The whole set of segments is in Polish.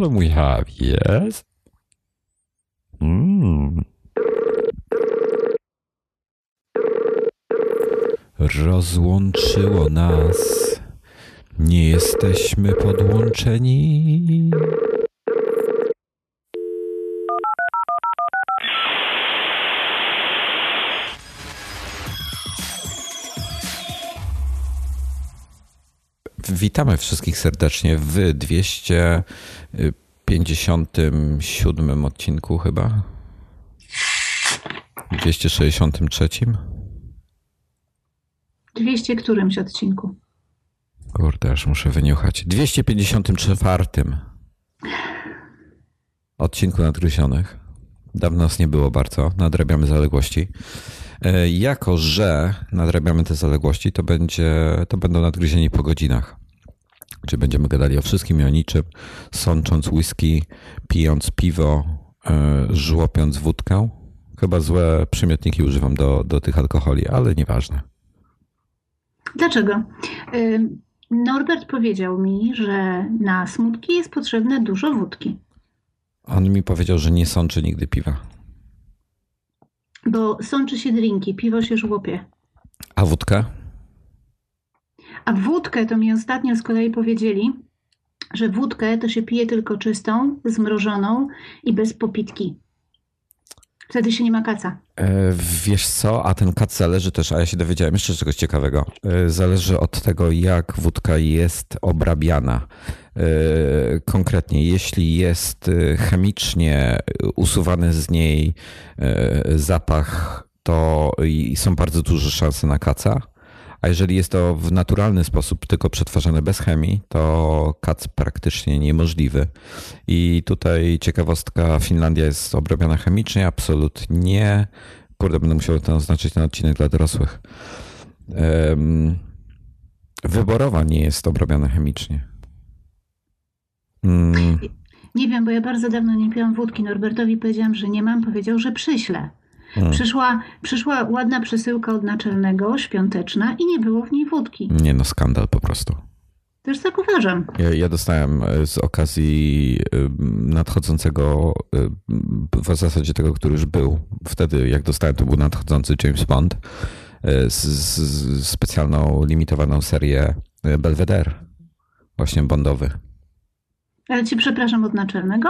Problem we have, yes? Mm. Rozłączyło nas. Nie jesteśmy podłączeni. Witamy wszystkich serdecznie w 257 odcinku chyba. 263. 200 którymś odcinku. Kurde, aż muszę wyniuchać. 254 odcinku nadgryzionych. Dawno nas nie było bardzo. Nadrabiamy zaległości. E, jako, że nadrabiamy te zaległości, to, będzie, to będą nadgryzieni po godzinach. Czyli będziemy gadali o wszystkim i o niczym, sącząc whisky, pijąc piwo, e, żłopiąc wódkę. Chyba złe przymiotniki używam do, do tych alkoholi, ale nieważne. Dlaczego? Y, Norbert powiedział mi, że na smutki jest potrzebne dużo wódki. On mi powiedział, że nie sączy nigdy piwa. Bo sączy się drinki, piwo się żłopie. A wódka? A wódkę to mi ostatnio z kolei powiedzieli, że wódkę to się pije tylko czystą, zmrożoną i bez popitki. Wtedy się nie ma kaca. E, wiesz co, a ten kac zależy też, a ja się dowiedziałem jeszcze czegoś ciekawego. E, zależy od tego, jak wódka jest obrabiana. E, konkretnie, jeśli jest chemicznie usuwany z niej zapach, to są bardzo duże szanse na kaca. A jeżeli jest to w naturalny sposób, tylko przetwarzane bez chemii, to kac praktycznie niemożliwy. I tutaj ciekawostka, Finlandia jest obrabiana chemicznie? Absolutnie nie. Kurde, będę musiał to oznaczyć ten odcinek dla dorosłych. Wyborowa nie jest obrabiana chemicznie. Mm. Nie wiem, bo ja bardzo dawno nie piłam wódki. Norbertowi powiedziałam, że nie mam. Powiedział, że przyślę. Hmm. Przyszła, przyszła ładna przesyłka od naczelnego, świąteczna i nie było w niej wódki. Nie no, skandal po prostu. Też tak uważam. Ja, ja dostałem e, z okazji nadchodzącego, w zasadzie tego, który już był. Wtedy jak dostałem, to był nadchodzący James Bond e, z, z specjalną, limitowaną serię e, Belvedere. Właśnie Bondowy. Ale ci przepraszam od naczelnego?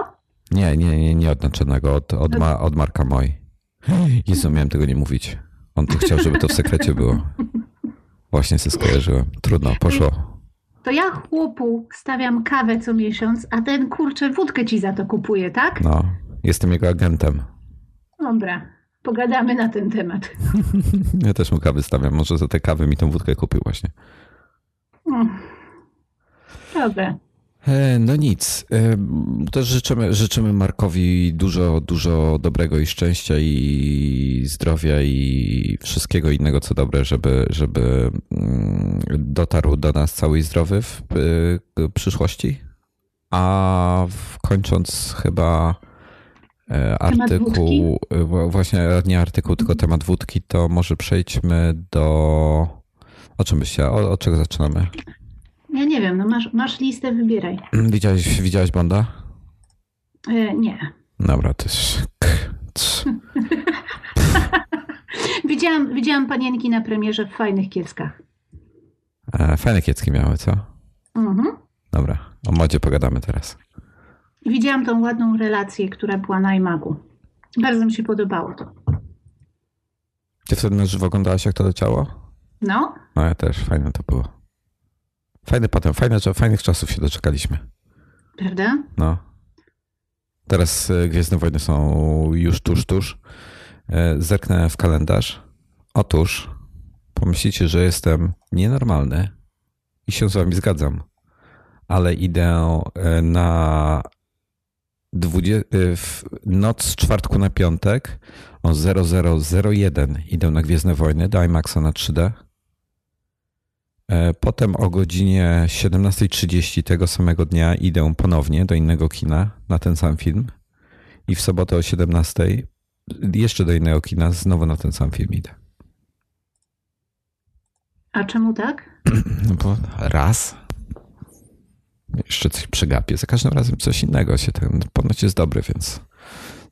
Nie, nie, nie, nie od naczelnego, od, od, ma, od Marka Moj. Jezu, miałem tego nie mówić. On tu chciał, żeby to w sekrecie było. Właśnie się skojarzyłem. Trudno, poszło. To ja chłopu stawiam kawę co miesiąc, a ten kurczę wódkę ci za to kupuje, tak? No, jestem jego agentem. Dobra, pogadamy na ten temat. ja też mu kawy stawiam. Może za te kawy mi tą wódkę kupił właśnie. Mm. Dobra. E, no nic. E, też życzymy, życzymy Markowi dużo, dużo dobrego i szczęścia i zdrowia i wszystkiego innego, co dobre, żeby, żeby mm, dotarł do nas cały i zdrowy w przyszłości. A kończąc chyba e, artykuł, właśnie nie artykuł, tylko temat wódki, to może przejdźmy do. O czym byś chciała? Od czego zaczynamy? Ja nie wiem, no masz, masz listę, wybieraj. Widziałeś, widziałeś Bonda? E, nie. Dobra, to jest... widziałam, widziałam panienki na premierze w fajnych kieckach. E, fajne kiecki miały, co? Mhm. Dobra, o modzie pogadamy teraz. Widziałam tą ładną relację, która była na iMagu. Bardzo mi się podobało to. Ty wtedy na żywo oglądałaś, jak to leciało? No. No ja też, fajne to było. Fajny patent, fajne, fajnych czasów się doczekaliśmy. Prawda? No. Teraz e, Gwiezdne Wojny są już tuż, tuż. E, zerknę w kalendarz. Otóż pomyślicie, że jestem nienormalny i się z wami zgadzam, ale idę e, na 20, w noc z czwartku na piątek o 0001 idę na Gwiezdne Wojny do IMAXa na 3D E, potem o godzinie 17.30 tego samego dnia idę ponownie do innego kina na ten sam film. I w sobotę o 17.00 jeszcze do innego kina, znowu na ten sam film idę. A czemu tak? No bo raz. Jeszcze coś przegapię. Za każdym razem coś innego się ten ponoć jest dobry, więc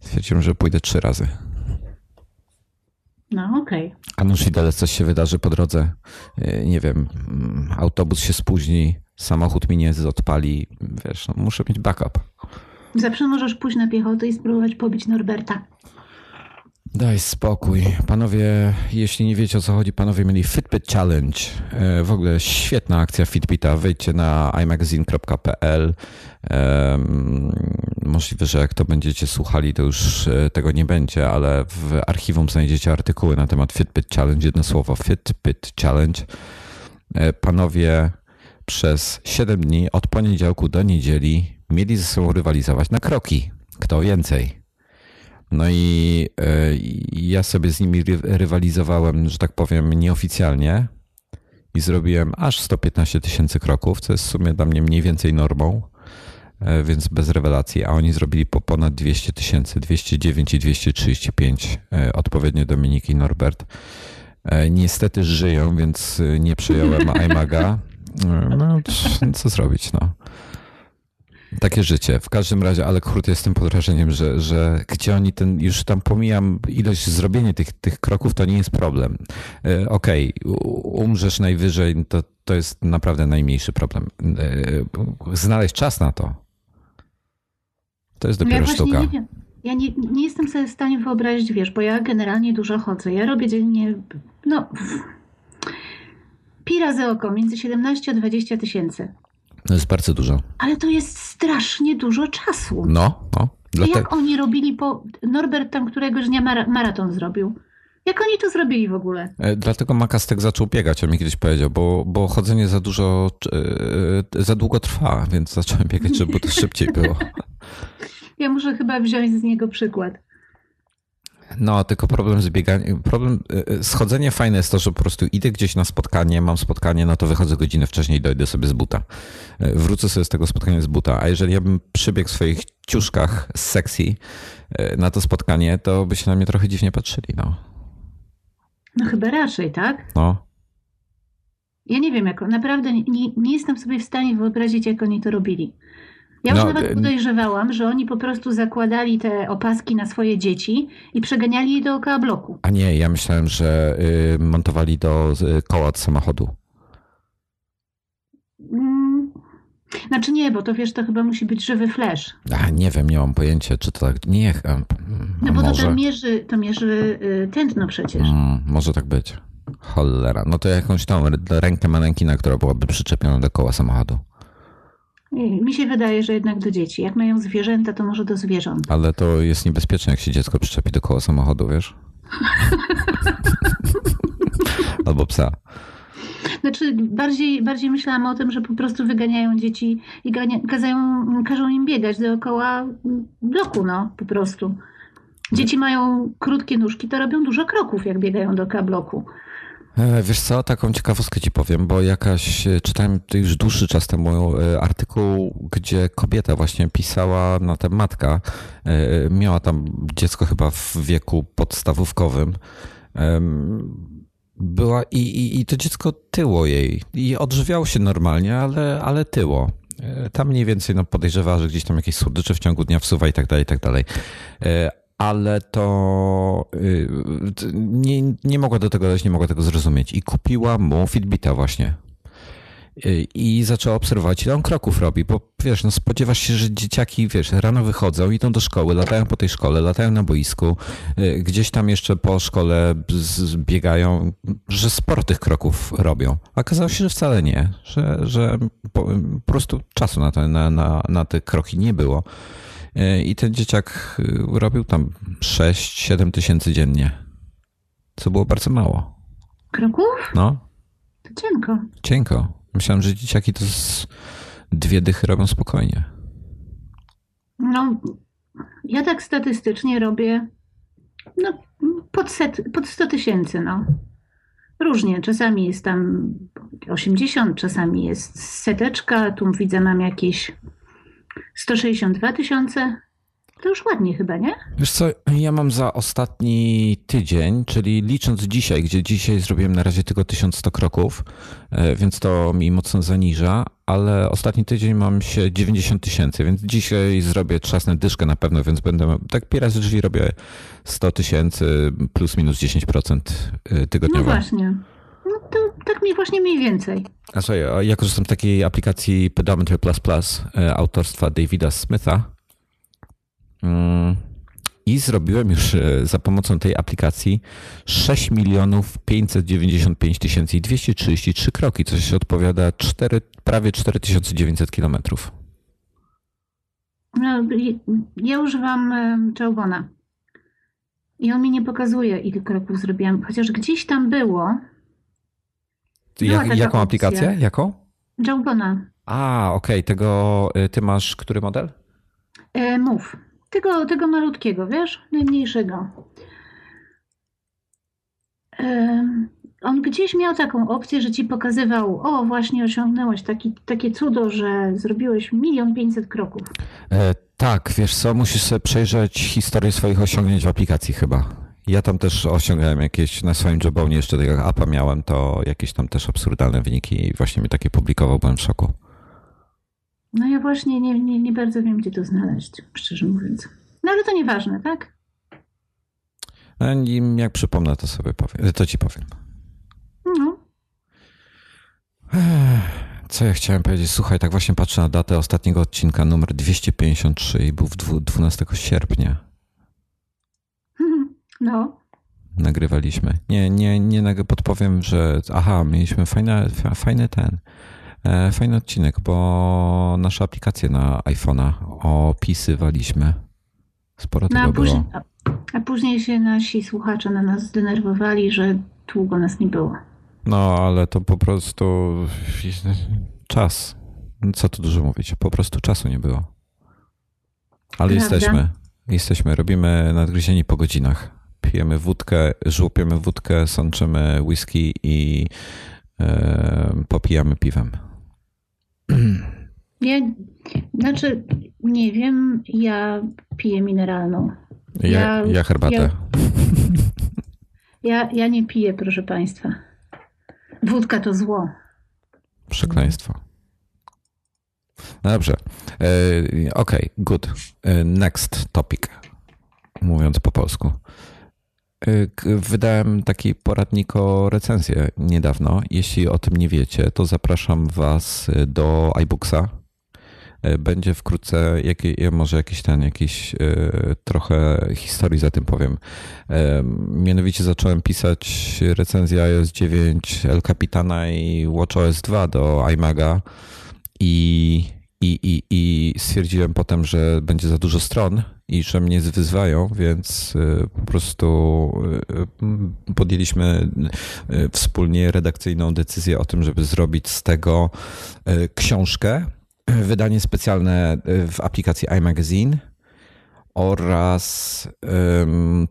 stwierdziłem, że pójdę trzy razy. No okej. Okay. A nuż widelec coś się wydarzy po drodze. Y, nie wiem, mm, autobus się spóźni, samochód mi nie odpali. Wiesz, no, muszę mieć backup. Zawsze możesz pójść na piechotę i spróbować pobić Norberta. Daj spokój. Panowie, jeśli nie wiecie o co chodzi, panowie mieli Fitbit Challenge. E, w ogóle świetna akcja Fitbita. Wejdźcie na imagazine.pl. Możliwe, że jak to będziecie słuchali, to już e, tego nie będzie, ale w archiwum znajdziecie artykuły na temat Fitbit Challenge. Jedno słowo Fitbit Challenge. E, panowie przez 7 dni od poniedziałku do niedzieli mieli ze sobą rywalizować na kroki. Kto więcej? No i e, ja sobie z nimi rywalizowałem, że tak powiem, nieoficjalnie i zrobiłem aż 115 tysięcy kroków, co jest w sumie dla mnie mniej więcej normą, e, więc bez rewelacji, a oni zrobili po ponad 200 tysięcy, 209 i 235, e, odpowiednio Dominik i Norbert. Niestety żyją, więc nie przyjąłem iMaga. No, co zrobić, no. Takie życie. W każdym razie, ale krótko jestem pod wrażeniem, że, że gdzie oni ten, już tam pomijam ilość zrobienia tych, tych kroków, to nie jest problem. E, okej, okay, umrzesz najwyżej, to, to jest naprawdę najmniejszy problem. E, znaleźć czas na to, to jest dopiero ja sztuka. Nie wiem. Ja nie, nie jestem sobie w stanie wyobrazić, wiesz, bo ja generalnie dużo chodzę. Ja robię dziennie, no, pi razy oko, między 17 a 20 tysięcy. To jest bardzo dużo. Ale to jest strasznie dużo czasu. No, no. Dlatego... Jak oni robili po. Norbert tam któregoś dnia maraton zrobił. Jak oni to zrobili w ogóle? E, dlatego Makastek zaczął biegać, on mi kiedyś powiedział, bo, bo chodzenie za dużo, e, za długo trwa, więc zacząłem biegać, żeby to szybciej było. Ja muszę chyba wziąć z niego przykład. No, tylko problem z bieganiem, problem, schodzenie e, fajne jest to, że po prostu idę gdzieś na spotkanie, mam spotkanie, no to wychodzę godzinę wcześniej, dojdę sobie z buta. E, wrócę sobie z tego spotkania z buta, a jeżeli ja bym przybiegł w swoich ciuszkach z sexy e, na to spotkanie, to by się na mnie trochę dziwnie patrzyli, no. No chyba raczej, tak? No. Ja nie wiem, jak, naprawdę nie, nie jestem sobie w stanie wyobrazić, jak oni to robili. Ja już no, nawet podejrzewałam, że oni po prostu zakładali te opaski na swoje dzieci i przeganiali je dookoła bloku. A nie, ja myślałem, że y, montowali do koła od samochodu. Mm. Znaczy nie, bo to wiesz, to chyba musi być żywy flash. A nie wiem, nie mam pojęcia, czy to tak. Nie, a, No bo może... to, mierzy, to mierzy y, tętno przecież. Mm, może tak być. Cholera. No to jakąś tą rękę manekina, która byłaby przyczepiona do koła samochodu. Mi się wydaje, że jednak do dzieci. Jak mają zwierzęta, to może do zwierząt. Ale to jest niebezpieczne, jak się dziecko przyczepi do koła samochodu, wiesz? Albo psa. Znaczy, bardziej, bardziej myślałam o tym, że po prostu wyganiają dzieci i gania, kazają, każą im biegać dookoła bloku, no, po prostu. Dzieci mają krótkie nóżki, to robią dużo kroków, jak biegają dookoła bloku. E, wiesz co, taką ciekawostkę ci powiem, bo jakaś, e, czytałem już dłuższy czas temu e, artykuł, gdzie kobieta właśnie pisała na tę matka, miała tam dziecko chyba w wieku podstawówkowym, była i, i, i to dziecko tyło jej. I odżywiało się normalnie, ale, ale tyło. Tam mniej więcej no, podejrzewała, że gdzieś tam jakieś słodycze w ciągu dnia wsuwa i tak dalej, i tak dalej ale to y, nie, nie mogła do tego dojść, nie mogła tego zrozumieć. I kupiła mu Fitbita właśnie. Y, I zaczęła obserwować, ile on kroków robi, bo wiesz, no spodziewasz się, że dzieciaki, wiesz, rano wychodzą, idą do szkoły, latają po tej szkole, latają na boisku, y, gdzieś tam jeszcze po szkole biegają, że sporo tych kroków robią. Okazało się, że wcale nie, że, że po prostu czasu na, to, na, na, na te kroki nie było. E, I ten dzieciak y, robił tam 6-7 tysięcy dziennie, co było bardzo mało. Kroków? No. To cienko. Cienko. Myślałem, że dzieciaki to z dwie dychy robią spokojnie. No, ja tak statystycznie robię no, pod, set, pod 100 tysięcy, no. Różnie. Czasami jest tam 80, czasami jest seteczka. Tu widzę, mam jakieś 162 tysiące. To już ładnie chyba, nie? Wiesz co, ja mam za ostatni tydzień, czyli licząc dzisiaj, gdzie dzisiaj zrobiłem na razie tylko 1100 kroków, e, więc to mi mocno zaniża, ale ostatni tydzień mam się 90 tysięcy, więc dzisiaj zrobię trzasnę dyszkę na pewno, więc będę, tak pierwszy z drzwi robię 100 tysięcy plus minus 10% e, tygodniowo. No właśnie. To tak mi właśnie mniej więcej. A słuchaj, ja korzystam z takiej aplikacji Pedometer Plus Plus e, autorstwa Davida Smitha, Mm. I zrobiłem już e, za pomocą tej aplikacji 6 milionów 595 tysięcy i 233 kroki, co się odpowiada 4, prawie 4900 kilometrów. No, ja używam Jawbona i on mi nie pokazuje, ile kroków zrobiłam, chociaż gdzieś tam było. Jak, jaką aplikację? Jaką? Jawbona. A, okej, okay. tego y, ty masz który model? E, move. Tego, tego malutkiego, wiesz? Najmniejszego. On gdzieś miał taką opcję, że ci pokazywał, o właśnie osiągnąłeś taki, takie cudo, że zrobiłeś milion pięćset kroków. E, tak, wiesz co, musisz sobie przejrzeć historię swoich osiągnięć w aplikacji chyba. Ja tam też osiągnąłem jakieś, na swoim jobonie jeszcze tego apa miałem, to jakieś tam też absurdalne wyniki i właśnie mi takie publikował, byłem w szoku. No ja właśnie nie, nie, nie bardzo wiem, gdzie to znaleźć, szczerze mówiąc. No ale to nieważne, tak? No, jak przypomnę, to sobie powiem, to ci powiem. No. Co ja chciałem powiedzieć? Słuchaj, tak właśnie patrzę na datę ostatniego odcinka, numer 253 i był w 12 sierpnia. No. Nagrywaliśmy. Nie, nie, nie podpowiem, że aha, mieliśmy fajne, fajny ten E, fajny odcinek, bo nasze aplikacje na iPhone'a opisywaliśmy. Sporo no, tego a później, było. A, później się nasi słuchacze na nas zdenerwowali, że długo nas nie było. No, ale to po prostu czas. Co tu dużo mówić? Po prostu czasu nie było. Ale Prawda? jesteśmy. Jesteśmy. Robimy nadgryzieni po godzinach. Pijemy wódkę, żłupiemy wódkę, sączymy whisky i e, popijamy piwem. Ja, znaczy, nie wiem, ja piję mineralną. Ja, ja, ja herbatę. Ja, ja, ja nie piję, proszę Państwa. Wódka to zło. Przekleństwo. Dobrze. E, OK, good. E, next topic. Mówiąc po polsku. Y, wydałem taki poradnik o recenzję niedawno. Jeśli o tym nie wiecie, to zapraszam Was y, do iBooksa. Y, będzie wkrótce, może jakiś ten, jakiś trochę historii za tym powiem. Mianowicie zacząłem pisać recenzję iOS 9 El Capitana i WatchOS 2 do iMaga i, i, i, i stwierdziłem potem, że będzie za dużo stron i że mnie wyzwają, więc y, po prostu y, podjęliśmy y, wspólnie redakcyjną decyzję o tym, żeby zrobić z tego książkę, wydanie specjalne w aplikacji iMagazine oraz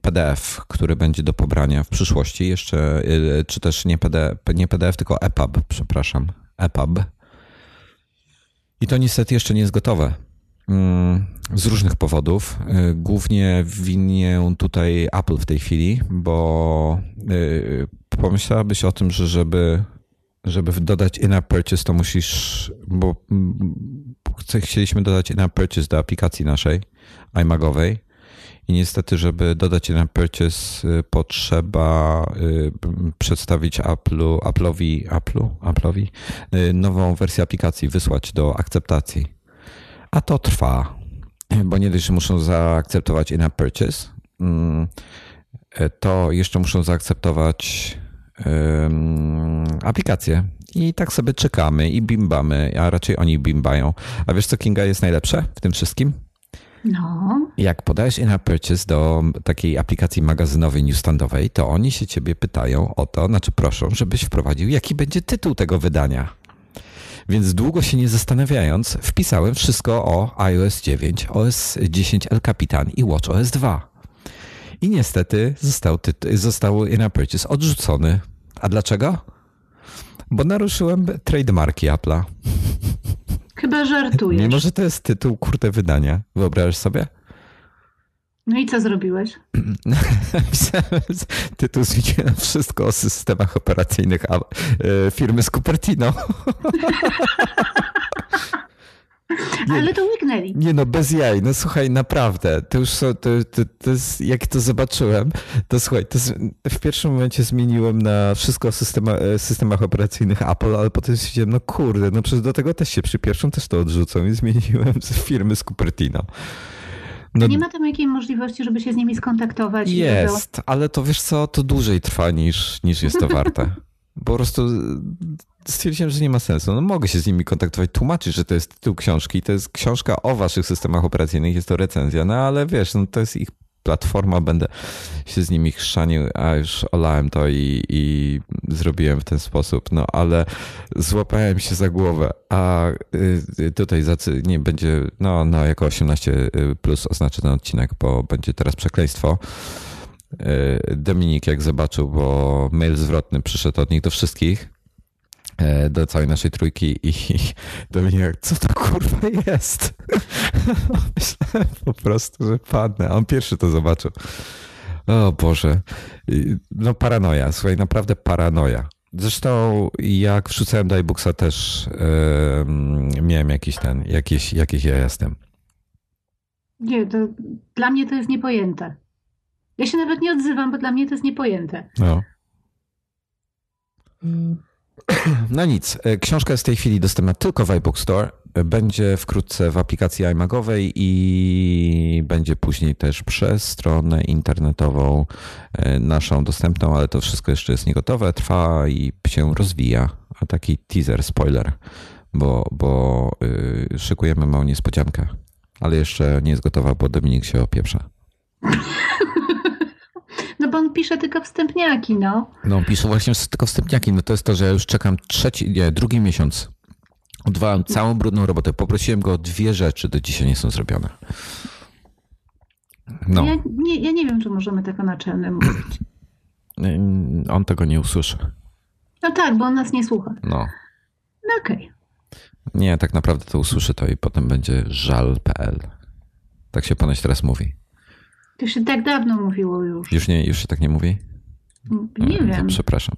PDF, który będzie do pobrania w przyszłości jeszcze, czy też nie PDF, nie PDF tylko EPUB, przepraszam, EPUB. I to niestety jeszcze nie jest gotowe. Mm, z różnych powodów. Y, głównie winię tutaj Apple w tej chwili, bo y, pomyślałabyś o tym, że żeby, żeby dodać in-app purchase, to musisz, bo mm, chcieliśmy dodać in-app purchase do aplikacji naszej iMagowej i niestety, żeby dodać in-app purchase y, potrzeba przedstawić Apple'u, Apple'owi, Apple'u, Apple'owi nową wersję aplikacji, wysłać do akceptacji. A to trwa, bo nie dość, że muszą zaakceptować in-app purchase, mm, to jeszcze muszą zaakceptować aplikację. I tak sobie czekamy i bimbamy, a raczej oni bimbają. A wiesz, co Kinga jest najlepsze w tym wszystkim? No. Jak podajesz in-app purchase do takiej aplikacji magazynowej, newsstandowej, to oni się ciebie pytają o to, znaczy proszą, żebyś wprowadził, jaki będzie tytuł tego wydania. Więc długo się nie zastanawiając, wpisałem wszystko o iOS 9, OS 10 El Capitan i WatchOS 2. I niestety został, został in purchase odrzucony. A dlaczego? Bo naruszyłem trademarki Apple'a. Chyba żartujesz. Mimo, że to jest tytuł kurde wydania. Wyobrażasz sobie? No i co zrobiłeś? Tytuł zmieniłem wszystko o systemach operacyjnych e, firmy z Cupertino. Nie, Ale to łyknęli. Nie no, bez jaj. No słuchaj, naprawdę. To już to, to, to jest, jak to zobaczyłem, to słuchaj, to w pierwszym momencie zmieniłem na wszystko o systema, e, systemach operacyjnych Apple, ale potem stwierdziłem, no kurde, no przecież do tego też się przy pierwszym też to odrzucą i zmieniłem z firmy z Cupertino. No, nie ma tam jakiej możliwości, żeby się z nimi skontaktować? Jest, ale to wiesz co, to dłużej trwa niż, niż jest to warte. Po prostu stwierdziłem, że nie ma sensu. No mogę się z nimi kontaktować, tłumaczyć, że to jest tytuł książki, to jest książka o waszych systemach operacyjnych, jest to recenzja, no ale wiesz, no to jest ich platforma, będę się z nimi chrzanił, a już olałem to i, i zrobiłem w ten sposób, no ale złapałem się za głowę, a y, tutaj nie będzie, no, no jako 18 y, plus oznaczę ten odcinek, bo będzie teraz przekleństwo. Y, Dominik jak zobaczył, bo mail zwrotny przyszedł od nich do wszystkich, do całej naszej trójki i Dominik, co to kurwa jest? Myślałem po prostu, że padnę. A on pierwszy to zobaczył. O Boże. No paranoja, słuchaj, naprawdę paranoja. Zresztą jak wrzucałem do iBooksa też yy, miałem jakiś ten, jakieś, jakieś ja jestem. Nie, to dla mnie to jest niepojęte. Ja się nawet nie odzywam, bo dla mnie to jest niepojęte. No. Mm. No nic, e, książka jest w tej chwili dostępna tylko w iBook Store. Będzie wkrótce w aplikacji iMagowej i będzie później też przez stronę internetową e, naszą dostępną, ale to wszystko jeszcze jest niegotowe, trwa i się rozwija. A taki teaser, spoiler, bo, bo yy, szykujemy małą niespodziankę, ale jeszcze nie jest gotowa, bo Dominik się opieprza. No bo on pisze tylko wstępniaki, no. No on pisze właśnie tylko wstępniaki. No to jest to, że ja już czekam trzeci, nie, drugi miesiąc. Odwałem całą brudną robotę. Poprosiłem go o dwie rzeczy, do dzisiaj nie są zrobione. No. Ja nie, ja nie wiem, czy możemy tego naczelnym mówić. On tego nie usłyszy. No tak, bo on nas nie słucha. No. No okej. Okay. Nie, tak naprawdę to usłyszy to i potem będzie żal.pl. Tak się ponoć teraz mówi. To się tak dawno mówiło już. Już, nie, już się tak nie mówi? Nie e, wiem. Przepraszam.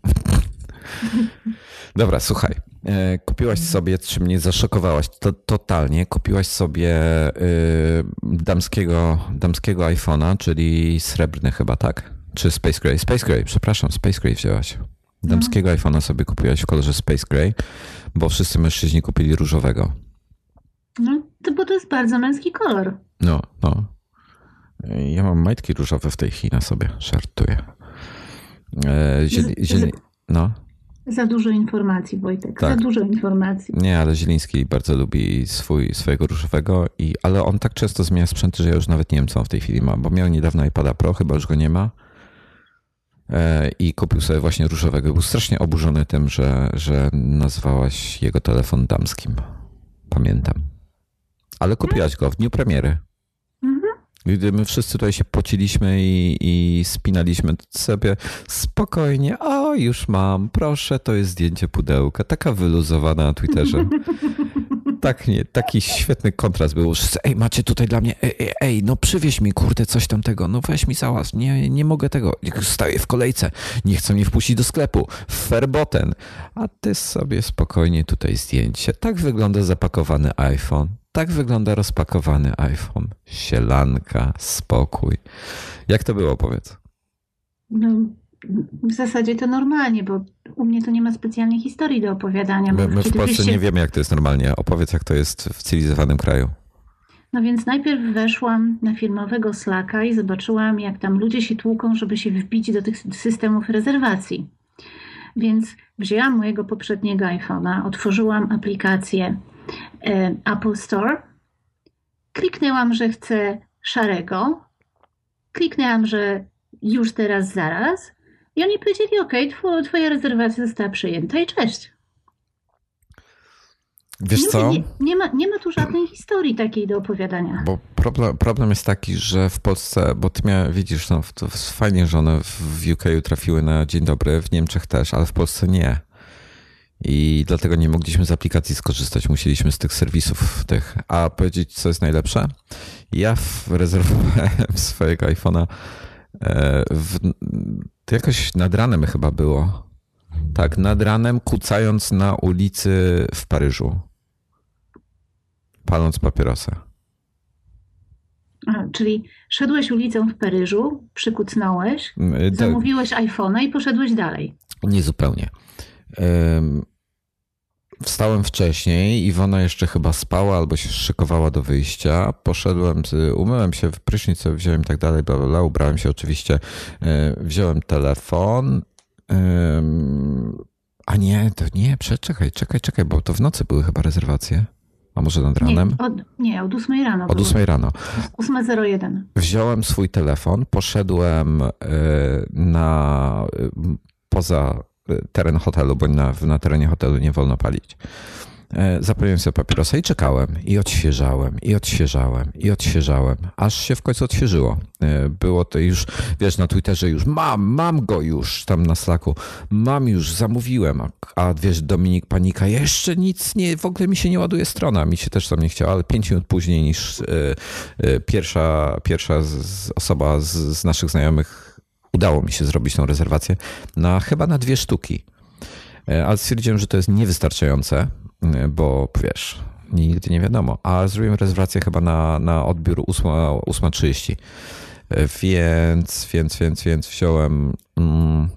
Dobra, słuchaj. E, kupiłaś sobie, czy mnie zaszokowałaś to, totalnie, kupiłaś sobie y, damskiego, damskiego iPhone'a, czyli srebrny chyba, tak? Czy Space Gray? Space Gray, przepraszam, Space Gray wzięłaś. Damskiego no. iPhone'a sobie kupiłaś w kolorze Space Gray, bo wszyscy mężczyźni kupili różowego. No, to bo to jest bardzo męski kolor. No, no. Ja mam majtki różowe w tej chwili na sobie, żartuję. E, zieli, no. Za dużo informacji, Wojtek. Tak. Za dużo informacji. Nie, ale Zieliński bardzo lubi swój, swojego różowego, i, ale on tak często zmienia sprzęty, że ja już nawet nie wiem, co on w tej chwili ma, bo miał niedawno iPada Pro, chyba już go nie ma. E, I kupił sobie właśnie różowego. Był strasznie oburzony tym, że, że nazwałaś jego telefon damskim. Pamiętam. Ale kupiłaś go w dniu premiery. Gdy my wszyscy tutaj się pociliśmy i, i spinaliśmy sobie spokojnie, o już mam, proszę, to jest zdjęcie pudełka, taka wyluzowana na Twitterze. tak, nie, taki świetny kontrast był. Ej, macie tutaj dla mnie, ej, ej, ej, no przywieź mi, kurde, coś tamtego, no weź mi załaz, nie, nie mogę tego, staję w kolejce, nie chcą mnie wpuścić do sklepu, ferboten, a ty sobie spokojnie tutaj zdjęcie. Tak wygląda zapakowany iPhone. Tak wygląda rozpakowany iPhone. Sielanka, spokój. Jak to było, powiedz? No, w zasadzie to normalnie, bo u mnie to nie ma specjalnej historii do opowiadania. My, my w Polsce nie wiemy, jak to jest normalnie. Opowiedz, jak to jest w cywilizowanym kraju. No więc najpierw weszłam na firmowego Slacka i zobaczyłam, jak tam ludzie się tłuką, żeby się wbić do tych systemów rezerwacji. Więc wzięłam mojego poprzedniego iPhone'a, otworzyłam aplikację E, Apple Store. Kliknęłam, że chcę szarego. Kliknęłam, że już teraz, zaraz. I oni powiedzieli: OK, twoja rezerwacja została przyjęta i cześć. Wiesz nie, co? Nie, nie, ma, nie ma tu żadnej historii takiej do opowiadania. Bo problem, problem jest taki, że w Polsce, bo ty widzisz, no, to fajnie, że one w UK trafiły na dzień dobry, w Niemczech też, ale w Polsce nie i dlatego nie mogliśmy z aplikacji skorzystać. Musieliśmy z tych serwisów tych. A powiedzieć, co jest najlepsze? Ja rezerwowałem swojego iPhone'a w, to jakoś nad ranem chyba było. Tak, nad ranem kucając na ulicy w Paryżu. Paląc papierosa. Czyli szedłeś ulicą w Paryżu, przykucnąłeś, Mm, zamówiłeś iPhone'a i poszedłeś dalej. Nie zupełnie. Wstałem wcześniej, Iwona jeszcze chyba spała albo się szykowała do wyjścia. Poszedłem, umyłem się w prysznic, sobie wziąłem i tak dalej, bla, bla, bla. ubrałem się oczywiście, e, wziąłem telefon. A nie, to nie, przeczekaj, czekaj, czekaj, bo to w nocy były chyba rezerwacje. A może nad ranem? Nie, od, nie, od 8 rano. Od było. 8 rano. 8.01. Wziąłem swój telefon, poszedłem e, na e, poza teren hotelu, bo na, na terenie hotelu nie wolno palić. E, Zapaliłem sobie papierosa i czekałem, i odświeżałem, i odświeżałem, i odświeżałem, aż się w końcu odświeżyło. E, Było to już, wiesz, na Twitterze już mam, mam go już, tam na Slacku, mam już, zamówiłem, a, a wiesz, Dominik Panika, jeszcze nic, nie, w ogóle mi się nie ładuje strona, mi się też tam nie chciało, ale pięć minut później niż e, pierwsza, pierwsza z, osoba z, z naszych znajomych udało mi się zrobić tą rezerwację na chyba na dwie sztuki. E, Ale stwierdziłem, że to jest niewystarczające, e, bo wiesz, nigdy nie wiadomo. A zrobiłem rezerwację chyba na, na odbiór 8 8.30. E, Więc, więc, więc, więc wziąłem. Mm,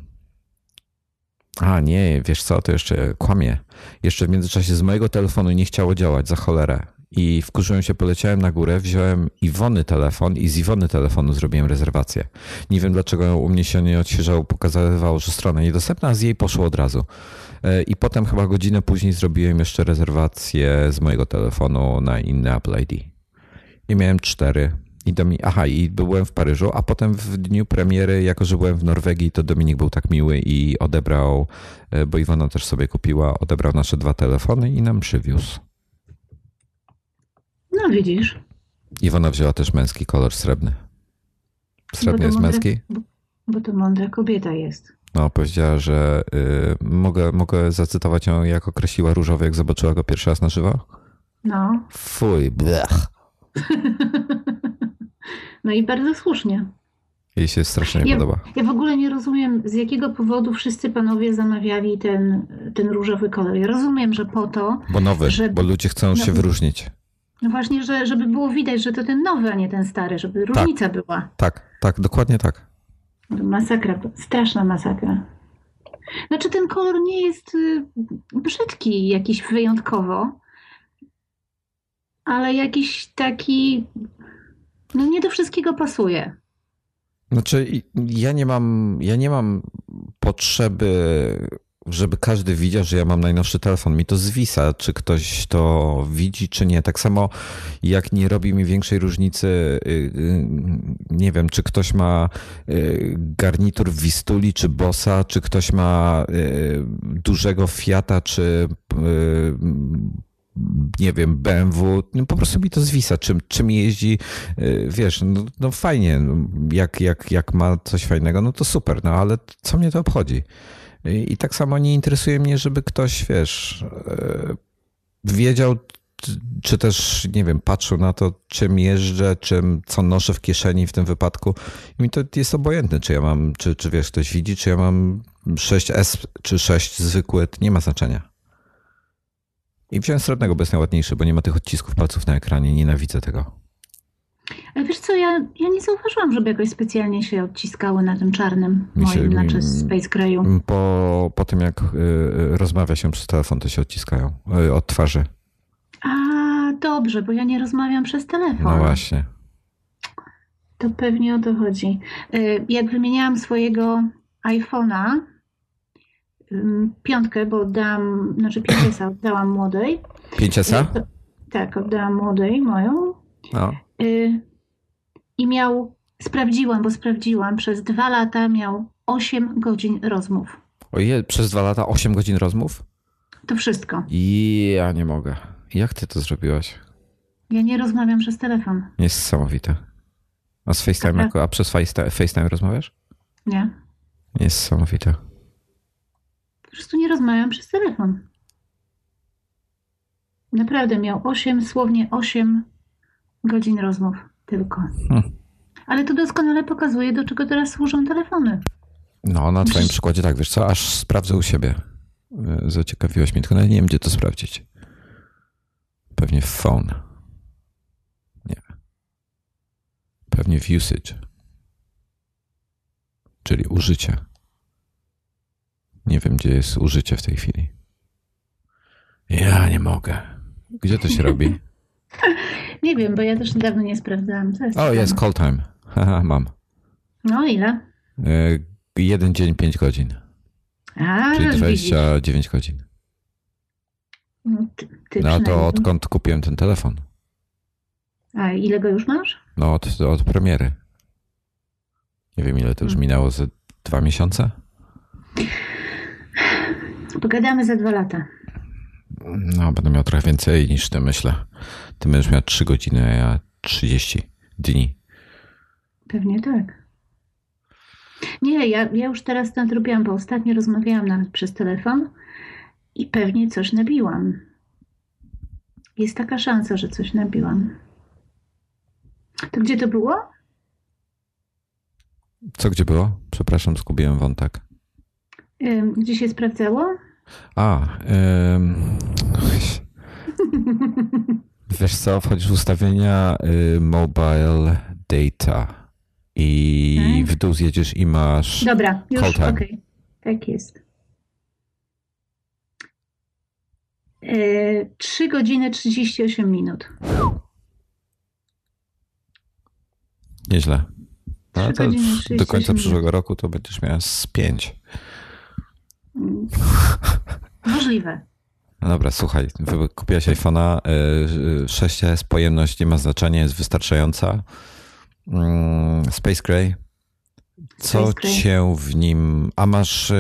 a nie, wiesz co, to jeszcze kłamie. Jeszcze w międzyczasie z mojego telefonu nie chciało działać za cholerę. I wkurzyłem się, poleciałem na górę, wziąłem Iwony telefon i z Iwony telefonu zrobiłem rezerwację. Nie wiem dlaczego u mnie się nie odświeżało, pokazywało, że strona niedostępna, a z jej poszło od razu. E, I potem chyba godzinę później zrobiłem jeszcze rezerwację z mojego telefonu na inny Apple ID. I miałem cztery. I Domi- Aha, i byłem w Paryżu, a potem w dniu premiery, jako że byłem w Norwegii, to Dominik był tak miły i odebrał, e, bo Iwona też sobie kupiła, odebrał nasze dwa telefony i nam przywiózł. No widzisz. Iwona wzięła też męski kolor srebrny. Srebrny jest mądre- męski? Bo, bo to mądra kobieta jest. No, powiedziała, że y, mogę, mogę zacytować ją, jak określiła różowy, jak zobaczyła go pierwszy raz na żywo? No. Fuj, blech. No i bardzo słusznie. Jej się strasznie nie Ja, podoba. ja w ogóle nie rozumiem, z jakiego powodu wszyscy panowie zamawiali ten, ten różowy kolor. Ja rozumiem, że po to, Bo nowy, żeby- bo ludzie chcą się no- wyróżnić. No właśnie, że, żeby było widać, że to ten nowy, a nie ten stary, żeby różnica była. Tak, tak, dokładnie tak. To Masakra, straszna masakra. Znaczy ten kolor nie jest y, brzydki jakiś wyjątkowo, ale jakiś taki, no nie do wszystkiego pasuje. Znaczy, ja nie mam, ja nie mam potrzeby, żeby każdy widział, że ja mam najnowszy telefon. Mi to zwisa, czy ktoś to widzi, czy nie. Tak samo jak nie robi mi większej różnicy, y, y, nie wiem, czy ktoś ma y, garnitur w Wistuli, czy Bossa, czy ktoś ma dużego Fiata, czy nie wiem, BMW, no po prostu mi to zwisa, czym, czym jeździ, wiesz, no, no fajnie, jak, jak, jak ma coś fajnego, no to super, no ale co mnie to obchodzi? I, tak samo nie interesuje mnie, żeby ktoś, wiesz, yy, wiedział, czy- też, nie wiem, patrzył na to, czym jeżdżę, czym, co noszę w kieszeni w tym wypadku. I mi to jest obojętne, czy ja mam, czy, czy wiesz, ktoś widzi, czy ja mam 6S, czy 6 zwykły, nie ma znaczenia. I wziąłem srebrnego, bo jest najładniejszy, bo nie ma tych odcisków palców na ekranie. Nienawidzę tego. Ale wiesz co, ja, ja nie zauważyłam, żeby jakoś specjalnie się odciskały na tym czarnym Mi się- moim, znaczy Space Grayu. Po, po tym, jak y, y, rozmawia się przez telefon, to się odciskają y, od twarzy. A, dobrze, bo ja nie rozmawiam przez telefon. No właśnie. To pewnie o to chodzi. Y, Jak wymieniałam swojego iPhone'a, piątkę, bo oddałam, znaczy 5S oddałam młodej. 5S? To- Tak, oddałam młodej moją. No. Y, I miał, sprawdziłam, bo sprawdziłam, przez dwa lata miał 8 godzin rozmów. Oje, przez dwa lata 8 godzin rozmów? To wszystko. I ja nie mogę. Jak ty to zrobiłaś? Ja nie rozmawiam przez telefon, Niesamowite. A z FaceTime, jako, a przez FaceTime, FaceTime rozmawiasz? nie? Niesamowite. Po prostu nie rozmawiam przez telefon. Naprawdę miał 8, słownie 8 godzin rozmów. tylko. Hmm. Ale to doskonale pokazuje, do czego teraz służą telefony. No, na twoim przykładzie tak, wiesz co, aż sprawdzę u siebie. E, zaciekawiłaś mnie, tylko nie wiem, gdzie to sprawdzić. Pewnie w phone. Nie. Pewnie w usage. Czyli użycie. Nie wiem, gdzie jest użycie w tej chwili. Ja nie mogę. Gdzie to się robi? nie wiem, bo ja też niedawno nie sprawdzałam. Jest o, jest call time. Haha, mam. No, ile? E, jeden dzień, pięć godzin. A, Czyli 29 widzisz. godzin. No, ty, ty no to odkąd kupiłem ten telefon? A ile go już masz? No od, od premiery. Nie wiem ile to już hmm. minęło, ze dwa miesiące? Pogadamy za dwa lata. No, będę miał trochę więcej niż ty, myślę. Ty będziesz miał 3 godziny, a ja 30 dni. Pewnie tak. Nie, ja, ja już teraz nadrobiłam, bo ostatnio rozmawiałam nawet przez telefon i pewnie coś nabiłam. Jest taka szansa, że coś nabiłam. To gdzie to było? Co gdzie było? Przepraszam, zgubiłem wątek. Gdzie się sprawdzało? A, ym... wiesz co, wchodzisz w ustawienia y, mobile data i hmm? w dół zjedziesz i masz Dobra, już, okej. Okay. Tak jest. Yy, 3 godziny 38 minut. Nieźle. No, to do końca przyszłego roku to będziesz miała z 5. Możliwe. No dobra, słuchaj, kupiłaś iPhone'a 6S, y, pojemność nie ma znaczenia, jest wystarczająca. Mm, Space Gray. Co Space Gray. cię w nim... A masz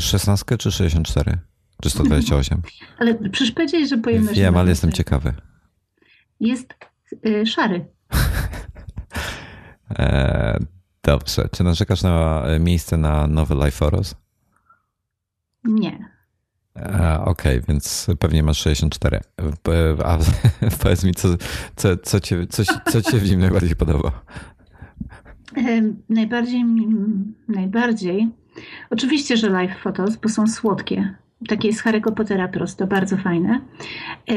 16 y, czy 64? Czy 128? Ale przecież powiedziałeś, że pojemność... Wiem, ale jestem ciekawy. Jest y, szary. e, dobrze. Czy narzekasz na miejsce na nowy Life Foros? Nie. Okej, okay, więc pewnie masz 64. A powiedz mi, co, co, co, cię, co, co cię w nim najbardziej podoba? Najbardziej, najbardziej. Oczywiście, że live photos, bo są słodkie. Takie z Harry'ego Pottera prosto, bardzo fajne. E,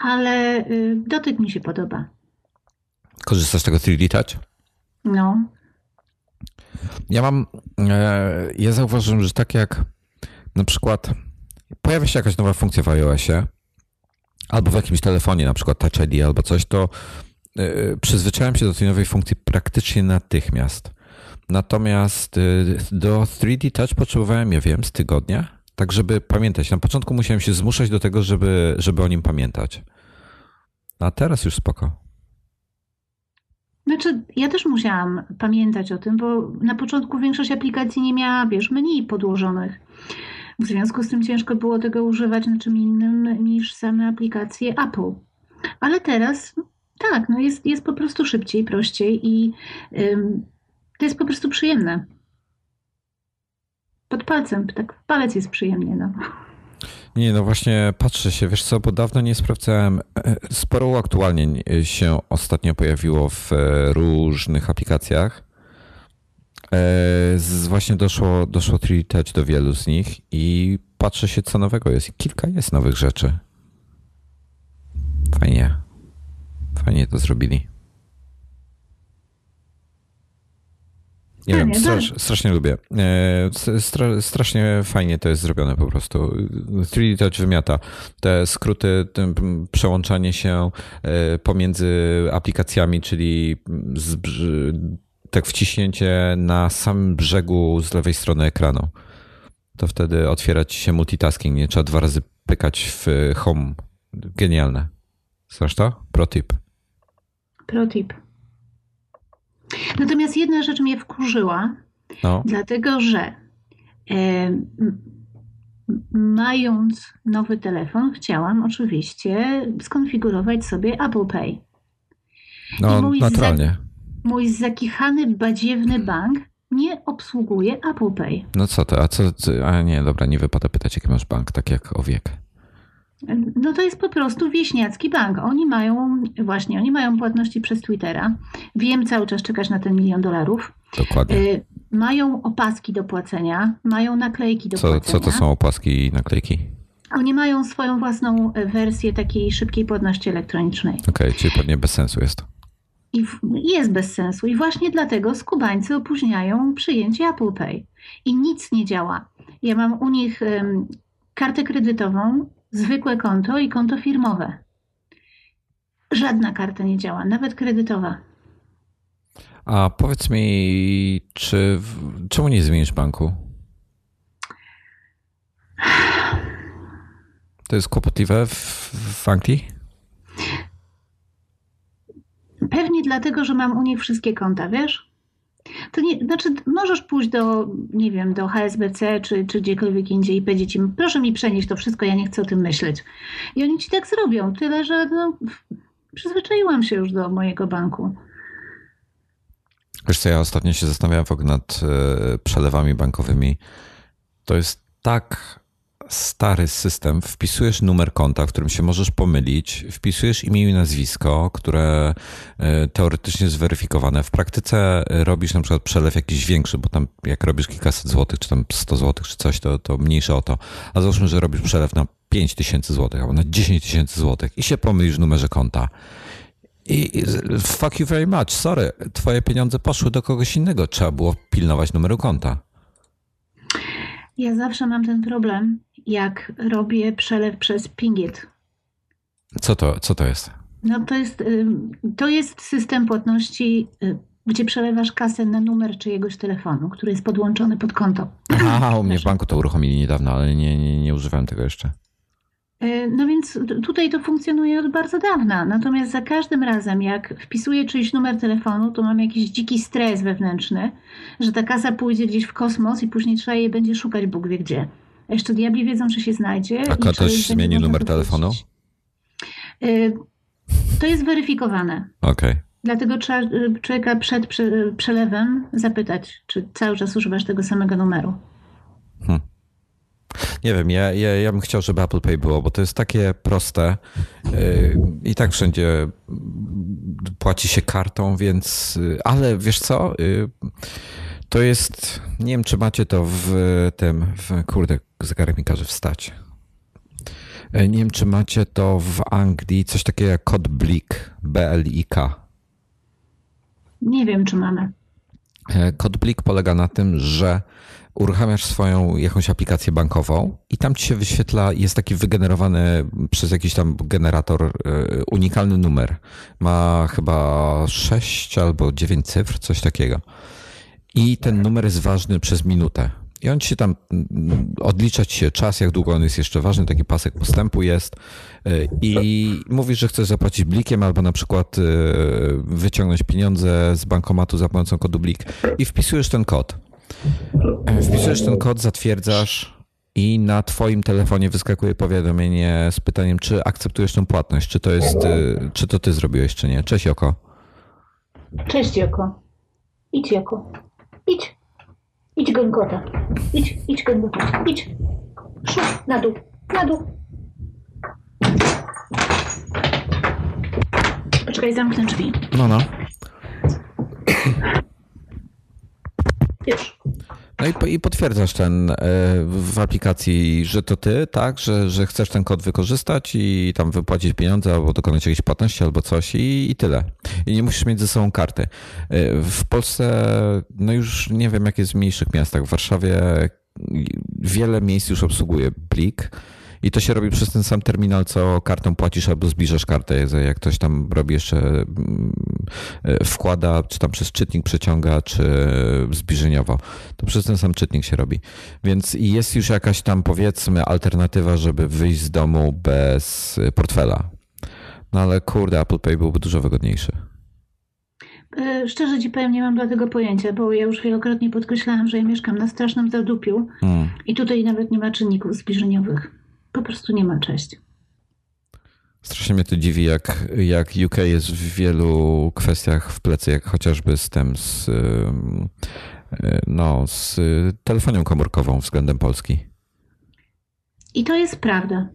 ale y, dotyk mi się podoba. Korzystasz z tego 3D Touch? No. Ja mam, e, ja zauważyłem, że tak jak na przykład pojawia się jakaś nowa funkcja w iOSie, albo w jakimś telefonie, na przykład Touch ID albo coś, to yy, przyzwyczaiłem się do tej nowej funkcji praktycznie natychmiast. Natomiast yy, do 3D Touch potrzebowałem, ja wiem, z tygodnia, tak żeby pamiętać. Na początku musiałem się zmuszać do tego, żeby, żeby o nim pamiętać. A teraz już spoko. Znaczy, ja też musiałam pamiętać o tym, bo na początku większość aplikacji nie miała, wiesz, menu podłożonych. W związku z tym ciężko było tego używać na czym innym niż same aplikacje Apple. Ale teraz tak, no jest, jest po prostu szybciej, prościej i to jest po prostu przyjemne. Pod palcem, tak palec jest przyjemnie. No. Nie, no właśnie patrzę się, wiesz co, bo dawno nie sprawdzałem. E, sporo uaktualnień się ostatnio pojawiło w e, różnych aplikacjach. E, właśnie doszło, doszło 3 Touch do wielu z nich i patrzę się, co nowego jest. Kilka jest nowych rzeczy. Fajnie. Fajnie to zrobili. Nie wiem, strasz, strasznie lubię. E, stra, strasznie fajnie to jest zrobione po prostu. 3D Touch wymiata. Te skróty, przełączanie się e, pomiędzy aplikacjami, czyli z, tak wciśnięcie na samym brzegu z lewej strony ekranu. To wtedy otwiera ci się multitasking, nie trzeba dwa razy pykać w home. Genialne. Znasz to? Pro tip. Pro tip. Natomiast jedna rzecz mnie wkurzyła, no. dlatego że e, mając nowy telefon, chciałam oczywiście skonfigurować sobie Apple Pay. No, naturalnie mój zakichany, badziewny bank nie obsługuje Apple Pay. No co to, a co, a nie, dobra, nie wypada pytać, jaki masz bank, tak jak o wiek. No to jest po prostu wieśniacki bank. Oni mają, właśnie, oni mają płatności przez Twittera. Wiem, cały czas czekasz na ten milion dolarów. Dokładnie. Y, Mają opaski do płacenia, mają naklejki do Co, płacenia. co to są opaski i naklejki? Oni mają swoją własną e, wersję takiej szybkiej płatności elektronicznej. Okej, czyli pewnie bez sensu jest. I jest bez sensu. I właśnie dlatego skubańcy opóźniają przyjęcie Apple Pay. I nic nie działa. Ja mam u nich em, kartę kredytową, zwykłe konto i konto firmowe. Żadna karta nie działa, nawet kredytowa. A powiedz mi, czy czemu nie zmienisz banku? To jest kłopotliwe w, w Anglii? Pewnie dlatego, że mam u nich wszystkie konta, wiesz? To nie, znaczy, możesz pójść do, nie wiem, do HSBC czy, czy gdziekolwiek indziej i powiedzieć im, proszę mi przenieść to wszystko, ja nie chcę o tym myśleć. I oni ci tak zrobią, tyle że no, przyzwyczaiłam się już do mojego banku. Wiesz co, ja ostatnio się zastanawiałem w ogóle nad e, przelewami bankowymi. To jest tak stary system. Wpisujesz numer konta, w którym się możesz pomylić, wpisujesz imię i nazwisko, które e, teoretycznie zweryfikowane. W praktyce robisz na przykład przelew jakiś większy, bo tam jak robisz kilkaset złotych, czy tam 100 złotych, czy coś, to, to mniejsze o to. A załóżmy, że robisz przelew na 5 tysięcy złotych albo na 10 tysięcy złotych i się pomylisz w numerze konta. I fuck you very much, sorry, twoje pieniądze poszły do kogoś innego, trzeba było pilnować numeru konta. Ja zawsze mam ten problem, jak robię przelew przez Pingit. Co to, co to jest? No to jest, ym, to jest system płatności, y, gdzie przelewasz kasę na numer czyjegoś telefonu, który jest podłączony pod konto. A, u mnie w banku to uruchomili niedawno, ale nie, nie, nie używałem tego jeszcze. Y, No więc tutaj to funkcjonuje od bardzo dawna. Natomiast za każdym razem, jak wpisuję czyjś numer telefonu, to mam jakiś dziki stres wewnętrzny, że ta kasa pójdzie gdzieś w kosmos i później trzeba jej będzie szukać Bóg wie gdzie. Jeszcze diabli wiedzą, że się znajdzie. A i ktoś czy będzie zmienił można numer telefonu? Y, To jest weryfikowane. Okej. Dlatego trzeba y, człowieka przed prze- przelewem zapytać, czy cały czas używasz tego samego numeru. Nie wiem, ja, ja, ja bym chciał, żeby Apple Pay było, bo to jest takie proste yy, i tak wszędzie płaci się kartą, więc, yy, ale wiesz co, yy, to jest, nie wiem czy macie to w tym, w, kurde, zegarek mi każe wstać. Nie wiem, czy macie to w Anglii, coś takiego jak kod BLIK, B-L-I-K. Nie wiem, czy mamy. Kod Blik polega na tym, że uruchamiasz swoją jakąś aplikację bankową i tam ci się wyświetla, jest taki wygenerowany przez jakiś tam generator e, unikalny numer. Ma chyba 6 albo 9 cyfr, coś takiego. I ten numer jest ważny przez minutę. I on ci się tam mm, odlicza ci się czas, jak długo on jest jeszcze ważny, taki pasek postępu jest. Y, I mówisz, że chcesz zapłacić blikiem, albo na przykład y, wyciągnąć pieniądze z bankomatu za pomocą kodu blik i wpisujesz ten kod. Wpisujesz ten kod, zatwierdzasz i na twoim telefonie wyskakuje powiadomienie z pytaniem, czy akceptujesz tą płatność, czy to jest, y, czy to ty zrobiłeś, czy nie. Cześć Oko. Cześć, Joko. Idź, Joko. Idź. Idź, gęgota. Idź, idź, gęgota. Idź. Szu, na dół, na dół. Poczekaj, zamknę drzwi. No, no. No i, i potwierdzasz ten e, w aplikacji, że to ty, tak, że, że chcesz ten kod wykorzystać i tam wypłacić pieniądze albo dokonać jakiejś płatności albo coś i, i tyle. I nie musisz mieć ze sobą karty. E, W Polsce, no już nie wiem jak jest w mniejszych miastach, w Warszawie wiele miejsc już obsługuje Blik. I to się robi przez ten sam terminal, co kartą płacisz albo zbliżasz kartę. Jak ktoś tam robi jeszcze, mm, e, wkłada, czy tam przez czytnik przeciąga, czy zbliżeniowo, to przez ten sam czytnik się robi. Więc jest już jakaś tam, powiedzmy, alternatywa, żeby wyjść z domu bez portfela. No ale kurde, Apple Pay byłby dużo wygodniejszy. E, Szczerze ci powiem, nie mam dla tego pojęcia, bo ja już wielokrotnie podkreślałam, że ja mieszkam na strasznym zadupiu Hmm. i tutaj nawet nie ma czynników zbliżeniowych. Po prostu nie ma, cześć. Strasznie mnie to dziwi, jak, jak UK jest w wielu kwestiach w plecy, jak chociażby z tym, z, y, no, z telefonią komórkową względem Polski. I to jest prawda.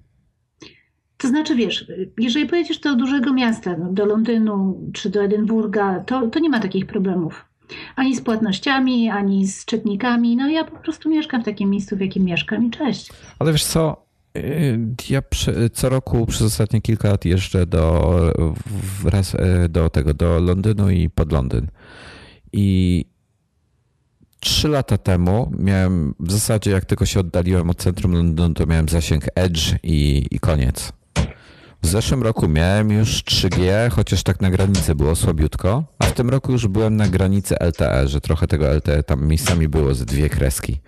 To znaczy, wiesz, jeżeli pojedziesz do dużego miasta, no, do Londynu czy do Edynburga, to, to nie ma takich problemów. Ani z płatnościami, ani z czytnikami. No ja po prostu mieszkam w takim miejscu, w jakim mieszkam i cześć. Ale wiesz co, ja co roku przez ostatnie kilka lat jeżdżę do, wraz, e, do tego, do Londynu i pod Londyn. I trzy lata temu miałem, w zasadzie jak tylko się oddaliłem od centrum Londynu, to miałem zasięg Edge i, i koniec. W zeszłym roku miałem już 3G, chociaż tak na granicy było słabiutko, a w tym roku już byłem na granicy LTE, że trochę tego LTE tam miejscami było ze dwie kreski.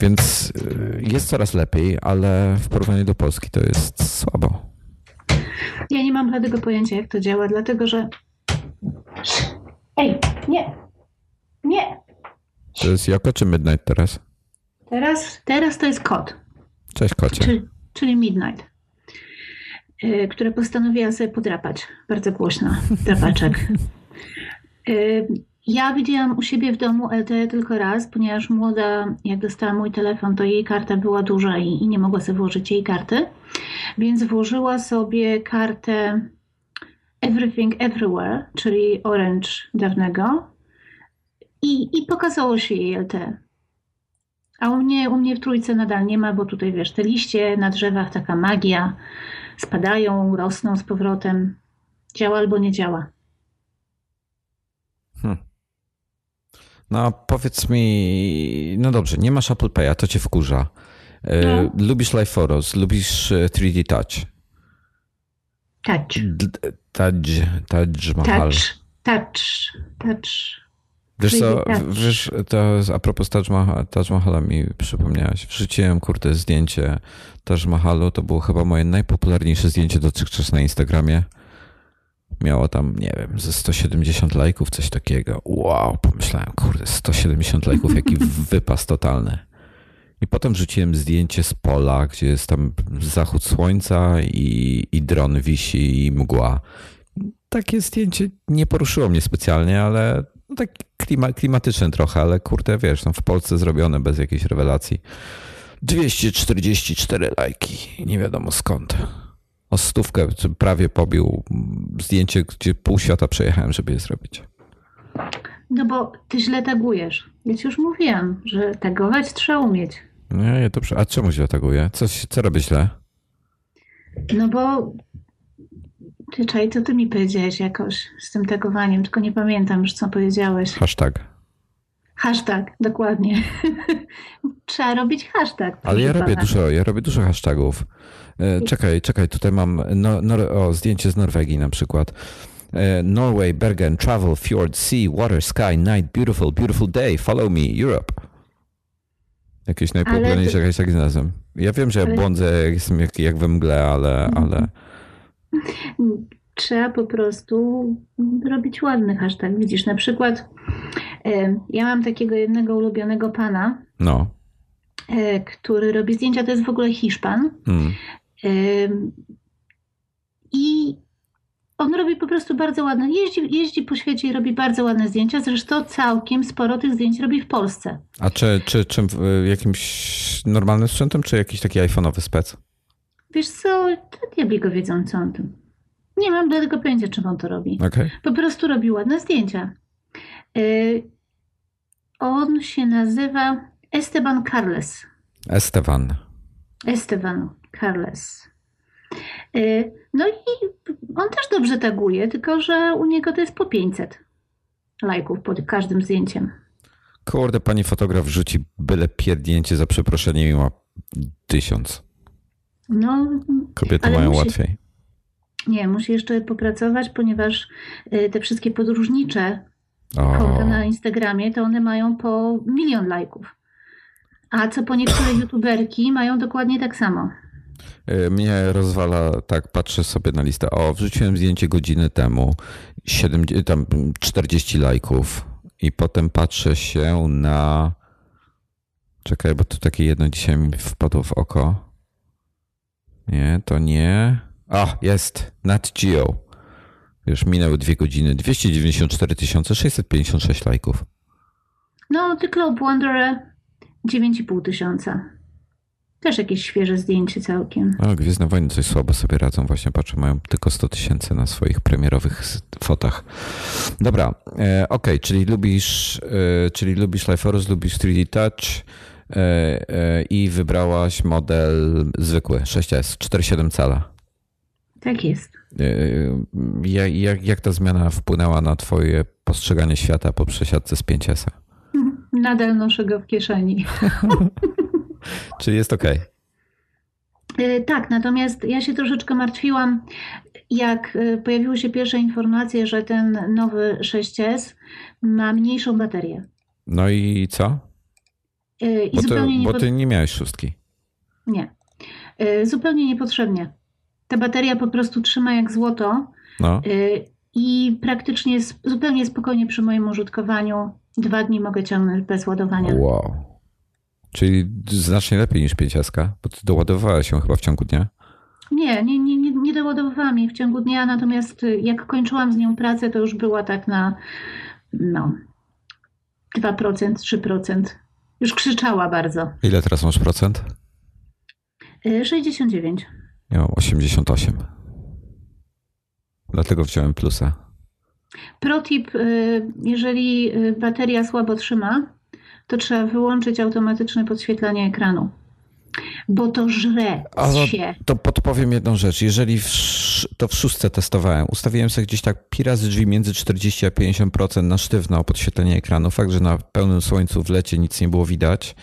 Więc y, jest coraz lepiej, ale w porównaniu do Polski to jest słabo. Ja nie mam żadnego pojęcia, jak to działa, dlatego że. Ej, nie! Nie! To jest Joko czy Midnight teraz? Teraz, teraz to jest kot. Cześć kocie. Czyli, czyli Midnight, yy, która postanowiła sobie podrapać. Bardzo głośno. Drapaczek. Yy, ja widziałam u siebie w domu LTE tylko raz, ponieważ młoda, jak dostała mój telefon, to jej karta była duża i, i nie mogła sobie włożyć jej karty. Więc włożyła sobie kartę Everything Everywhere, czyli Orange dawnego, i, i pokazało się jej LTE. A u mnie, u mnie w trójce nadal nie ma, bo tutaj wiesz, te liście na drzewach, taka magia, spadają, rosną z powrotem. Działa albo nie działa. Hmm. No powiedz mi, no dobrze, nie masz Apple Pay'a, to cię wkurza. E, no. Lubisz Live Photos, lubisz 3D e, Touch. Touch. Touch, touch Mahal. Touch, touch, touch. Wiesz co, wiesz, to a propos Taj, Mahal, Taj Mahala mi przypomniałaś. Wrzuciłem, kurde, zdjęcie Taj Mahalu. To było chyba moje najpopularniejsze zdjęcie dotychczas na Instagramie. Miało tam, nie wiem, ze 170 lajków, coś takiego. Wow, pomyślałem, kurde, 170 lajków, jaki wypas totalny. I potem rzuciłem zdjęcie z pola, gdzie jest tam zachód słońca i, i dron wisi i mgła. Takie zdjęcie nie poruszyło mnie specjalnie, ale no tak klima, klimatyczne trochę, ale kurde, wiesz, no w Polsce zrobione bez jakiejś rewelacji. 244 lajki, nie wiadomo skąd. O stówkę prawie pobił zdjęcie, gdzie pół świata przejechałem, żeby je zrobić. No bo ty źle tagujesz. Ci już mówiłam, że tagować trzeba umieć. Nie, dobrze. A czemu źle taguję? Coś, co robię źle? No bo ty, czaj, co ty mi powiedziałeś jakoś z tym tagowaniem, tylko nie pamiętam już, co powiedziałeś. Hashtag. Hashtag, dokładnie. Trzeba robić hashtag. Ale ja robię, dużo, ja robię dużo hashtagów. E, czekaj, czekaj, tutaj mam no, no, o, zdjęcie z Norwegii na przykład. E, Norway, Bergen, travel, fjord, sea, water, sky, night, beautiful, beautiful day, follow me, Europe. Jakieś najpopularniejsze hasztagi znalazłem. Ja wiem, że ja błądzę, jak jestem jak, jak we mgle, ale, ale Trzeba po prostu robić ładny hashtag. Widzisz, na przykład ja mam takiego jednego ulubionego pana, no. E, który robi zdjęcia, to jest w ogóle Hiszpan. E, I on robi po prostu bardzo ładne, jeździ, jeździ po świecie i robi bardzo ładne zdjęcia. Zresztą całkiem sporo tych zdjęć robi w Polsce. A czy, czy, czy jakimś normalnym sprzętem, czy jakiś taki iPhone'owy spec? Wiesz co, to diabli go wiedzą, co on tym. Nie mam do tego pojęcia, czym on to robi. Okay. Po prostu robi ładne zdjęcia. On się nazywa Esteban Carles. Esteban. Esteban Carles. Yy, no i on też dobrze taguje, tylko że u niego to jest po 500 lajków pod każdym zdjęciem. Kurde, pani fotograf rzuci byle pierdnięcie za przeproszeniem i ma tysiąc. No, Kobiety mają musi, łatwiej. Nie, musi jeszcze popracować, ponieważ y, te wszystkie podróżnicze konta na Instagramie, to one mają po milion lajków. A co po niektóre youtuberki mają dokładnie tak samo. Y, mnie rozwala, tak patrzę sobie na listę. O, wrzuciłem zdjęcie godziny temu, 7, tam 40 lajków i potem patrzę się na... Czekaj, bo tu takie jedno dzisiaj mi wpadło w oko. Nie, to nie. A, jest. Nat Geo. Już minęły dwie godziny. 294 656 lajków. No, The Wanderer 9,5 tysiąca. Też jakieś świeże zdjęcie całkiem. No, Gwiezdne Wojny coś słabo sobie radzą. Właśnie patrzę, mają tylko 100 tysięcy na swoich premierowych fotach. Dobra, e, ok, czyli lubisz, e, czyli lubisz Life Force, lubisz 3D Touch e, e, i wybrałaś model zwykły 6S, 4,7 cala. Tak jest. E, jak, jak, jak ta zmiana wpłynęła na twoje postrzeganie świata po przesiadce z 5S? Nadal noszę go w kieszeni. Czy jest ok? Tak, natomiast ja się troszeczkę martwiłam, jak e, pojawiły się pierwsze informacje, że ten nowy 6S ma mniejszą baterię. No i co? E, I bo, ty, zupełnie bo ty nie miałeś szóstki. Nie. E, zupełnie niepotrzebnie. Ta bateria po prostu trzyma jak złoto no. i praktycznie zupełnie spokojnie przy moim użytkowaniu dwa dni mogę ciągnąć bez ładowania. Wow. Czyli znacznie lepiej niż 5 bo ty doładowałeś się chyba w ciągu dnia. Nie, nie, nie, nie, nie doładowywałam jej w ciągu dnia, natomiast jak kończyłam z nią pracę, to już była tak na no, 2%, 3%. Już krzyczała bardzo. Ile teraz masz procent? 69. Ja mam 88. Dlatego wziąłem plusa. Protip, jeżeli bateria słabo trzyma, to trzeba wyłączyć automatyczne podświetlanie ekranu. Bo to żre się. To podpowiem jedną rzecz. Jeżeli w, to w szóstce testowałem, ustawiłem sobie gdzieś tak pi razy drzwi między 40 a 50% na sztywno podświetlenie ekranu. Fakt, że na pełnym słońcu w lecie nic nie było widać,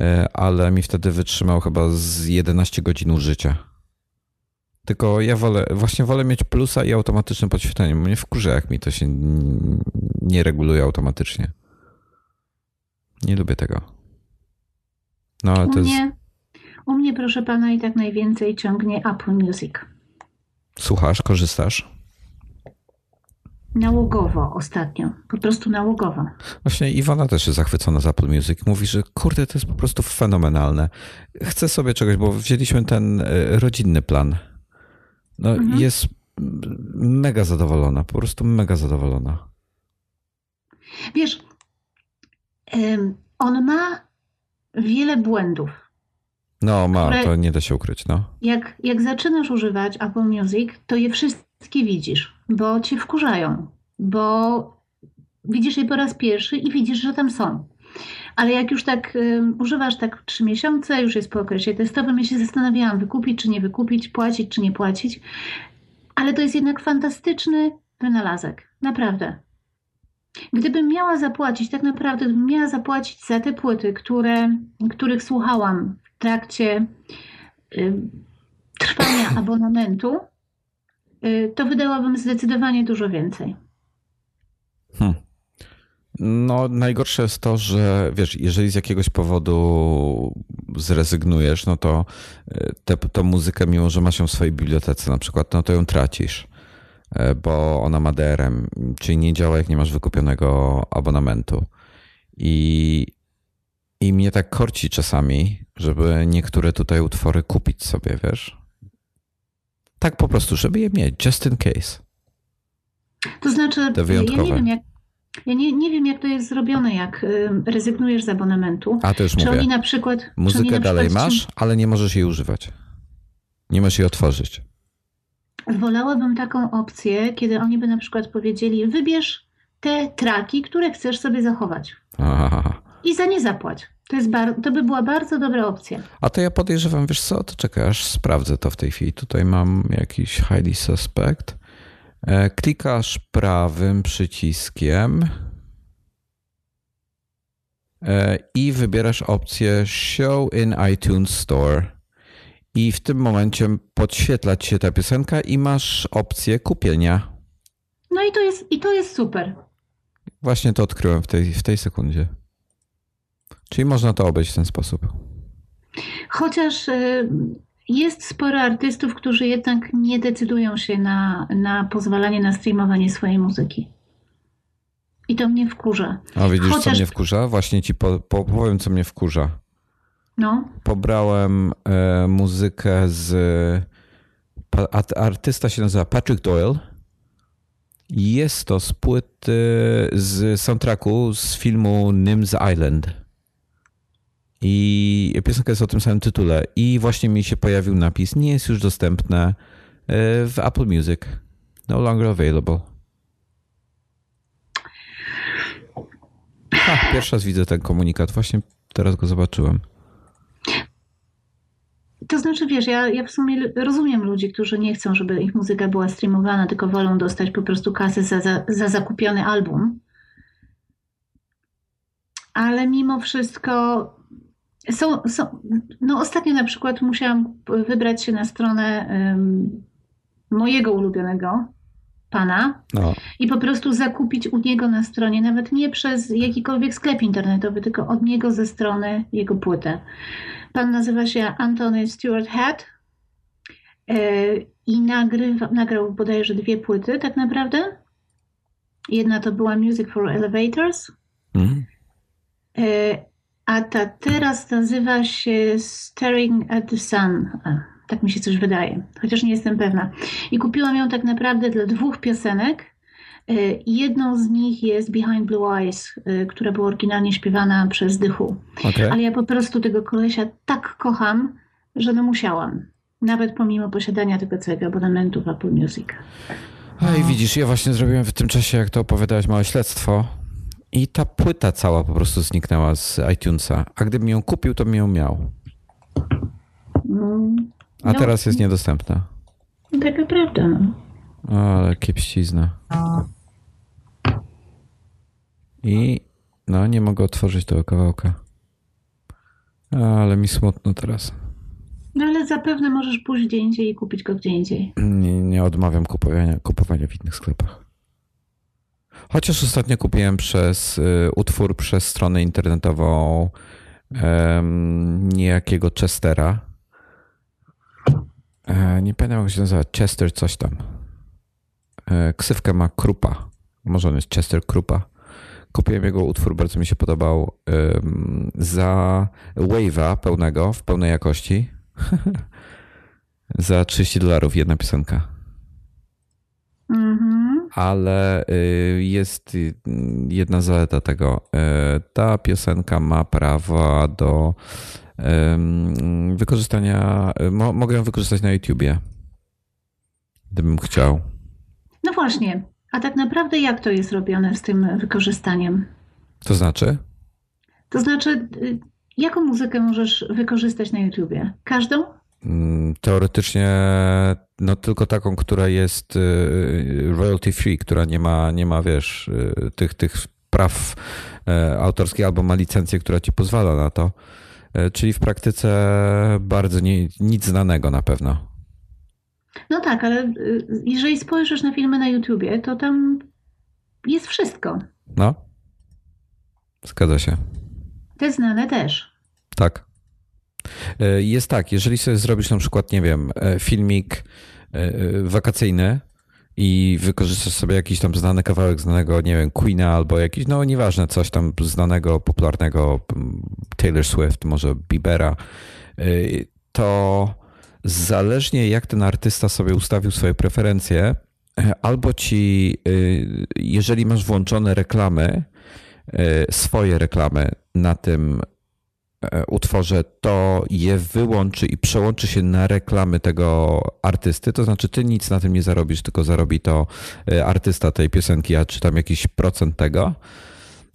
e, ale mi wtedy wytrzymał chyba z 11 godzin użycia. Tylko ja wolę, właśnie wolę mieć plusa i automatyczne podświetlenie. Mnie wkurza, jak mi to się nie reguluje automatycznie. Nie lubię tego. No, ale u, to mnie, jest... u mnie, proszę pana, i tak najwięcej ciągnie Apple Music. Słuchasz, korzystasz? Nałogowo ostatnio, po prostu nałogowo. Właśnie Iwona też jest zachwycona z Apple Music. Mówi, że kurde, to jest po prostu fenomenalne. Chcę sobie czegoś, bo wzięliśmy ten e, rodzinny plan. No mhm. jest mega zadowolona, po prostu mega zadowolona. Wiesz, on ma wiele błędów. No, ma, to nie da się ukryć. No. Jak, jak zaczynasz używać Apple Music, to je wszystkie widzisz, bo cię wkurzają, bo widzisz je po raz pierwszy i widzisz, że tam są. Ale jak już tak um, używasz tak trzy miesiące, już jest po okresie testowym, ja się zastanawiałam, wykupić czy nie wykupić, płacić czy nie płacić. Ale to jest jednak fantastyczny wynalazek. Naprawdę. Gdybym miała zapłacić, tak naprawdę, gdybym miała zapłacić za te płyty, które, których słuchałam w trakcie y, trwania abonamentu, y, to wydałabym zdecydowanie dużo więcej. Hmm. No, najgorsze jest to, że wiesz, jeżeli z jakiegoś powodu zrezygnujesz, no to y, tę muzykę, mimo że masz ją w swojej bibliotece na przykład, no to ją tracisz. E, bo ona ma DRM, czyli nie działa jak nie masz wykupionego abonamentu. I, i mnie tak korci czasami, żeby niektóre tutaj utwory kupić sobie, wiesz? Tak po prostu, żeby je mieć, just in case. To znaczy, Te wyjątkowe. ja nie wiem jak ja nie, nie wiem, jak to jest zrobione, jak rezygnujesz z abonamentu. A to już czy mówię. Oni na przykład. Muzykę na dalej przykład masz, ale nie możesz jej używać. Nie możesz jej otworzyć. Wolałabym taką opcję, kiedy oni by na przykład powiedzieli: wybierz te traki, które chcesz sobie zachować. Aha. I za nie zapłać. To, jest bar- to by była bardzo dobra opcja. A to ja podejrzewam, wiesz co, to czekaj, aż sprawdzę to w tej chwili. Tutaj mam jakiś highly suspect. E, klikasz prawym przyciskiem e, i wybierasz opcję Show in iTunes Store i w tym momencie podświetla ci się ta piosenka i masz opcję kupienia. No i to jest, i to jest super. Właśnie to odkryłem w tej, w tej sekundzie. Czyli można to obejść w ten sposób. Chociaż y, jest sporo artystów, którzy jednak nie decydują się na, na pozwalanie na streamowanie swojej muzyki. I to mnie wkurza. A widzisz, Chociaż... co mnie wkurza? Właśnie ci po, po, powiem, co mnie wkurza. No. Pobrałem e, muzykę z. Pa, artysta się nazywa Patrick Doyle. Jest to z płyty z soundtracku z filmu Nims Island. I piosenka jest o tym samym tytule. I właśnie mi się pojawił napis, nie jest już dostępne e, w Apple Music. No longer available. Ha, pierwszy raz widzę ten komunikat. Właśnie teraz go zobaczyłem. To znaczy, wiesz, ja, ja w sumie rozumiem ludzi, którzy nie chcą, żeby ich muzyka była streamowana, tylko wolą dostać po prostu kasę za, za, za zakupiony album. Ale mimo wszystko są, są, no ostatnio na przykład musiałam wybrać się na stronę um, mojego ulubionego pana no. i po prostu zakupić u niego na stronie, nawet nie przez jakikolwiek sklep internetowy, tylko od niego ze strony jego płytę. Pan nazywa się Antony Stewart Head e, i nagrywa, nagrał bodajże dwie płyty tak naprawdę. Jedna to była Music for Elevators, mm. A ta teraz nazywa się Staring at the Sun. Tak mi się coś wydaje, chociaż nie jestem pewna. I kupiłam ją tak naprawdę dla dwóch piosenek. E, jedną z nich jest Behind Blue Eyes, e, która była oryginalnie śpiewana przez Dychu. Okay. Ale ja po prostu tego kolesia tak kocham, że no musiałam. Nawet pomimo posiadania tego całego abonamentu w Apple Music. A i widzisz, ja właśnie zrobiłem w tym czasie, jak to opowiadałeś, małe śledztwo i ta płyta cała po prostu zniknęła z iTunesa. A gdybym ją kupił, to bym ją miał. A no, teraz jest niedostępna. Taka prawda. No. Ale kiepścizna. I no, nie mogę otworzyć tego kawałka. Ale mi smutno teraz. No ale zapewne możesz pójść gdzie indziej i kupić go gdzie indziej. Nie, nie odmawiam kupowania, kupowania w innych sklepach. Chociaż ostatnio kupiłem przez y, utwór przez stronę internetową um, niejakiego Chestera. E, nie pamiętam jak się nazywa, Chester coś tam. E, ksywkę ma Krupa. Może on jest Chester Krupa. Kupiłem jego utwór, bardzo mi się podobał. Za Wave'a pełnego, w pełnej jakości. za 30 dolarów jedna piosenka. Mhm. Ale y, jest jedna zaleta tego. E, ta piosenka ma prawo do wykorzystania, mo, mogę ją wykorzystać na YouTubie, gdybym chciał. No właśnie, a tak naprawdę jak to jest robione z tym wykorzystaniem? To znaczy? To znaczy, y, jaką muzykę możesz wykorzystać na YouTubie? Każdą? Mm, teoretycznie no tylko taką, która jest y, royalty free, która nie ma, nie ma wiesz, y, tych, tych praw e, autorskich albo ma licencję, która ci pozwala na to. E, czyli w praktyce bardzo nie, nic znanego na pewno. No tak, ale y, jeżeli spojrzysz na filmy na YouTubie, to tam jest wszystko. No. Zgadza się. Te znane też. Tak. E, jest tak, jeżeli sobie zrobisz na przykład, nie wiem, e, filmik wakacyjny, i wykorzystasz sobie jakiś tam znany kawałek znanego, nie wiem, Queena albo jakiś, no nieważne, coś tam znanego, popularnego, Taylor Swift, może Biebera, to zależnie jak ten artysta sobie ustawił swoje preferencje, albo ci, jeżeli masz włączone reklamy, swoje reklamy na tym E, utworze, to je wyłączy i przełączy się na reklamy tego artysty, to znaczy ty nic na tym nie zarobisz, tylko zarobi to e, artysta tej piosenki, a czy tam jakiś procent tego.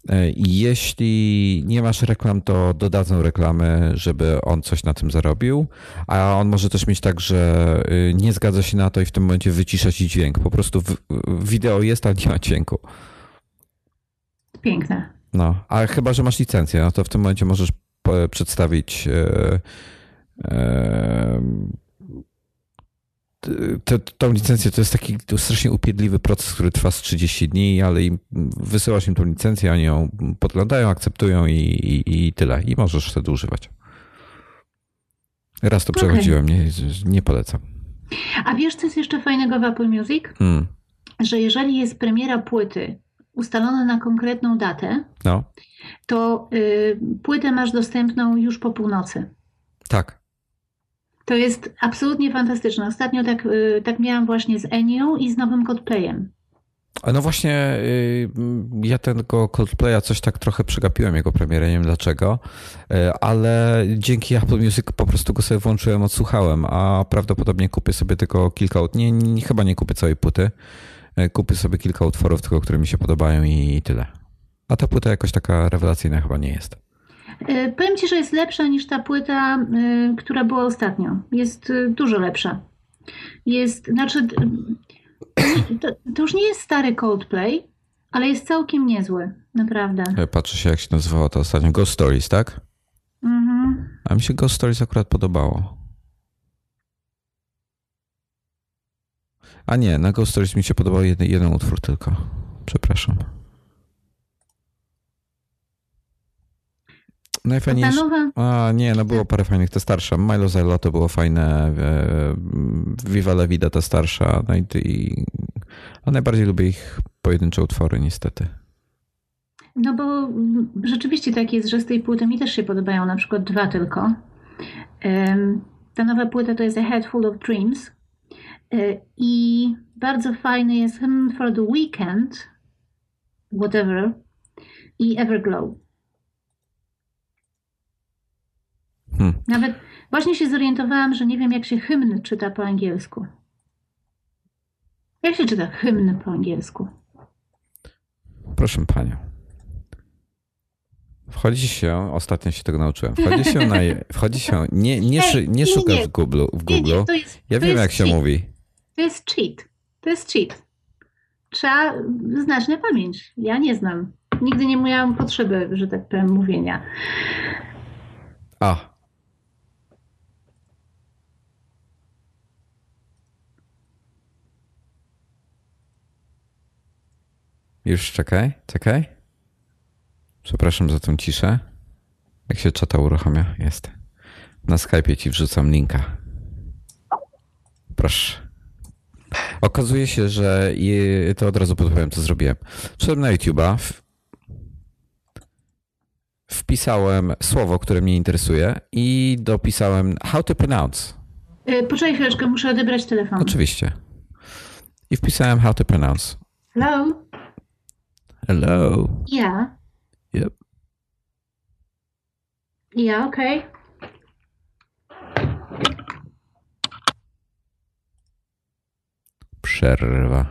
E, jeśli nie masz reklam, to dodadzą reklamy, żeby on coś na tym zarobił, a on może też mieć tak, że nie zgadza się na to i w tym momencie wycisza ci dźwięk. Po prostu wideo jest, ale nie ma dźwięku. Piękne. No, a chyba, że masz licencję, no to w tym momencie możesz przedstawić e, e, tą licencję to jest taki strasznie upierdliwy proces, który trwa z 30 dni, ale im wysyłasz im tą licencję, oni ją podglądają, akceptują i, i, i tyle. I możesz wtedy używać. Raz to okay. przechodziłem, nie, nie polecam. A wiesz, co jest jeszcze fajnego w Apple Music? Hmm. Że jeżeli jest premiera płyty ustalona na konkretną datę, no. To y, płytę masz dostępną już po północy. Tak. To jest absolutnie fantastyczne. Ostatnio tak, y, tak miałam właśnie z Enią i z nowym Coldplayem. No właśnie, y, ja tego Coldplaya coś tak trochę przegapiłem jego premierę, nie wiem dlaczego, y, ale dzięki Apple Music po prostu go sobie włączyłem, odsłuchałem, a prawdopodobnie kupię sobie tylko kilka, nie, nie chyba nie kupię całej płyty, y, kupię sobie kilka utworów tylko, które mi się podobają i tyle. A ta płyta jakoś taka rewelacyjna chyba nie jest. Powiem Ci, że jest lepsza niż ta płyta, która była ostatnio. Jest dużo lepsza. Jest, znaczy to, to, już nie jest stary Coldplay, ale jest całkiem niezły, naprawdę. Patrzę się, jak się nazywała to ostatnio. Ghost Stories, tak? Mhm. A mi się Ghost Stories akurat podobało. A nie, na Ghost Stories mi się podobał jeden, jeden utwór tylko. Przepraszam. Najfajniejsze. A nie, no było parę fajnych, te starsze. Milo Zelo to było fajne. E, Viva la Vida ta starsza. No i, i a najbardziej lubię ich pojedyncze utwory, niestety. No bo rzeczywiście tak jest, że z tej płyty mi też się podobają na przykład dwa tylko. Ta nowa płyta to jest A Head Full of Dreams e, i bardzo fajny jest Hymn for the Weekend, whatever, i Everglow. Hmm. Nawet właśnie się zorientowałam, że nie wiem, jak się hymn czyta po angielsku. Jak się czyta hymn po angielsku? Proszę panią. Wchodzi się, ostatnio się tego nauczyłem, wchodzi się na, wchodzi się, nie, nie, nie, nie szuka w Google, w Google. Ja wiem jak się mówi. To jest cheat, to jest cheat. Trzeba znać na pamięć. Ja nie znam. Nigdy nie miałam potrzeby, że tak powiem, mówienia. A, Już czekaj, czekaj. Przepraszam za tą ciszę. Jak się czata uruchamia? Jest. Na Skype'ie ci wrzucam linka. Proszę. Okazuje się, że to od razu podpowiem, co zrobiłem. Wszedłem na YouTube'a, wpisałem słowo, które mnie interesuje i dopisałem how to pronounce. E, poczekaj chwileczkę, muszę odebrać telefon. Oczywiście. I wpisałem how to pronounce. Hello? Hello. Yeah. Yep. Yeah, okay. Przerwa.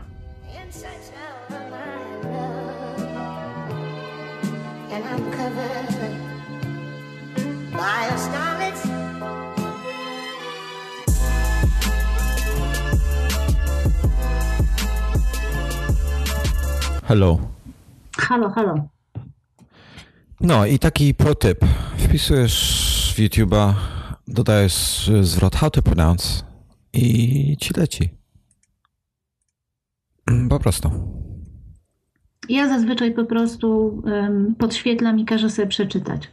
Hello. Halo, halo. No i taki protyp. Wpisujesz w YouTube'a, dodajesz zwrot how to pronounce i ci leci. Po prostu. Ja zazwyczaj po prostu um, podświetlam i każę sobie przeczytać.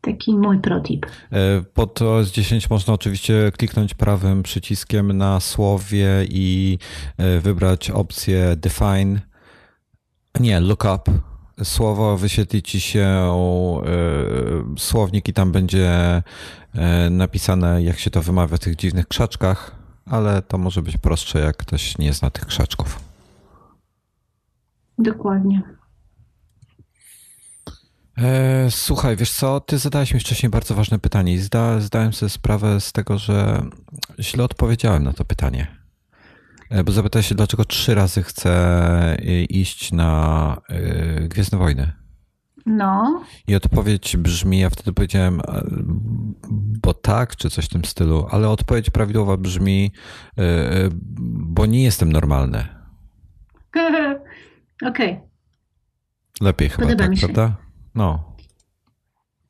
Taki mój protip. E, pod OS 10 można oczywiście kliknąć prawym przyciskiem na słowie i e, wybrać opcję define nie, look up. Słowo wyświetli ci się y, słownik i tam będzie y, napisane, jak się to wymawia w tych dziwnych krzaczkach, ale to może być prostsze, jak ktoś nie zna tych krzaczków. Dokładnie. E, słuchaj, wiesz co, ty zadałeś mi wcześniej bardzo ważne pytanie i zda, zdałem sobie sprawę z tego, że źle odpowiedziałem na to pytanie. E, bo zapytałeś się, dlaczego trzy razy chcę e, iść na e, Gwiezdne Wojny. No. I odpowiedź brzmi, ja wtedy powiedziałem, bo tak, czy coś w tym stylu, ale odpowiedź prawidłowa brzmi, bo nie jestem normalny. Okej. Okay. Lepiej chyba, Podoba tak, prawda? No.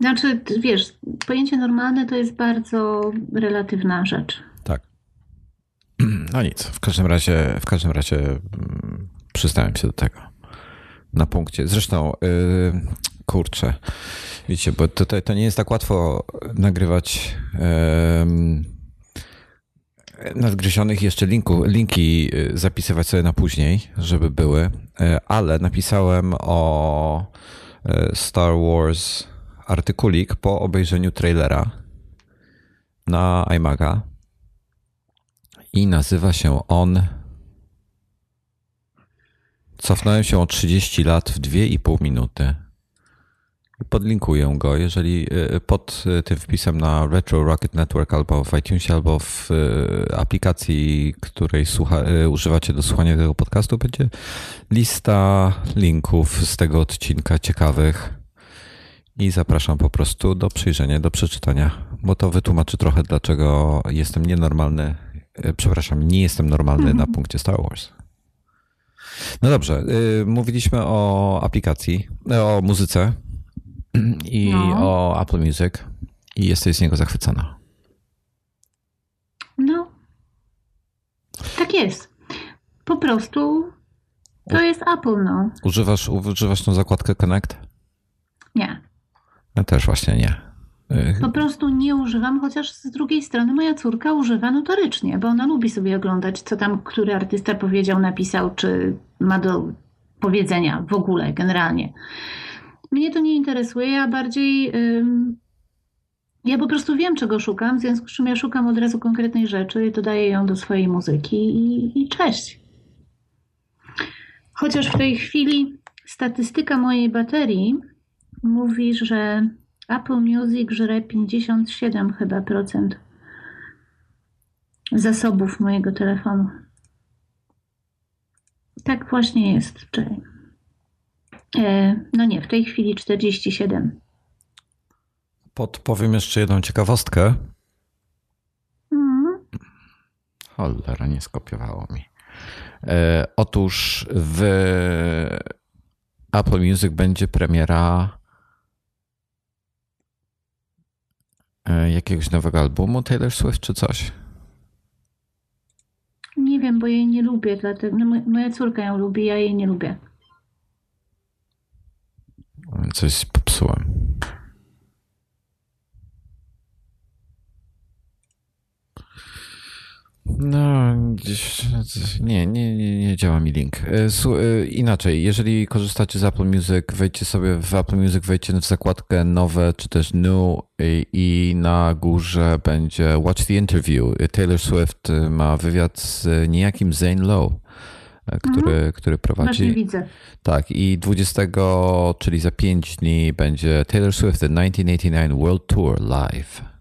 Znaczy, wiesz, pojęcie normalne to jest bardzo relatywna rzecz. No nic, w każdym razie, w każdym razie mm, przystałem się do tego. Na punkcie. Zresztą, yy, kurczę, wiecie, bo tutaj to nie jest tak łatwo nagrywać yy, nadgryzionych jeszcze linku, linki y, zapisywać sobie na później, żeby były, yy, ale napisałem o y, Star Wars artykulik po obejrzeniu trailera na iMaga i nazywa się on Cofnąłem się o 30 lat w 2,5 minuty. Podlinkuję go, jeżeli e, pod e, tym wpisem na Retro Rocket Network albo w iTunesie, albo w e, aplikacji, której słucha, używacie do słuchania tego podcastu, będzie lista linków z tego odcinka ciekawych. I zapraszam po prostu do przyjrzenia, do przeczytania, bo to wytłumaczy trochę, dlaczego jestem nienormalny. Przepraszam, nie jestem normalny na punkcie Star Wars. No dobrze, mówiliśmy o aplikacji, o muzyce i no. o Apple Music i jesteś z niego zachwycona. No, tak jest. Po prostu to jest Apple, no. Używasz, używasz tą zakładkę Connect? Nie. Ja też właśnie nie. Po prostu nie używam, chociaż z drugiej strony moja córka używa notorycznie, bo ona lubi sobie oglądać, co tam który artysta powiedział, napisał, czy ma do powiedzenia w ogóle, generalnie. Mnie to nie interesuje, ja bardziej. Ja po prostu wiem, czego szukam, w związku z czym ja szukam od razu konkretnej rzeczy, dodaję ją do swojej muzyki i, i cześć. Chociaż w tej chwili statystyka mojej baterii mówi, że Apple Music żre 57 chyba procent zasobów mojego telefonu. Tak właśnie jest. Czyli E, no nie, w tej chwili 47. Podpowiem jeszcze jedną ciekawostkę. Mm. Cholera, nie skopiowało mi. E, otóż w Apple Music będzie premiera e, jakiegoś nowego albumu Taylor Swift czy coś? Nie wiem, bo jej nie lubię, dlatego no, moja córka ją lubi, ja jej nie lubię. Coś No, nie, nie, nie, nie działa mi link. E, e, inaczej, jeżeli korzystacie z Apple Music, wejdźcie sobie w Apple Music, wejdźcie w zakładkę nowe czy też new i na górze będzie Watch the Interview. Taylor Swift ma wywiad z niejakim Zane Lowe który, mhm. który prowadzi. Właśnie widzę. Tak, i 20, czyli za 5 dni będzie Taylor Swift The 1989 World Tour Live.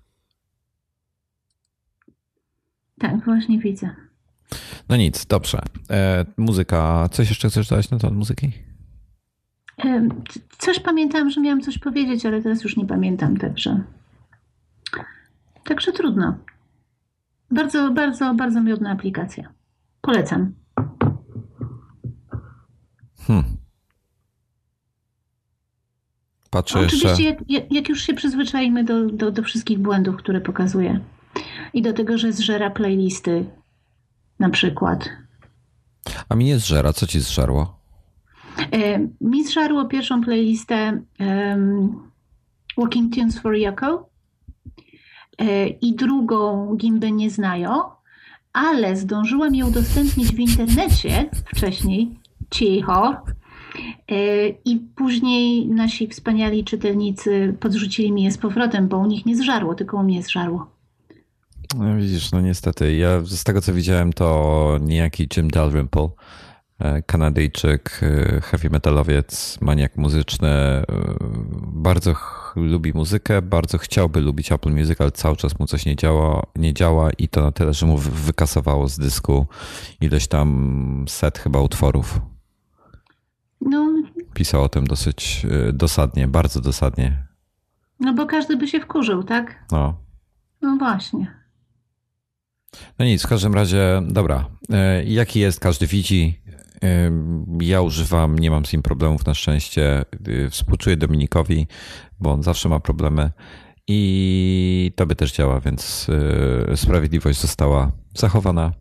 Tak, właśnie widzę. No nic, dobrze. E, muzyka. Coś jeszcze chcesz dodać na temat muzyki? E, coś pamiętam, że miałam coś powiedzieć, ale teraz już nie pamiętam, także. Także trudno. Bardzo, bardzo, bardzo miodna aplikacja. Polecam. Hmm. Patrzę Oczywiście, jeszcze... jak, jak, już się przyzwyczajimy do, do, do wszystkich błędów, które pokazuje i do tego, że zżera playlisty na przykład. A mi nie zżera. Co ci zżarło? E, mi zżarło pierwszą playlistę um, Walking Tunes for Yoko e, i drugą Gimbę nie znają, ale zdążyłam je udostępnić w internecie wcześniej cicho. E, I później nasi wspaniali czytelnicy podrzucili mi je z powrotem, bo u nich nie zżarło, tylko u mnie zżarło. No widzisz, no niestety. Ja z tego co widziałem, to niejaki Jim Dalrymple, e, Kanadyjczyk, e, heavy metalowiec, maniak muzyczny, bardzo lubi muzykę, bardzo chciałby lubić Apple Music, ale cały czas mu coś nie działa, nie działa i to na tyle, że mu wykasowało z dysku ileś tam set chyba utworów. No, Pisał o tym dosyć dosadnie, bardzo dosadnie. No bo każdy by się wkurzył, tak? No. No właśnie. No nic, w każdym razie, dobra. Y, jaki jest, każdy widzi. Y, ja używam, nie mam z nim problemów na szczęście. Współczuję Dominikowi, bo on zawsze ma problemy. I to by też działa, więc sprawiedliwość została zachowana.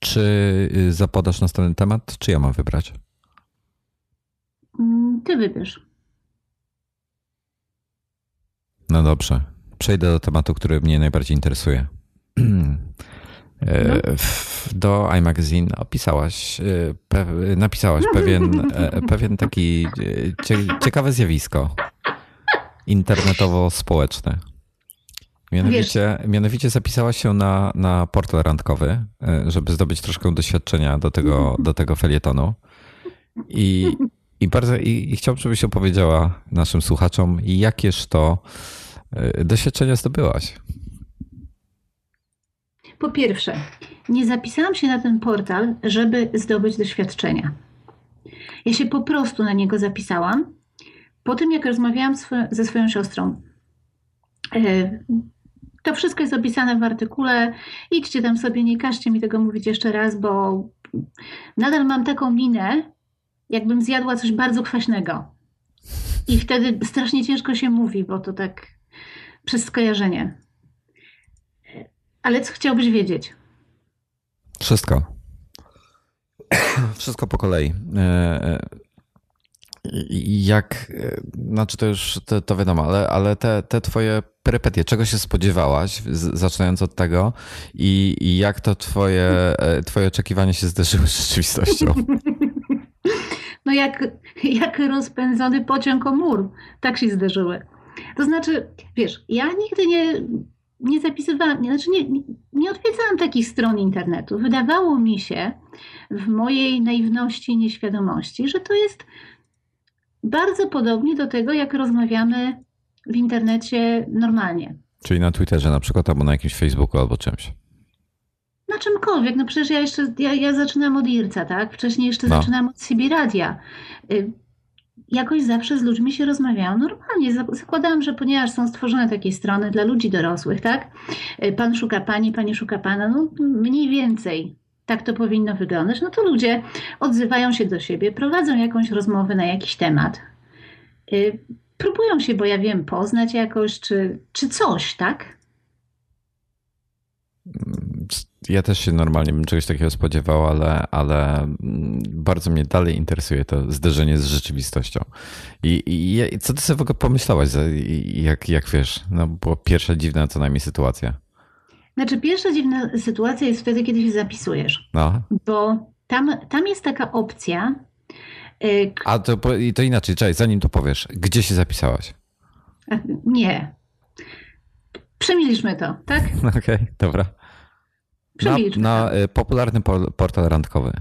Czy zapodasz następny temat, czy ja mam wybrać? Mm, ty wybierz. No dobrze. Przejdę do tematu, który mnie najbardziej interesuje. E, no. Do iMagazine opisałaś, e, napisałaś pewien, e, pewien taki ciekawe zjawisko internetowo-społeczne. Mianowicie, mianowicie zapisałaś się na, na portal randkowy, żeby zdobyć troszkę doświadczenia do tego, do tego felietonu. I, i bardzo i, i chciałbym, żebyś opowiedziała naszym słuchaczom, jakież to doświadczenia zdobyłaś. Po pierwsze, nie zapisałam się na ten portal, żeby zdobyć doświadczenia. Ja się po prostu na niego zapisałam. Po tym, jak rozmawiałam ze swoją siostrą, e, to wszystko jest opisane w artykule. Idźcie tam sobie, nie każcie mi tego mówić jeszcze raz, bo nadal mam taką minę, jakbym zjadła coś bardzo kwaśnego. I wtedy strasznie ciężko się mówi, bo to tak przez skojarzenie. Ale co chciałbyś wiedzieć? Wszystko. Wszystko po kolei. E, e, jak, e, znaczy to już to, to wiadomo, ale, ale te, te twoje perypetie, czego się spodziewałaś, zaczynając od tego i, i jak to twoje, twoje oczekiwania się zderzyły z rzeczywistością? No jak, jak rozpędzony pociąg o mur, tak się zderzyły. To znaczy, wiesz, ja nigdy nie, nie zapisywałam, nie, znaczy nie, nie odwiedzałam takich stron internetu. Wydawało mi się w mojej naiwności i nieświadomości, że to jest bardzo podobnie do tego, jak rozmawiamy w internecie normalnie. Czyli na Twitterze na przykład, albo na jakimś Facebooku, albo czymś. Na czymkolwiek. No przecież ja jeszcze, ja, ja zaczynam od Irca, tak? Wcześniej jeszcze no. zaczynam od CB Radia. Jakoś zawsze z ludźmi się rozmawiałam normalnie. Zakładałam, że ponieważ są stworzone takie strony dla ludzi dorosłych, tak? Y, pan szuka pani, pani szuka pana, no mniej więcej tak to powinno wyglądać, no to ludzie odzywają się do siebie, prowadzą jakąś rozmowę na jakiś temat. Y, próbują się, bo ja wiem, poznać jakoś, czy, czy coś, tak? Ja też się normalnie bym czegoś takiego spodziewał, ale, ale bardzo mnie dalej interesuje to zderzenie z rzeczywistością. I, i, i co ty sobie w ogóle pomyślałaś, jak, jak wiesz, no była pierwsza dziwna co najmniej sytuacja? Znaczy, pierwsza dziwna sytuacja jest wtedy, kiedy się zapisujesz. No. Bo tam, tam jest taka opcja. Yy, A to, to inaczej, czekaj, zanim to powiesz, gdzie się zapisałaś? Nie. Przemiliśmy to, tak? Okej, okay, dobra. Na, na y, popularny portal randkowy.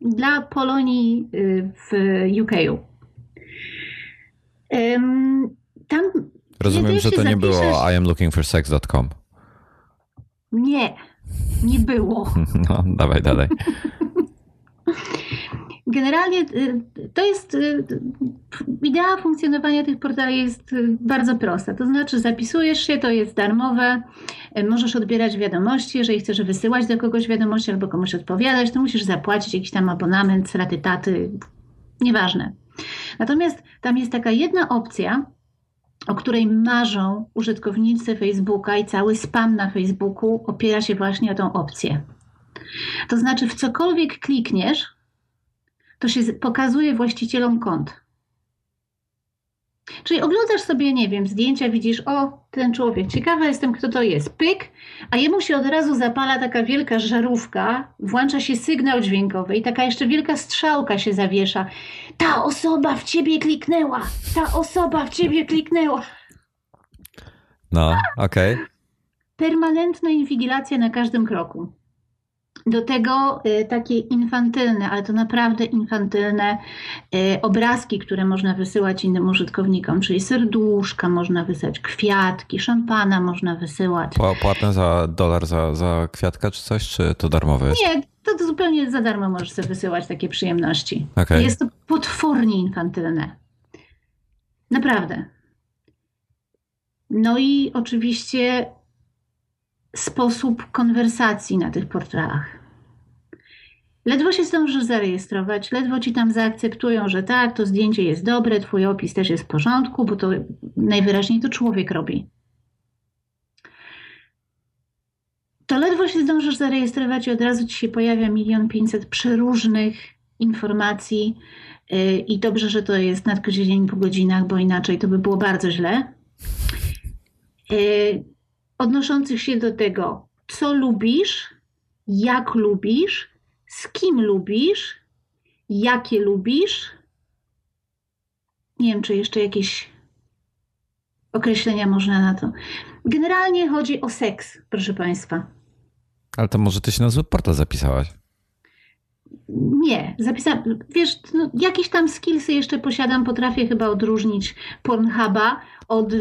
Dla Polonii y, w UK. Tam. Rozumiem, że to nie było I am looking for sex.com. Nie, nie było. No, dawaj dalej. Generalnie y, to jest y, idea funkcjonowania tych portali jest y, bardzo prosta. To znaczy zapisujesz się, to jest darmowe, możesz odbierać wiadomości, jeżeli chcesz wysyłać do kogoś wiadomości albo komuś odpowiadać, to musisz zapłacić jakiś tam abonament, raty taty, nieważne. Natomiast tam jest taka jedna opcja, o której marzą użytkownicy Facebooka i cały spam na Facebooku opiera się właśnie o tą opcję. To znaczy, w cokolwiek klikniesz, to się pokazuje właścicielom kont. Czyli oglądasz sobie, nie wiem, zdjęcia, widzisz, o, ten człowiek, ciekawa jestem, kto to jest, pyk, a jemu się od razu zapala taka wielka żarówka, włącza się sygnał dźwiękowy i taka jeszcze wielka strzałka się zawiesza. Ta osoba w ciebie kliknęła, ta osoba w ciebie kliknęła. No, okej. Okay. Permanentna inwigilacja na każdym kroku. Do tego y, takie infantylne, ale to naprawdę infantylne y, obrazki, które można wysyłać innym użytkownikom, czyli serduszka można wysyłać, kwiatki, szampana można wysyłać. Płatne za dolar za, za kwiatka czy coś, czy to darmowe jest? Nie, to, to zupełnie za darmo możesz sobie wysyłać takie przyjemności. Okay. Jest to potwornie infantylne. Naprawdę. No i oczywiście sposób konwersacji na tych portalach. Ledwo się zdążysz zarejestrować, ledwo ci tam zaakceptują, że tak, to zdjęcie jest dobre, twój opis też jest w porządku, bo to najwyraźniej to człowiek robi. To ledwo się zdążysz zarejestrować i od razu ci się pojawia milion pięćset przeróżnych informacji y, i dobrze, że to jest na dzień po godzinach, bo inaczej to by było bardzo źle. Y, odnoszących się do tego, co lubisz, jak lubisz, z kim lubisz, jakie lubisz. Nie wiem, czy jeszcze jakieś określenia można na to. Generalnie chodzi o seks, proszę Państwa. Ale to może ty się na zły portal zapisałaś? Nie, zapisałam, wiesz, no, jakieś tam skillsy jeszcze posiadam, potrafię chyba odróżnić Pornhuba od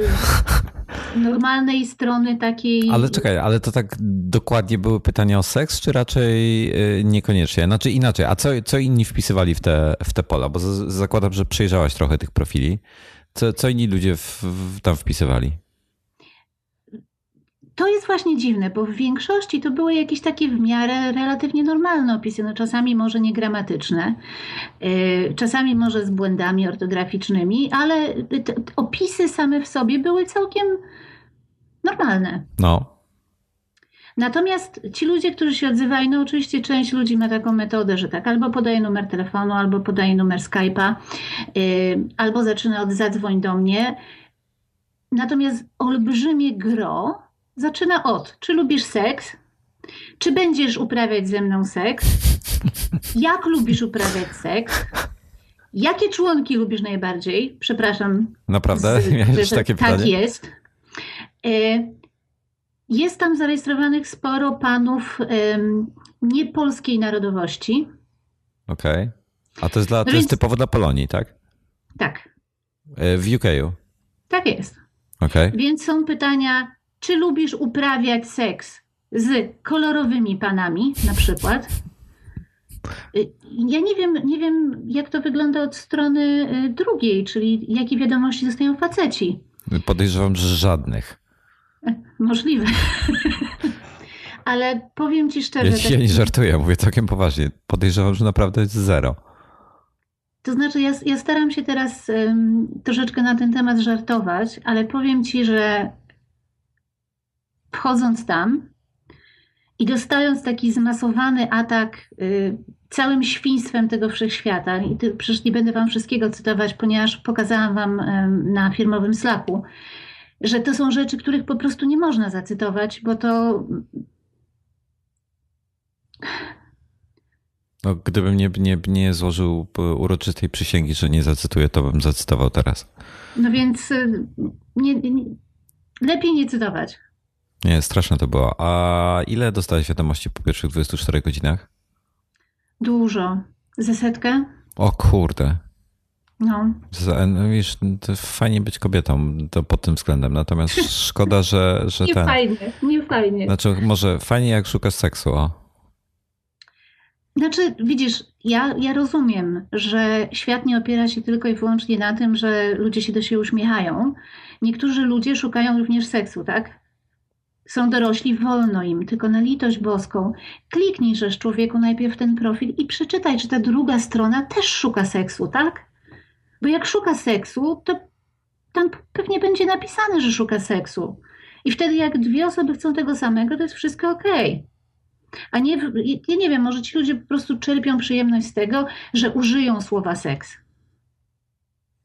normalnej strony takiej... Ale czekaj, ale to tak dokładnie były pytania o seks, czy raczej y, niekoniecznie? Znaczy inaczej, a co, co inni wpisywali w te, w te pola? Bo z, zakładam, że przejrzałaś trochę tych profili. Co, co inni ludzie w, w, tam wpisywali? To jest właśnie dziwne, bo w większości to były jakieś takie w miarę relatywnie normalne opisy, no czasami może niegramatyczne, yy, czasami może z błędami ortograficznymi, ale opisy same w sobie były całkiem normalne. No. Natomiast ci ludzie, którzy się odzywają, no oczywiście część ludzi ma taką metodę, że tak albo podaje numer telefonu, albo podaje numer Skype'a, yy, albo zaczyna od zadzwoń do mnie. Natomiast olbrzymie gro zaczyna od, czy lubisz seks? Czy będziesz uprawiać ze mną seks? Jak lubisz uprawiać seks? Jakie członki lubisz najbardziej? Przepraszam. Naprawdę? Z, Miałeś takie tak pytanie? jest. E, jest tam zarejestrowanych sporo panów niepolskiej narodowości. Okej. Okay. A to jest, dla, no to więc... jest typowo dla Polonii, tak? Tak. E, w UK? Tak jest. Okay. Więc są pytania, czy lubisz uprawiać seks z kolorowymi panami, na przykład? Y, ja nie wiem, nie wiem, jak to wygląda od strony y, drugiej, czyli jakie wiadomości dostają faceci. Podejrzewam, że żadnych. Możliwe. Ale powiem ci szczerze. Ja, ja nie żartuję, mówię całkiem poważnie. Podejrzewam, że naprawdę jest zero. To znaczy, ja, ja staram się teraz um, troszeczkę na ten temat żartować, ale powiem ci, że wchodząc tam i dostając taki zmasowany atak y, całym świństwem tego wszechświata, i ty, przecież nie będę wam wszystkiego cytować, ponieważ pokazałam wam y, na firmowym Slacku, że to są rzeczy, których po prostu nie można zacytować, bo to. No, gdybym nie, nie, nie złożył uroczystej przysięgi, że nie zacytuję, to bym zacytował teraz. No więc y, nie, nie, lepiej nie cytować. Nie, straszne to było. A ile dostałeś wiadomości po pierwszych 24 godzinach? Dużo. Ze setkę? O kurde. No. no wiesz, to fajnie być kobietą to pod tym względem, natomiast szkoda, że, że nie ten... fajnie, nie fajnie. Znaczy, może fajnie jak szukasz seksu, o. Znaczy, widzisz, ja, ja rozumiem, że świat nie opiera się tylko i wyłącznie na tym, że ludzie się do siebie uśmiechają. Niektórzy ludzie szukają również seksu, tak? Są dorośli, wolno im, tylko na litość boską. Kliknij, żeż człowieku najpierw ten profil i przeczytaj, czy ta druga strona też szuka seksu, tak? Bo jak szuka seksu, to tam pewnie będzie napisane, że szuka seksu. I wtedy jak dwie osoby chcą tego samego, to jest wszystko ok. A nie, ja nie wiem, może ci ludzie po prostu czerpią przyjemność z tego, że użyją słowa seks.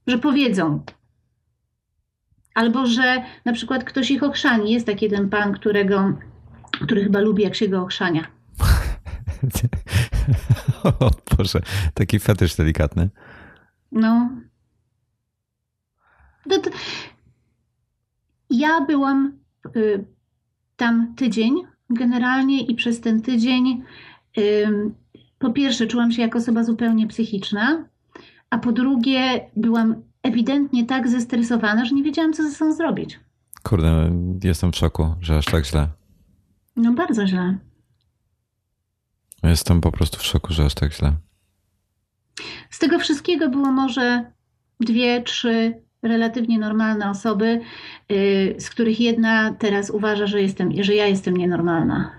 Że powiedzą, Albo, że na przykład ktoś ich ochrzani. Jest taki ten pan, którego, który chyba lubi, jak się go ochrzania. o Boże, taki fetysz delikatny. No. To, to... Ja byłam y, tam tydzień generalnie i przez ten tydzień y, po pierwsze czułam się jako osoba zupełnie psychiczna, a po drugie byłam ewidentnie tak zestresowana, że nie wiedziałam, co ze sobą zrobić. Kurde, jestem w szoku, że aż tak źle. No bardzo źle. Jestem po prostu w szoku, że aż tak źle. Z tego wszystkiego było może dwie, trzy relatywnie normalne osoby, yy, z których jedna teraz uważa, że, jestem, że ja jestem nienormalna.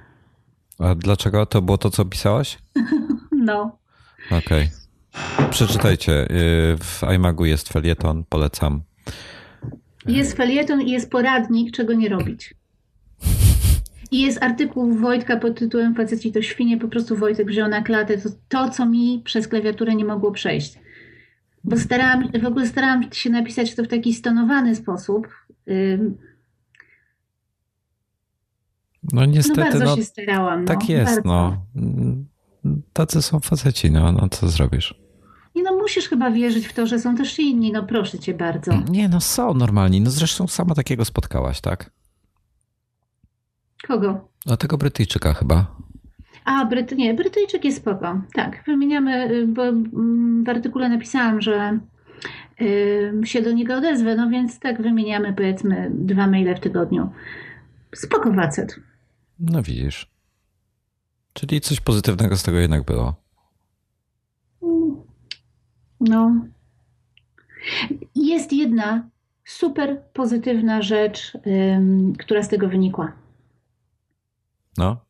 A dlaczego? To było to, co pisałaś? no. Okej. Okay. Przeczytajcie. Y, w iMagu jest felieton, polecam. Jest felieton i jest poradnik, czego nie robić. I jest artykuł Wojtka pod tytułem Faceci to świnie, po prostu Wojtek wziął na klatę to, to, co mi przez klawiaturę nie mogło przejść. Bo starałam, w ogóle starałam się napisać to w taki stonowany sposób. No niestety. No bardzo no, się starałam. Tak no, jest, bardzo. no. Tacy są faceci, no, no co zrobisz? Nie no, musisz chyba wierzyć w to, że są też inni, no proszę cię bardzo. Nie no, są normalni. No zresztą sama takiego spotkałaś, tak? Kogo? No tego Brytyjczyka chyba. A, Bryt, nie, Brytyjczyk jest spoko. Tak, wymieniamy, y, bo mm, w artykule napisałam, że się do niego odezwę, no więc tak wymieniamy powiedzmy dwa maile w tygodniu. Spoko facet. No widzisz. Czyli coś pozytywnego z tego jednak było. No. Jest jedna super pozytywna rzecz, która z tego wynikła. No.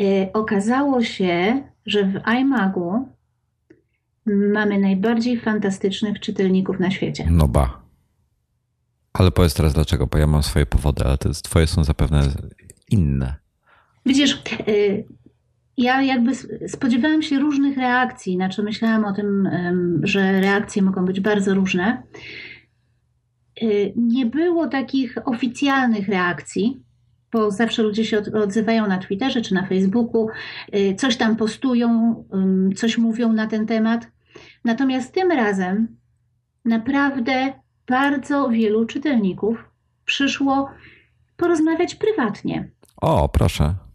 E, okazało się, że w iMagu mamy najbardziej fantastycznych czytelników na świecie. No ba. Ale powiedz teraz dlaczego, bo ja mam swoje powody, ale te twoje są zapewne inne. Widzisz, y, ja jakby spodziewałam się różnych reakcji, znaczy myślałam o tym, że reakcje mogą być bardzo różne. Y, nie było takich oficjalnych reakcji, bo zawsze ludzie się odzywają na Twitterze czy na Facebooku, y, coś tam postują, coś mówią na ten temat. Natomiast tym razem naprawdę bardzo wielu czytelników przyszło porozmawiać prywatnie. O, proszę.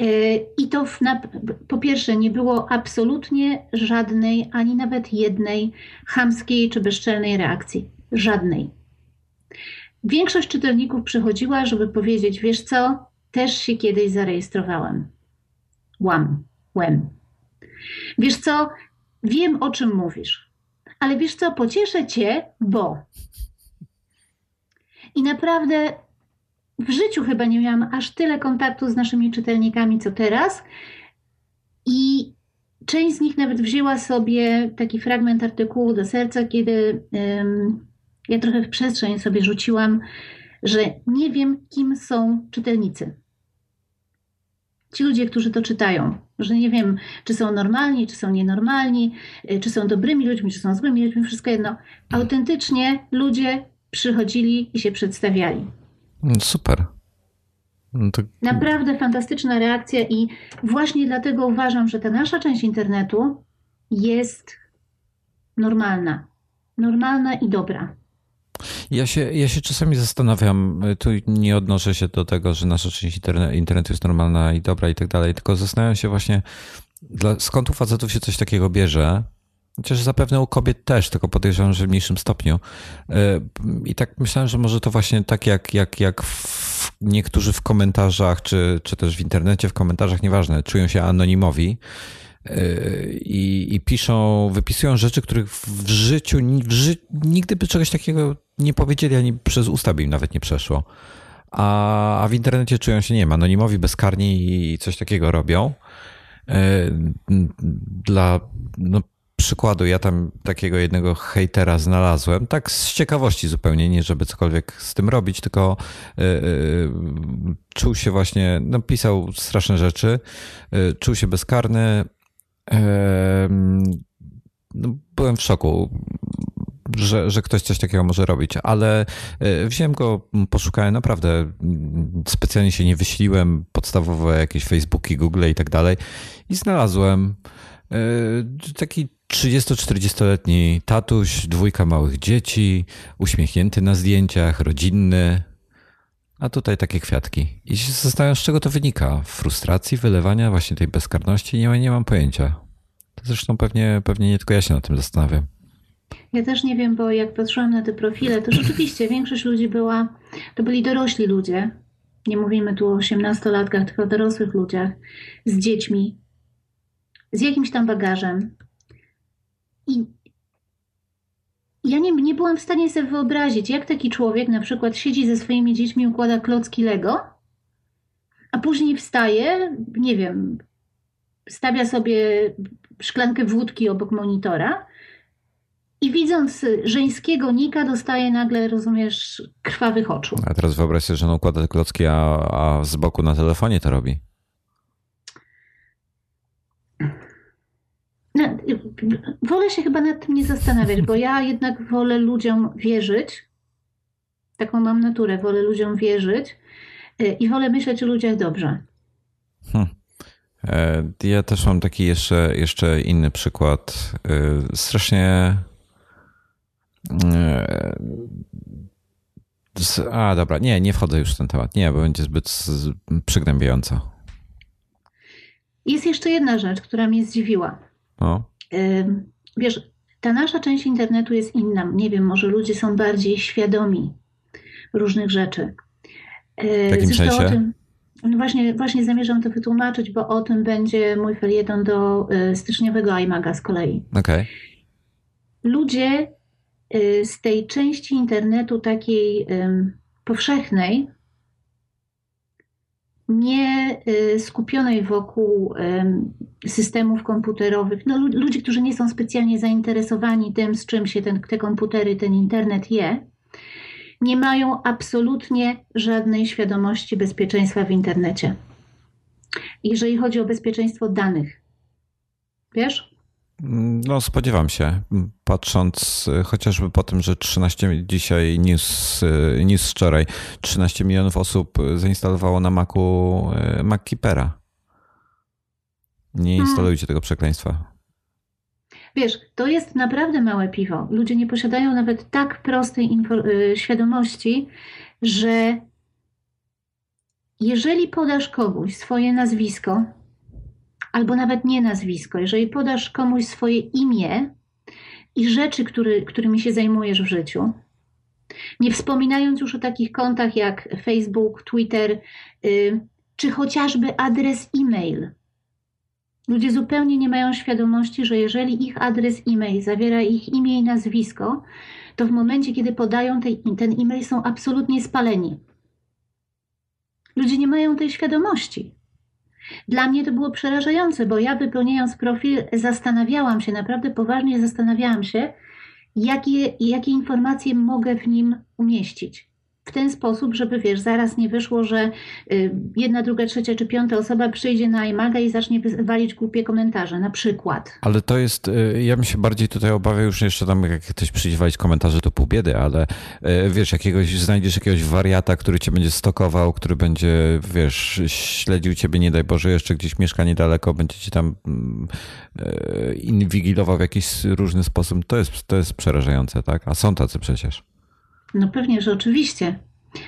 E, I to na, po pierwsze nie było absolutnie żadnej, ani nawet jednej chamskiej czy bezczelnej reakcji. Żadnej. Większość czytelników przychodziła, żeby powiedzieć: Wiesz co, też się kiedyś zarejestrowałem. Łam, łem. Wiesz co, wiem o czym mówisz, ale wiesz co, pocieszę cię, bo. I naprawdę w życiu chyba nie miałam aż tyle kontaktu z naszymi czytelnikami, co teraz. I część z nich nawet wzięła sobie taki fragment artykułu do serca, kiedy um, ja trochę w przestrzeń sobie rzuciłam, że nie wiem, kim są czytelnicy. Ci ludzie, którzy to czytają, że nie wiem, czy są normalni, czy są nienormalni, y, czy są dobrymi ludźmi, czy są złymi ludźmi, wszystko jedno. Autentycznie ludzie przychodzili i się przedstawiali. Super. No to... Naprawdę fantastyczna reakcja i właśnie dlatego uważam, że ta nasza część internetu jest normalna. Normalna i dobra. Ja się, ja się czasami zastanawiam, tu nie odnoszę się do tego, że nasza część internetu jest normalna i dobra i tak dalej, tylko zastanawiam się właśnie, dla, skąd u facetów się coś takiego bierze, Chociaż zapewne u kobiet też, tylko podejrzewam, że w mniejszym stopniu. E, I tak myślałem, że może to właśnie tak jak, jak, jak w, niektórzy w komentarzach, czy, czy też w internecie w komentarzach, nieważne, czują się anonimowi e, i, i piszą, wypisują rzeczy, których w życiu w ży, nigdy by czegoś takiego nie powiedzieli, ani przez usta by im nawet nie przeszło. A, a w internecie czują się, nie wiem, anonimowi, bezkarni i coś takiego robią. E, dla, no, przykładu, ja tam takiego jednego hejtera znalazłem, tak z ciekawości zupełnie, nie żeby cokolwiek z tym robić, tylko yy, yy, czuł się właśnie, no pisał straszne rzeczy, yy, czuł się bezkarny. No, byłem w szoku, że, że ktoś coś takiego może robić, ale wziąłem go, poszukałem naprawdę, specjalnie się nie wyśliłem, podstawowe jakieś Facebooki, Google i tak dalej i znalazłem taki 30-40-letni tatuś, dwójka małych dzieci, uśmiechnięty na zdjęciach, rodzinny. A tutaj takie kwiatki. I się zastanawiam, z czego to wynika. Frustracji, wylewania właśnie tej bezkarności? Nie, nie mam pojęcia. Zresztą pewnie, pewnie nie tylko ja się na tym zastanawiam. Ja też nie wiem, bo jak patrzyłam na te profile, to rzeczywiście większość ludzi była, to byli dorośli ludzie. Nie mówimy tu o 18-latkach, tylko o dorosłych ludziach z dziećmi, z jakimś tam bagażem, i ja nie, nie byłam w stanie sobie wyobrazić, jak taki człowiek na przykład siedzi ze swoimi dziećmi, układa klocki Lego, a później wstaje, nie wiem, stawia sobie szklankę wódki obok monitora i widząc żeńskiego Nika dostaje nagle, rozumiesz, krwawych oczu. A teraz wyobraź sobie, że on układa klocki, a, a z boku na telefonie to robi. Wolę się chyba nad tym nie zastanawiać, bo ja jednak wolę ludziom wierzyć. Taką mam naturę, wolę ludziom wierzyć y, i wolę myśleć o ludziach dobrze. Hmm. E, ja też mam taki jeszcze, jeszcze inny przykład. E, strasznie e, A, dobra, nie, nie wchodzę już w ten temat. Nie, bo będzie zbyt przygnębiająco. Jest jeszcze jedna rzecz, która mnie zdziwiła. O. Wiesz, ta nasza część internetu jest inna. Nie wiem, może ludzie są bardziej świadomi różnych rzeczy. W jakim Zresztą sensie? O tym, no właśnie, właśnie zamierzam to wytłumaczyć, bo o tym będzie mój felieton do y, styczniowego iMaga z kolei. Okay. Ludzie y, z tej części internetu takiej powszechnej, nie y, skupionej wokół systemów komputerowych, no, ludzi, którzy nie są specjalnie zainteresowani tym, z czym się ten, te komputery, ten internet je, nie mają absolutnie żadnej świadomości bezpieczeństwa w internecie. Jeżeli chodzi o bezpieczeństwo danych. Wiesz? No, spodziewam się, patrząc chociażby po tym, że 13 dzisiaj news, news wczoraj 13 milionów osób zainstalowało na Macu e, MacKeepera. Nie hmm. instalujcie tego przekleństwa. Wiesz, to jest naprawdę małe piwo. Ludzie nie posiadają nawet tak prostej y, świadomości, że jeżeli podasz komuś swoje nazwisko, albo nawet nie nazwisko, jeżeli podasz komuś swoje imię i rzeczy, który, którymi się zajmujesz w życiu, nie wspominając już o takich kontach jak Facebook, Twitter, yy, czy chociażby adres e-mail. Ludzie zupełnie nie mają świadomości, że jeżeli ich adres e-mail zawiera ich imię i nazwisko, to w momencie, kiedy podają ten e-mail, są absolutnie spaleni. Ludzie nie mają tej świadomości. Dla mnie to było przerażające, bo ja wypełniając profil zastanawiałam się, naprawdę poważnie zastanawiałam się, jakie, jakie informacje mogę w nim umieścić w ten sposób, żeby wiesz, zaraz nie wyszło, że y, jedna, druga, trzecia czy piąta osoba przyjdzie na iMaga i zacznie walić głupie komentarze, na przykład. Ale to jest, y, ja bym się bardziej tutaj obawiał już jeszcze tam, jak ktoś przyjdzie walić komentarze, to pół biedy, ale y, wiesz, jakiegoś, znajdziesz jakiegoś wariata, który cię będzie stokował, który będzie, wiesz, śledził ciebie, nie daj Boże, jeszcze gdzieś mieszka niedaleko, będzie ci tam mm, inwigilował w jakiś różny sposób, to jest, to jest przerażające, tak? A są tacy przecież. No pewnie, że oczywiście.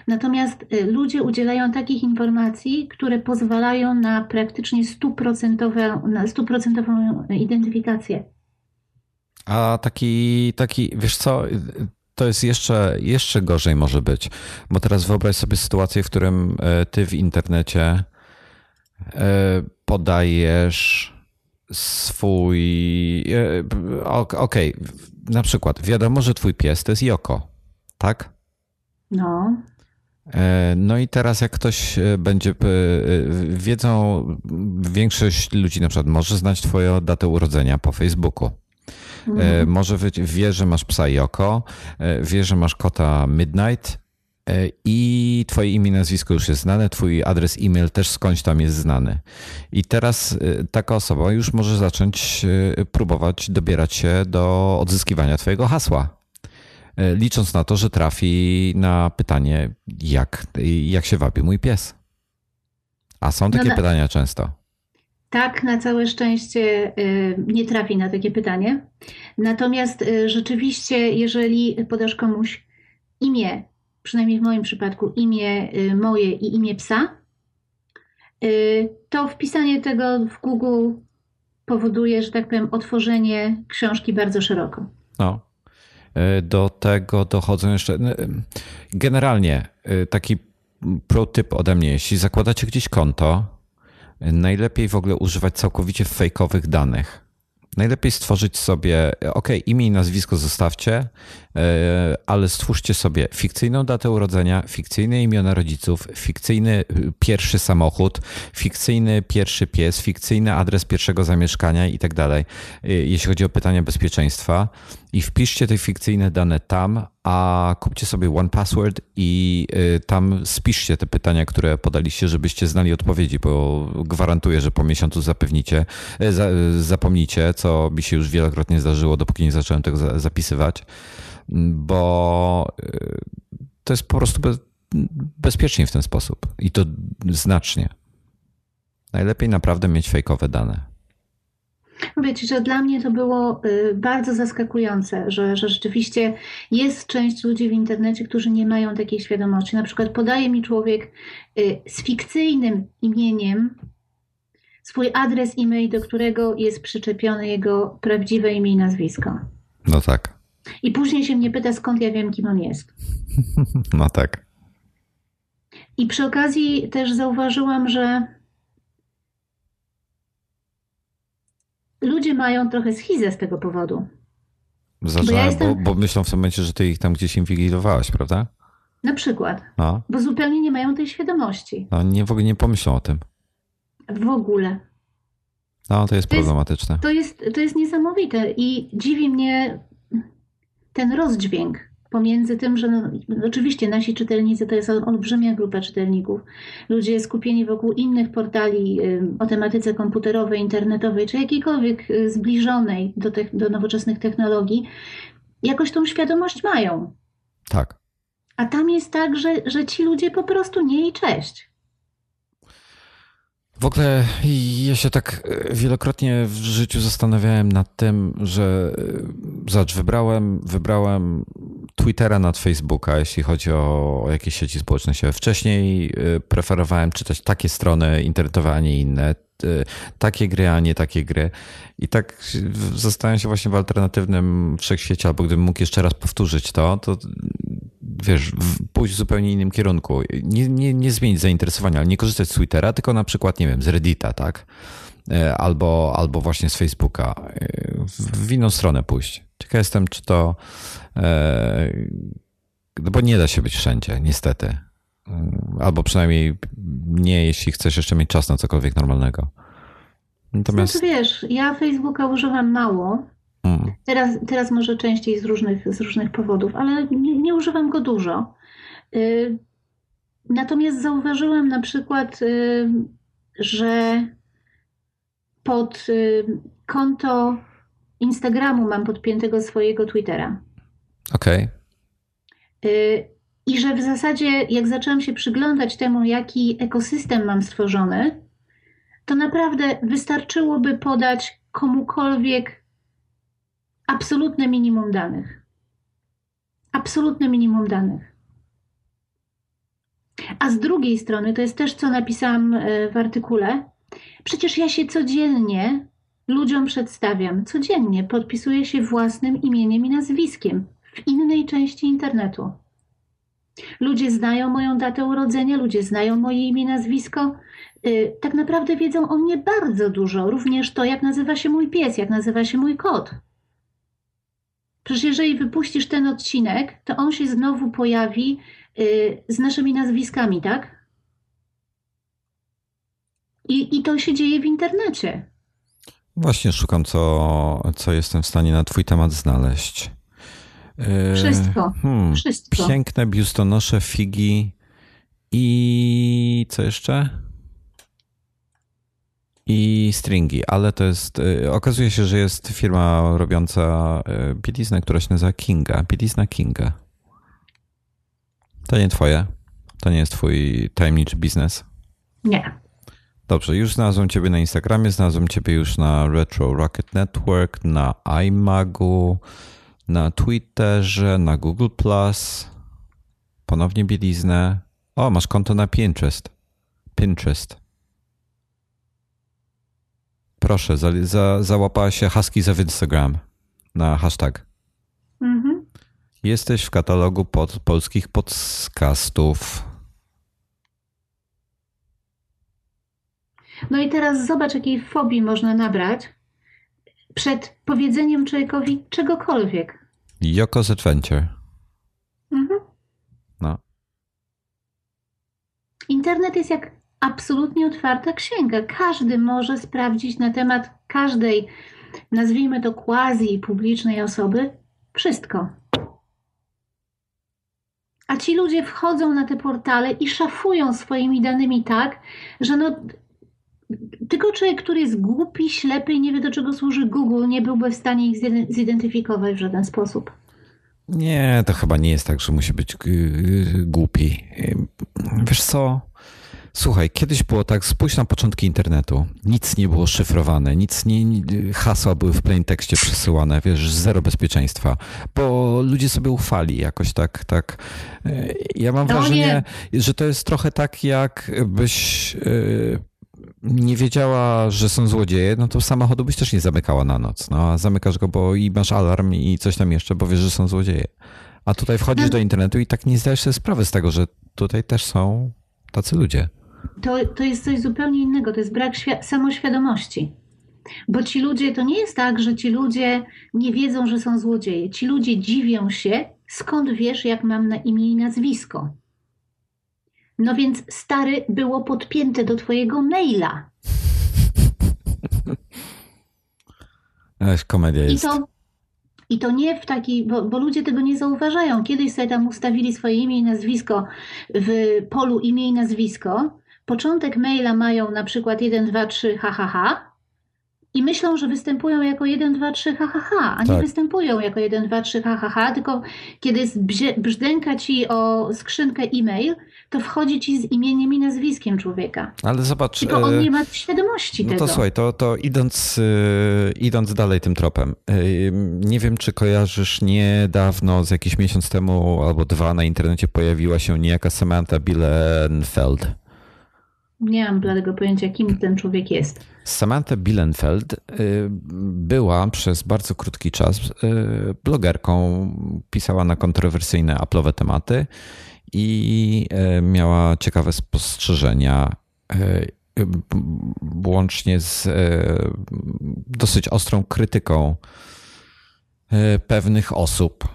Natomiast y, ludzie udzielają takich informacji, które pozwalają na praktycznie stuprocentową, na stuprocentową identyfikację. A taki, taki, wiesz co, to jest jeszcze, jeszcze gorzej może być, bo teraz wyobraź sobie sytuację, w którym ty w internecie podajesz swój. Okej, okay. na przykład wiadomo, że twój pies to jest Joko tak? No. E, no i teraz jak ktoś e, będzie, e, wiedzą, większość ludzi na przykład może znać twoją datę urodzenia po Facebooku. Mhm. Może wie, że masz psa Joko, wie, że masz kota Midnight i twoje imię nazwisko już jest znane, twój adres e-mail też skądś tam jest znany. I teraz taka osoba już może zacząć próbować dobierać się do odzyskiwania twojego hasła licząc na to, że trafi na pytanie, jak, jak się wabi mój pies. A są takie no pytania często. Tak, na całe szczęście e, nie trafi na takie pytanie. Natomiast e, rzeczywiście, jeżeli podasz komuś imię, przynajmniej w moim przypadku, imię moje i imię psa, to wpisanie tego w Google powoduje, że tak powiem, otworzenie książki bardzo szeroko. No, E, do tego dochodzą jeszcze. No, generalnie e, taki pro tip ode mnie, jeśli zakładacie gdzieś konto, najlepiej w ogóle używać całkowicie fejkowych danych. Najlepiej stworzyć sobie, ok, imię i nazwisko zostawcie, e, ale stwórzcie sobie fikcyjną datę urodzenia, fikcyjne imiona rodziców, fikcyjny pierwszy samochód, fikcyjny pierwszy pies, fikcyjny adres pierwszego zamieszkania i tak dalej, jeśli chodzi o pytania bezpieczeństwa i wpiszcie te fikcyjne dane tam, a kupcie sobie One Password i y, tam spiszcie te pytania, które podaliście, żebyście znali odpowiedzi, bo gwarantuję, że po miesiącu zapewnicie, y, zapomnicie, co mi się już wielokrotnie zdarzyło, dopóki nie zacząłem tego zapisywać, bo y, to jest po prostu bez, bezpiecznie w ten sposób i to znacznie. Najlepiej naprawdę mieć fejkowe dane. Mówię że dla mnie to było y, bardzo zaskakujące, że, że rzeczywiście jest część ludzi w internecie, którzy nie mają takiej świadomości. Na przykład podaje mi człowiek y, z fikcyjnym imieniem swój adres e-mail, do którego jest przyczepione jego prawdziwe imię i nazwisko. No tak. I później się mnie pyta, skąd ja wiem, kim on jest. No tak. I przy okazji też zauważyłam, że ludzie mają trochę schizę z tego powodu. Zaczynam, bo, ja jestem... bo, bo, myślą w tym momencie, że ty ich tam gdzieś inwigilowałaś, prawda? Na przykład. No. Bo zupełnie nie mają tej świadomości. No, nie, w ogóle nie pomyślą o tym. W ogóle. No, to jest to problematyczne. Jest, to, jest, to jest niesamowite i dziwi mnie ten rozdźwięk pomiędzy tym, że no, oczywiście nasi czytelnicy to jest olbrzymia grupa czytelników, ludzie skupieni wokół innych portali o tematyce komputerowej, internetowej, czy jakiejkolwiek y, zbliżonej do, te, do nowoczesnych technologii, jakoś tą świadomość mają. Tak. A tam jest tak, że, że ci ludzie po prostu nie i cześć. W ogóle ja się tak e, wielokrotnie w życiu zastanawiałem nad tym, że e, zacz wybrałem, wybrałem Twittera nad Facebooka, jeśli chodzi o jakieś sieci społecznościowe. Wcześniej e, preferowałem czytać takie strony internetowe, a nie inne, takie gry, a nie takie gry. I tak zastanawiam się właśnie w alternatywnym wszechświecie, albo gdybym mógł jeszcze raz powtórzyć to, to wiesz, pójść w zupełnie innym kierunku. Nie, nie, nie zmienić zainteresowania, ale nie korzystać z Twittera, tylko na przykład, nie wiem, z Reddita, tak? E, albo, albo właśnie z Facebooka. E, w inną stronę pójść. Ciekaw jestem, czy to. E, no bo nie da się być wszędzie, niestety. Albo przynajmniej nie, jeśli chcesz jeszcze mieć czas na cokolwiek normalnego. Natomiast... Znaczy wiesz, ja Facebooka używam mało, Mm. Teraz, teraz może częściej z różnych, z różnych powodów, ale nie, nie używam go dużo. Y, natomiast zauważyłam na przykład, y, że pod y, konto Instagramu mam podpiętego swojego Twittera. Okej. Okay. I że w zasadzie, jak zaczęłam się przyglądać temu, jaki ekosystem mam stworzony, to naprawdę wystarczyłoby podać komukolwiek absolutne minimum danych. Absolutne minimum danych. A z drugiej strony, to jest też co napisałam e, w artykule, przecież ja się codziennie ludziom przedstawiam, codziennie podpisuję się własnym imieniem i nazwiskiem w innej części internetu. Ludzie znają moją datę urodzenia, ludzie znają moje imię, nazwisko. E, tak naprawdę wiedzą o mnie bardzo dużo, również to, jak nazywa się mój pies, jak nazywa się mój kot. Przecież jeżeli wypuścisz ten odcinek, to on się znowu pojawi y, z naszymi nazwiskami, tak? I, I to się dzieje w internecie. Właśnie szukam, co, co jestem w stanie na Twój temat znaleźć. Y, Wszystko. Hmm, Wszystko. Piękne biustonosze, figi i co jeszcze? i stringi, ale to jest, y, okazuje się, że jest firma robiąca y, bieliznę, która się nazywa Kinga, bielizna Kinga. To nie twoje? To nie jest twój tajemniczy biznes? Nie. Dobrze, już znalazłem ciebie na Instagramie, znalazłem ciebie już na Retro Rocket Network, na iMagu, na Twitterze, na Google+, ponownie bieliznę. O, masz konto na Pinterest. Pinterest. Proszę, za, za, załapała się Husky w Instagram na hashtag. Mhm. Jesteś w katalogu pod, polskich podcastów. No i teraz zobacz, jakiej fobii można nabrać przed powiedzeniem człowiekowi czegokolwiek. Yoko's Adventure. Mhm. No. Internet jest jak absolutnie otwarta księga. Każdy może sprawdzić na temat każdej, nazwijmy to quasi publicznej osoby, wszystko. A ci ludzie wchodzą na te portale i szafują swoimi danymi tak, że no, tylko człowiek, który jest głupi, ślepy i nie wie do czego służy Google, nie byłby w stanie ich zidentyfikować w żaden sposób. Nie, to chyba nie jest tak, że musi być głupi. Wiesz co? Słuchaj, kiedyś było tak, spójrz na początki internetu. Nic nie było szyfrowane, nic nie, hasła były w plain tekście przesyłane, wiesz, zero bezpieczeństwa, bo ludzie sobie ufali jakoś tak, tak. Ja mam no wrażenie, nie. że to jest trochę tak, jakbyś nie wiedziała, że są złodzieje, no to samochodu byś też nie zamykała na noc. No, a zamykasz go, bo i masz alarm i coś tam jeszcze, bo wiesz, że są złodzieje. A tutaj wchodzisz no. do internetu i tak nie zdajesz sobie sprawy z tego, że tutaj też są tacy ludzie to, to jest coś zupełnie innego, to jest brak samoświadomości. Bo ci ludzie, to nie jest tak, że ci ludzie nie wiedzą, że są złodzieje. Ci ludzie dziwią się, skąd wiesz, jak mam na imię i nazwisko. No więc stary było podpięte do twojego maila. Ech, komedia jest. I to, i to nie w taki, bo, bo, ludzie tego nie zauważają. Kiedyś sobie tam ustawili swoje imię i nazwisko w polu imię i nazwisko początek maila mają na przykład 1, 2, 3, ha, ha, ha i myślą, że występują jako 1, 2, 3, ha, ha, ha, a nie tak. występują jako 1, 2, 3, ha, ha, ha, tylko kiedy brzdęka ci o skrzynkę e-mail, to wchodzi ci z imieniem i nazwiskiem człowieka. Ale zobacz. Tylko on e, nie ma świadomości no tego. To słuchaj, to, to idąc, e, idąc dalej tym tropem. E, nie wiem, czy kojarzysz niedawno, z jakiś miesiąc temu albo dwa na internecie pojawiła się niejaka Samantha Bilenfeld. Nie mam bladego pojęcia, kim ten człowiek jest. Samantha Bilenfeld y, była przez bardzo krótki czas y, blogerką, pisała na kontrowersyjne Apple'owe tematy i y, miała ciekawe spostrzeżenia, łącznie z dosyć ostrą krytyką pewnych osób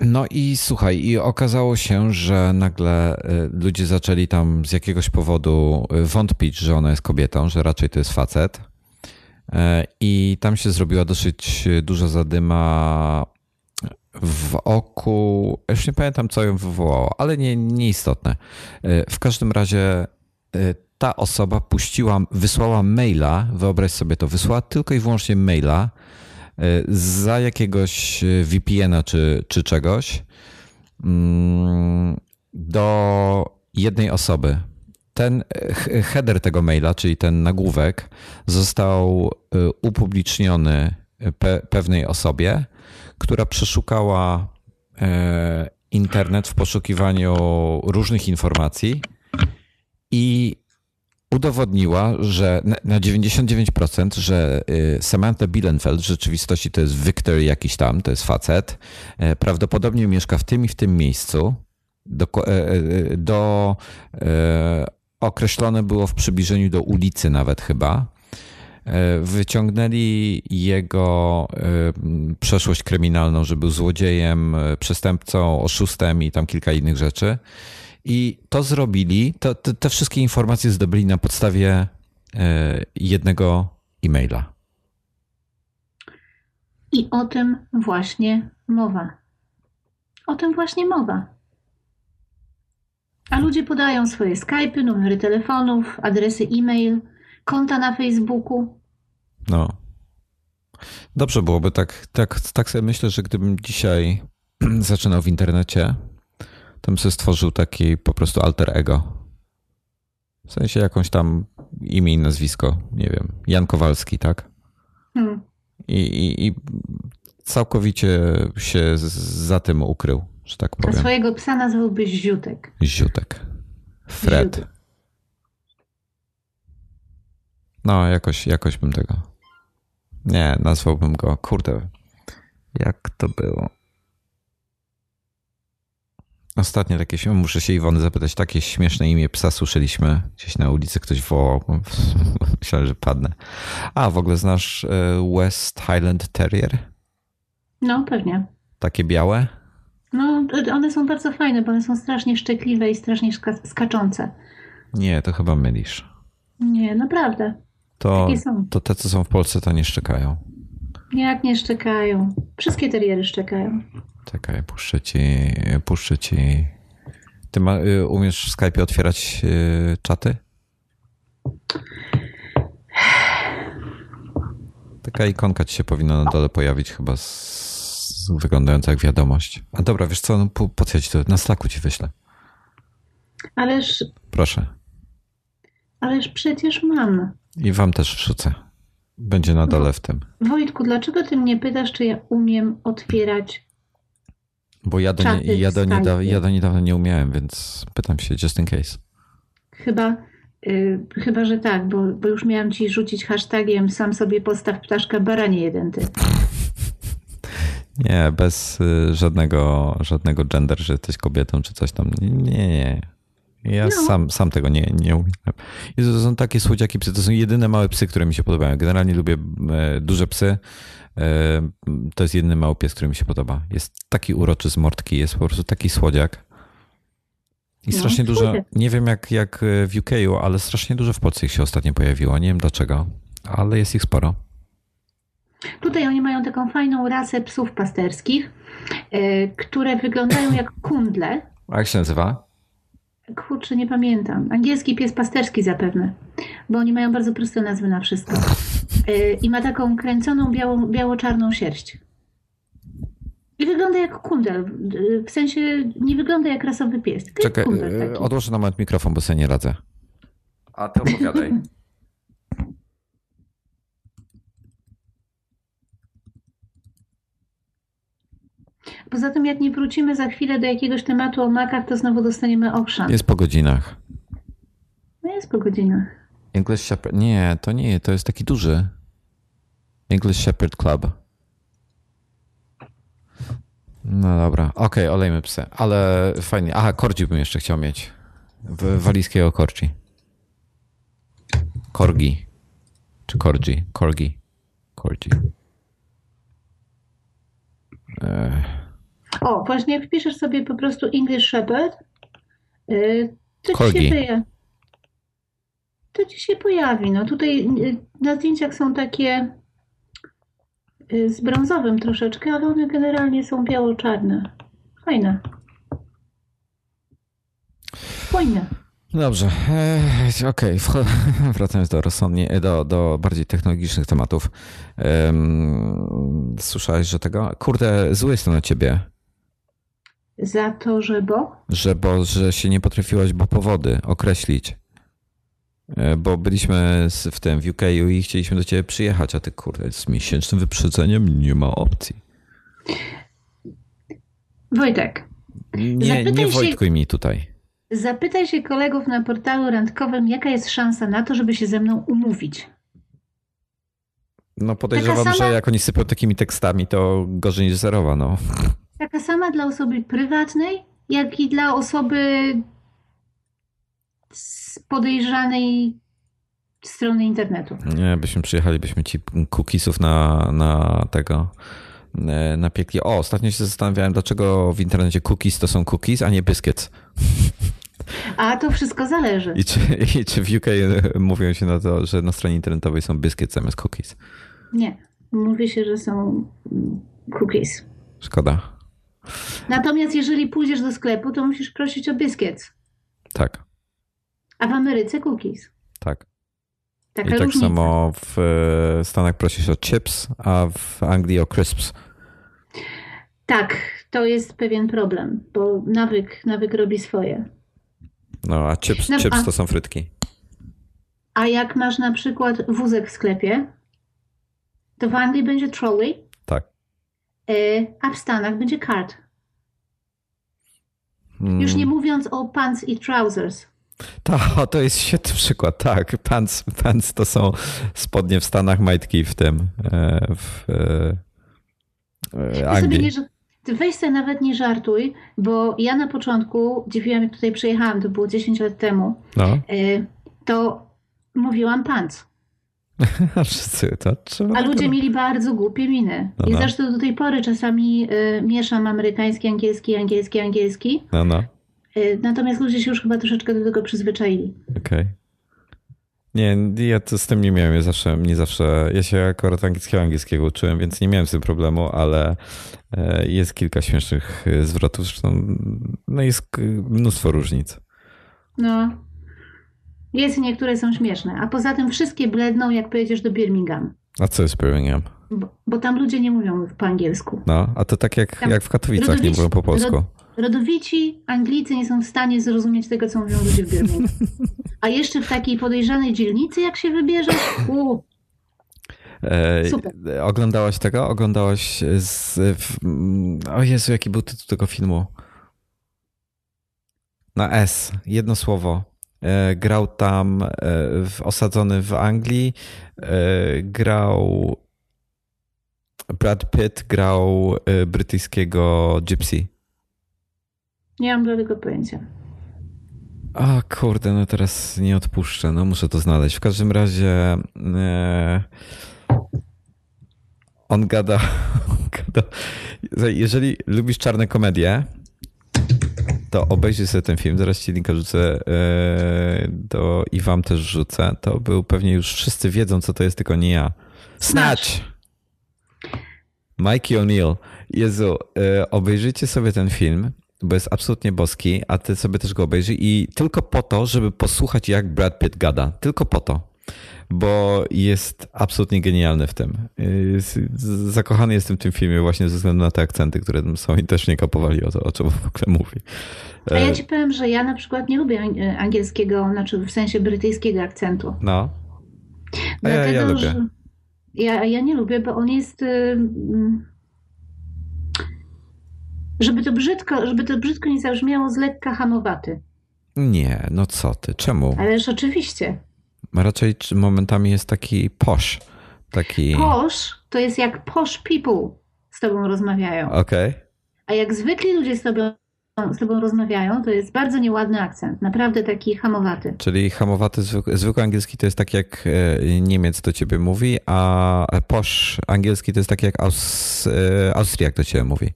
no i słuchaj, i okazało się, że nagle y, ludzie zaczęli tam z jakiegoś powodu y, wątpić, że ona jest kobietą, że raczej to jest facet. Y, I tam się zrobiła dosyć duża zadyma w oku. Już nie pamiętam, co ją wywołało, ale nie, nieistotne. W każdym razie ta osoba puściła, wysłała maila, wyobraź sobie to, wysłała tylko i wyłącznie maila za jakiegoś VPN-a czy, czy czegoś mm, do jednej osoby. Ten header tego maila, czyli ten nagłówek, został upubliczniony pe pewnej osobie, która przeszukała e, internet w poszukiwaniu różnych informacji i udowodniła, że na 99%, że y, Samantha Bilenfeld w rzeczywistości to jest Victor jakiś tam, to jest facet, e, prawdopodobnie mieszka w tym i w tym miejscu. Do, e, e, do określone było w przybliżeniu do ulicy nawet chyba. Wyciągnęli jego przeszłość kryminalną, że był złodziejem, przestępcą, oszustem i tam kilka innych rzeczy. I to zrobili, to, to, te wszystkie informacje zdobyli na podstawie e, jednego e-maila. I o tym właśnie mowa. O tym właśnie mowa. A ludzie podają swoje Skype'y, numery telefonów, adresy e-mail, konta na Facebooku. No. Dobrze byłoby tak, tak, tak sobie myślę, że gdybym dzisiaj zaczynał w internecie, to sobie stworzył taki po prostu alter ego. W sensie jakąś tam imię i nazwisko, nie wiem, Jan Kowalski, tak? Hmm. I, i, I, całkowicie się za tym ukrył, że tak powiem. A swojego psa nazwałbyś Ziutek. Ziutek. Fred. Ziutek. No, jakoś, jakoś bym tego. Nie, nazwałbym go. Kurde. Jak to było? Ostatnio takie muszę się Iwony zapytać, takie śmieszne imię psa słyszeliśmy gdzieś na ulicy, ktoś wołał. Myślałem, że padnę. A, w ogóle znasz e, West Highland Terrier? No, pewnie. Takie białe? No, one są bardzo fajne, bo one są strasznie szczekliwe i strasznie skaczące. Nie, to chyba mylisz. Nie, naprawdę. To, to te, co są w Polsce, to nie szczekają. Jak nie szczekają? Wszystkie teriery szczekają. Czekaj, puszczę ci, puszczę ci. Ty ma, y, umiesz w Skype otwierać y, czaty? Taka ikonka ci się powinna na dole pojawić chyba z, wyglądająca jak wiadomość. A dobra, wiesz co, no, po, po co ja ci to? Na Slacku ci wyślę. Ależ... Proszę. Ależ przecież mam. I wam też wrzucę. Będzie na dole w tym. Wojtku, dlaczego ty mnie pytasz, czy ja umiem otwierać? Bo ja do, nie, ja, do niedawna, ja do niedawna nie umiałem, więc pytam się just in case. Chyba, y, chyba że tak, bo, bo już miałam ci rzucić hashtagiem sam sobie postaw ptaszka baranie jeden ty. Nie, bez y, żadnego, żadnego gender, że jesteś kobietą czy coś tam. Nie, nie. nie. Ja No. sam, sam tego nie, nie umiem. Jezu, to są takie słodziaki psy, to są jedyne małe psy, które mi się podobają. Generalnie lubię e, duże psy. E, to jest jedyny mały pies, który mi się podoba. Jest taki uroczy z mordki, jest po prostu taki słodziak. I No, strasznie dużo, słodziak. nie wiem jak, jak w UK, ale strasznie dużo w Polsce ich się ostatnio pojawiło. Nie wiem dlaczego, ale jest ich sporo. Tutaj oni mają taką fajną rasę psów pasterskich, y, które wyglądają jak kundle. A jak się nazywa? Kurczę, nie pamiętam. Angielski pies pasterski zapewne, bo oni mają bardzo proste nazwy na wszystko. Y, I ma taką kręconą białą, biało-czarną sierść. I wygląda jak kundel. W sensie nie wygląda jak rasowy pies. Czekaj, e, odłożę na moment mikrofon, bo sobie nie radzę. A ty opowiadaj. Poza tym, jak nie wrócimy za chwilę do jakiegoś tematu o makach, to znowu dostaniemy okrzan. Jest po godzinach. No jest po godzinach. English Shepherd. Nie, to nie, to jest taki duży. English Shepherd Club. No dobra, okej, olejmy psy, ale fajnie. Aha, korgi bym jeszcze chciał mieć. W walijskiego korgi. Korgi. Czy korgi? Korgi. Korgi. Ech, O, właśnie jak wpiszesz sobie po prostu English Shepherd, y, to ci się wyje. To ci się pojawi. No tutaj y, na zdjęciach są takie y, z brązowym troszeczkę, ale one generalnie są biało-czarne. Fajne. Fajne. Dobrze, eee, okej, wcho- wracając do rozsądnie, do, do bardziej technologicznych tematów. Em, słyszałeś, że tego? Kurde, zły jestem na ciebie, Za to, że bo? że, bo, że się nie potrafiłaś, bo powody określić. E, Bo byliśmy w tym w UK i chcieliśmy do ciebie przyjechać, a ty kurde, z miesięcznym wyprzedzeniem nie ma opcji. Wojtek, Nie, nie się- wojtkuj mi tutaj. zapytaj się kolegów na portalu randkowym, jaka jest szansa na to, żeby się ze mną umówić. No podejrzewam, sama- że jak oni sypią takimi tekstami, to gorzej niż zerowa, no. Taka sama dla osoby prywatnej, jak i dla osoby z podejrzanej strony internetu. Nie, byśmy przyjechali, byśmy ci cookiesów na, na tego e, napiekli. O, ostatnio się zastanawiałem, dlaczego w internecie cookies to są cookies, a nie biscuits. A to wszystko zależy. I czy, I czy w UK mówią się na to, że na stronie internetowej są biscuits zamiast cookies? Nie. Mówi się, że są cookies. Szkoda. Natomiast jeżeli pójdziesz do sklepu, to musisz prosić o biscuits. Tak, A w Ameryce cookies. tak. Taka I tak różnica. samo w e, Stanach prosisz o chips, a w Anglii o crisps. Tak, to jest pewien problem, bo nawyk, nawyk robi swoje. No, a chips, No, chips to są frytki. A jak masz na przykład wózek w sklepie, to w Anglii będzie trolley, a w Stanach będzie cart. Mm. Już nie mówiąc o pants i trousers. Ta, to jest świetny przykład, tak. Pants, pants to są spodnie w Stanach, majtki w tym, e, w e, e, sobie Anglii. ty weź sobie nawet nie żartuj, bo ja na początku, dziwiłam jak tutaj przyjechałam, to było 10 lat temu, No, y, to mówiłam pants. wszyscy to trzeba. A ludzie mieli bardzo głupie miny. No, I no. zresztą do tej pory czasami y, mieszam amerykański, angielski, angielski, angielski. No, no, Y, Natomiast ludzie się już chyba troszeczkę do tego przyzwyczaili. okej. Nie, ja to z tym nie miałem. Ja zawsze, mnie zawsze, ja się akurat angielskiego angielskiego uczyłem, więc nie miałem z tym problemu, ale e, jest kilka śmiesznych e, zwrotów. Zresztą, no jest mnóstwo różnic. No. Jest i niektóre są śmieszne. A poza tym wszystkie bledną, jak pojedziesz do Birmingham. A co jest Birmingham? Bo, bo tam ludzie nie mówią po angielsku. No, a to tak jak, Tam jak w Katowicach, nie rodowicz- mówią po polsku. rod- rodowici Anglicy nie są w stanie zrozumieć tego, co mówią ludzie w Birmingham. A jeszcze w takiej podejrzanej dzielnicy, jak się wybierzesz, u, Super. Oglądałaś tego? Oglądałaś z... W, o Jezu, jaki był tytuł tego filmu? Na S, jedno słowo. E, grał tam e, osadzony w Anglii. E, grał Brad Pitt grał brytyjskiego Gypsy. Nie mam żadnego pojęcia. A kurde, no teraz nie odpuszczę, no muszę to znaleźć. W każdym razie e, on gada, gada. Jeżeli lubisz czarne komedie, to obejrzyj sobie ten film. Zaraz ci linka rzucę e, do, i wam też rzucę. To był pewnie już wszyscy wiedzą, co to jest, tylko nie ja. Snatch! Mikey O'Neill. Jezu, e, obejrzyjcie sobie ten film bo jest absolutnie boski, a ty sobie też go obejrzyj i tylko po to, żeby posłuchać jak Brad Pitt gada. Tylko po to. Bo jest absolutnie genialny w tym. Zakochany jestem w tym filmie właśnie ze względu na te akcenty, które są i też nie kapowali o to, o czym w ogóle mówi. A ja ci powiem, że ja na przykład nie lubię angielskiego, znaczy w sensie brytyjskiego akcentu. No. A Dlatego, ja, ja lubię. Ja, ja nie lubię, bo on jest żeby to brzydko, żeby to brzydko nie zabrzmiało z lekka hamowaty. Nie, no co ty, czemu? Ależ oczywiście. Raczej momentami jest taki posh. Taki... Posh to jest jak posh people z tobą rozmawiają. Okej. Okay. A jak zwykli ludzie z tobą, z tobą rozmawiają, to jest bardzo nieładny akcent. Naprawdę taki hamowaty. Czyli hamowaty, zwykły, zwykły angielski to jest tak jak e, Niemiec do ciebie mówi, a posh angielski to jest tak jak Aus, e, Austriak do ciebie mówi.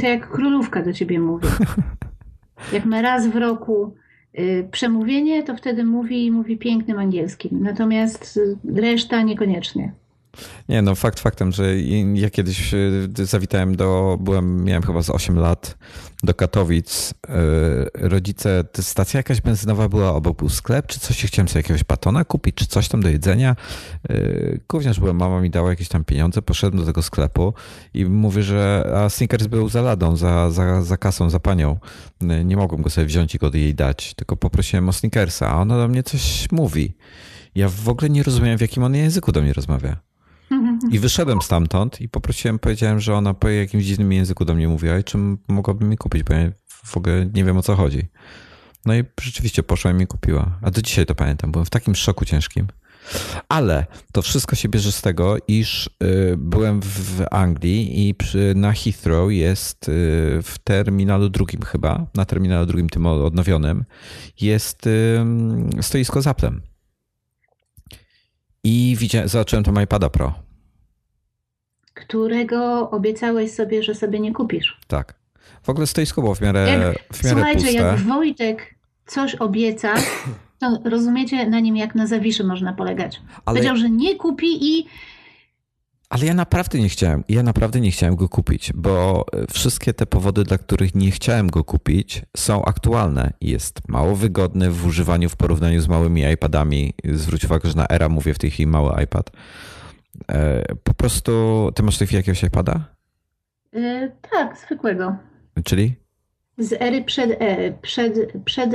To jak królówka do ciebie mówi. Jak ma raz w roku przemówienie, to wtedy mówi mówi pięknym angielskim. Natomiast reszta niekoniecznie. Nie, no fakt faktem, że ja kiedyś e, zawitałem do, byłem, miałem chyba z 8 lat, do Katowic. E, rodzice, stacja jakaś benzynowa była, obok był sklep, czy coś, chciałem sobie jakiegoś batona kupić, czy coś tam do jedzenia. E, gówniarz byłem, mama mi dała jakieś tam pieniądze, poszedłem do tego sklepu i mówię, że a Snickers był za ladą, za, za, za kasą, za panią. Nie mogłem go sobie wziąć i go jej dać, tylko poprosiłem o Snickersa, a ona do mnie coś mówi. Ja w ogóle nie rozumiem, w jakim on języku do mnie rozmawia. I wyszedłem stamtąd i poprosiłem, powiedziałem, że ona po jakimś dziwnym języku do mnie mówiła i czym mogłaby mi kupić, bo ja w ogóle nie wiem o co chodzi. No i rzeczywiście poszła i mi kupiła. A do dzisiaj to pamiętam, byłem w takim szoku ciężkim. Ale to wszystko się bierze z tego, iż y, byłem w Anglii i na Heathrow jest y, w terminalu drugim chyba, na terminalu drugim tym odnowionym, jest stoisko z Applem. I widziałem, zobaczyłem tam iPada Pro. Którego obiecałeś sobie, że sobie nie kupisz. Tak. W ogóle stoisko było w miarę, jak, w miarę Słuchajcie, puste. jak Wojtek coś obieca, to rozumiecie na nim jak na zawiszy można polegać. Ale... Powiedział, że nie kupi i ale ja naprawdę nie chciałem, ja naprawdę nie chciałem go kupić, bo wszystkie te powody, dla których nie chciałem go kupić, są aktualne. Jest mało wygodny w używaniu w porównaniu z małymi iPadami. Zwróć uwagę, że na Era mówię w tej chwili mały iPad. E, po prostu, ty masz w tej chwili jakiegoś iPada? Yy, tak, zwykłego. Czyli? Z ery przed, e, przed, przed,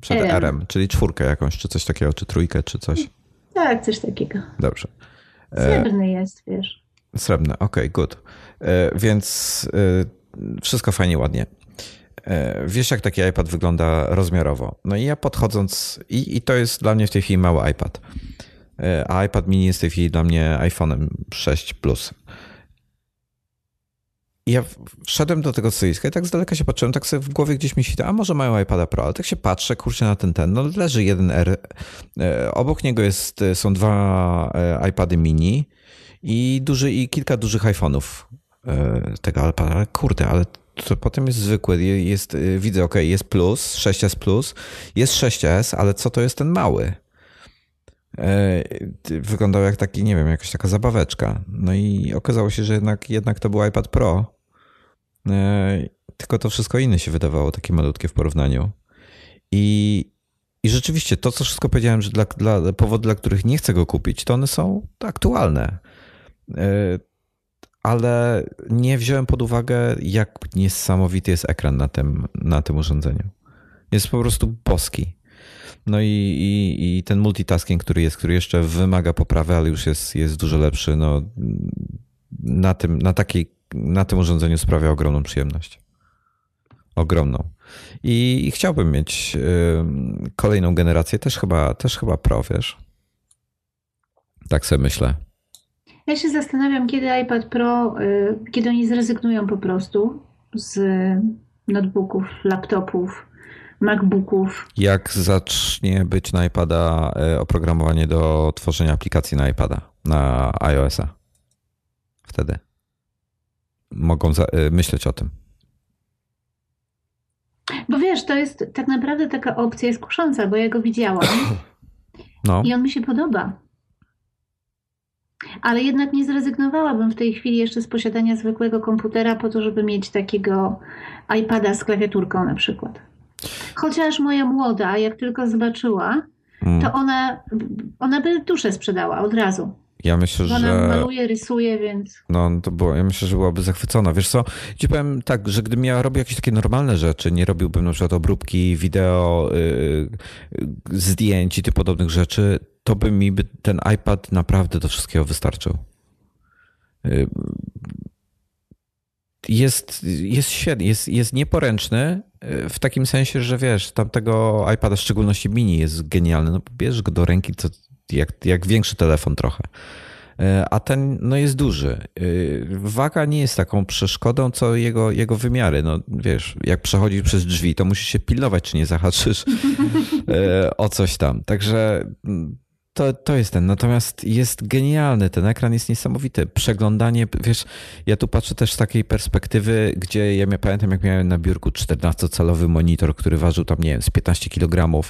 przed RM, czyli czwórkę jakąś, czy coś takiego, czy trójkę, czy coś. Tak, coś takiego. Dobrze. Srebrny jest, wiesz. Srebrny, okej, okay, good. E, więc e, wszystko fajnie, ładnie. E, wiesz, jak taki iPad wygląda rozmiarowo. No i ja podchodząc, i, i to jest dla mnie w tej chwili mały iPad. A iPad mini jest w tej chwili dla mnie iPhone'em 6 Plus. I ja wszedłem do tego stoiska i tak z daleka się patrzyłem, tak sobie w głowie gdzieś mi świta, a może mają iPada Pro, ale tak się patrzę, kurczę na ten ten, no leży jeden R, e, obok niego jest, są dwa e, iPady mini i duży, i kilka dużych iPhone'ów e, tego iPada, ale kurde, ale to potem jest zwykły, jest, widzę, ok, jest plus, 6S plus, jest 6S, ale co to jest ten mały? Wyglądał jak taki, nie wiem, jakaś taka zabaweczka. No i okazało się, że jednak, jednak to był iPad Pro E, tylko to wszystko inne się wydawało takie malutkie w porównaniu. I, i rzeczywiście to, co wszystko powiedziałem, że dla, dla powody, dla których nie chcę go kupić, to one są aktualne. E, ale nie wziąłem pod uwagę, jak niesamowity jest ekran na tym, na tym urządzeniu. Jest po prostu boski. No i, i, i, ten multitasking, który jest, który jeszcze wymaga poprawy, ale już jest, jest dużo lepszy, no, na, tym, na, takiej, na tym urządzeniu sprawia ogromną przyjemność. Ogromną. I, i chciałbym mieć y, kolejną generację, też chyba, też chyba Pro, wiesz? Tak sobie myślę. Ja się zastanawiam, kiedy iPad Pro, y, kiedy oni zrezygnują po prostu z notebooków, laptopów, MacBooków. Jak zacznie być na iPada y, oprogramowanie do tworzenia aplikacji na iPada, na iOS-a? Wtedy mogą y, myśleć o tym. Bo wiesz, to jest tak naprawdę taka opcja jest kusząca, bo ja go widziałam no. i on mi się podoba. Ale jednak nie zrezygnowałabym w tej chwili jeszcze z posiadania zwykłego komputera po to, żeby mieć takiego iPada z klawiaturką na przykład. Chociaż moja młoda, jak tylko zobaczyła, mm. to ona, ona by duszę sprzedała od razu. Ja myślę, Ona że. maluje, rysuje, więc. No, to było, ja myślę, że byłaby zachwycona. Wiesz co? Ci powiem tak, że gdybym ja robił jakieś takie normalne rzeczy, nie robiłbym na przykład obróbki wideo, yy, zdjęć i tych podobnych rzeczy, to by mi by ten iPad naprawdę do wszystkiego wystarczył. Yy, jest, jest świetny, jest, jest nieporęczny yy, w takim sensie, że wiesz, tamtego iPada, w szczególności mini, jest genialny. No, bierzesz go do ręki, to jak, jak większy telefon trochę. E, a ten no jest duży. E, waga nie jest taką przeszkodą, co jego, jego wymiary. No wiesz, jak przechodzisz przez drzwi, to musisz się pilnować, czy nie zahaczysz e, o coś tam. Także to, to jest ten. Natomiast jest genialny, ten ekran jest niesamowity. Przeglądanie, wiesz, ja tu patrzę też z takiej perspektywy, gdzie ja pamiętam, jak miałem na biurku 14-calowy monitor, który ważył tam, nie wiem, z 15 kg.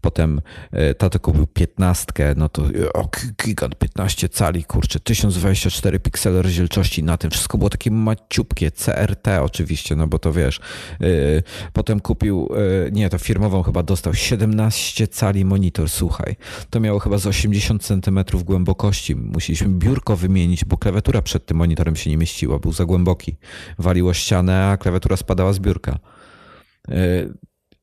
Potem e, tato kupił 15, no to o, gigant 15 cali, kurczę, 1024 piksele rozdzielczości na tym. Wszystko było takie maciupkie, CRT oczywiście, no bo to wiesz. E, potem kupił, e, nie, to firmową chyba dostał 17 cali monitor, słuchaj. To miało chyba z 80 cm głębokości. Musieliśmy biurko wymienić, bo klawiatura przed tym monitorem się nie mieściła, był za głęboki. Waliło ścianę, a klawiatura spadała z biurka. E,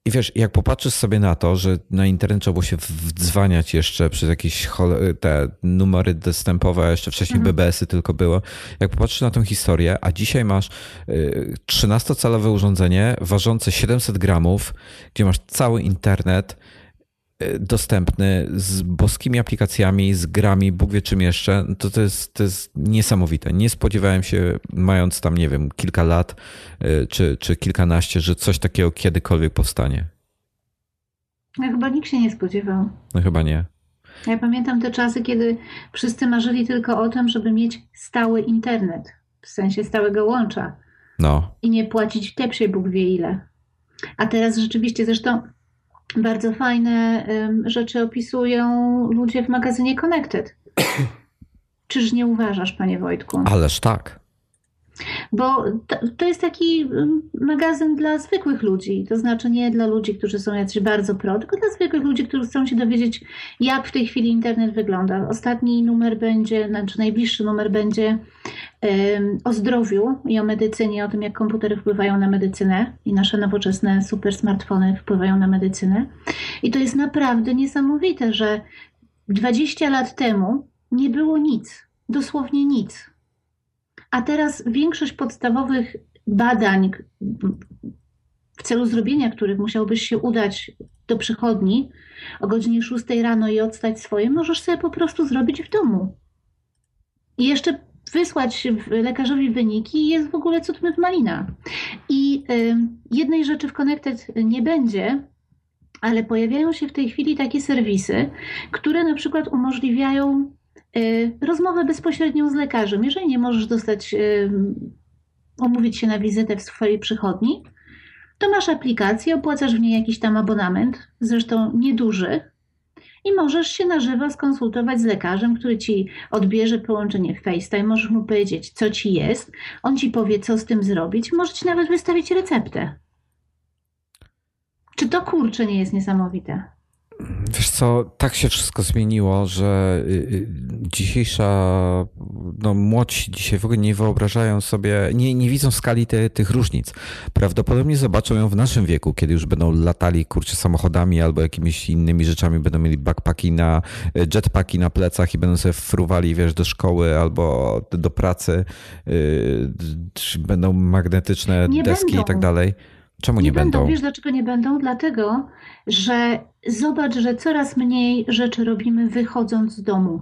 I wiesz, jak popatrzysz sobie na to, że na internet trzeba było się wdzwaniać jeszcze przez jakieś te numery dostępowe, jeszcze wcześniej mhm. BBS-y tylko było. Jak popatrzysz na tą historię, a dzisiaj masz 13-calowe e, urządzenie ważące 700 gramów, gdzie masz cały internet, dostępny z boskimi aplikacjami, z grami, Bóg wie czym jeszcze, to, to, jest, to jest niesamowite. Nie spodziewałem się, mając tam, nie wiem, kilka lat y, czy, czy kilkanaście, że coś takiego kiedykolwiek powstanie. No, chyba nikt się nie spodziewał. No chyba nie. Ja pamiętam te czasy, kiedy wszyscy marzyli tylko o tym, żeby mieć stały internet, w sensie stałego łącza. No. I nie płacić w tepsie Bóg wie ile. A teraz rzeczywiście, zresztą bardzo fajne rzeczy opisują ludzie w magazynie Connected. Czyż nie uważasz, panie Wojtku? Ależ tak. Bo to, jest taki magazyn dla zwykłych ludzi, to znaczy nie dla ludzi, którzy są jacyś bardzo pro, tylko dla zwykłych ludzi, którzy chcą się dowiedzieć, jak w tej chwili internet wygląda. Ostatni numer będzie, znaczy najbliższy numer będzie um, o zdrowiu i o medycynie, o tym, jak komputery wpływają na medycynę i nasze nowoczesne super smartfony wpływają na medycynę. I to jest naprawdę niesamowite, że 20 lat temu nie było nic, dosłownie nic a teraz większość podstawowych badań, w celu zrobienia których musiałbyś się udać do przychodni o godzinie 6 rano i odstać swoje, możesz sobie po prostu zrobić w domu. I jeszcze wysłać lekarzowi wyniki jest w ogóle cud malina. I y, jednej rzeczy w Connected nie będzie, ale pojawiają się w tej chwili takie serwisy, które na przykład umożliwiają rozmowę bezpośrednią z lekarzem. Jeżeli nie możesz dostać, y, umówić się na wizytę w swojej przychodni, to masz aplikację, opłacasz w niej jakiś tam abonament, zresztą nieduży, i możesz się na żywo skonsultować z lekarzem, który ci odbierze połączenie w FaceTime. Możesz mu powiedzieć, co ci jest, on ci powie, co z tym zrobić, może ci nawet wystawić receptę. Czy to kurcze nie jest niesamowite? Wiesz co, tak się wszystko zmieniło, że y, y, dzisiejsza, no młodsi dzisiaj w ogóle nie wyobrażają sobie, nie, nie widzą skali te, tych różnic. Prawdopodobnie zobaczą ją w naszym wieku, kiedy już będą latali kurczę samochodami albo jakimiś innymi rzeczami, będą mieli backpacki na, jetpacki na plecach i będą sobie fruwali, wiesz, do szkoły albo do pracy, będą magnetyczne Nie deski będą. i tak dalej. Czemu nie, będą? Wiesz dlaczego nie będą? Dlatego, że zobacz, że coraz mniej rzeczy robimy wychodząc z domu.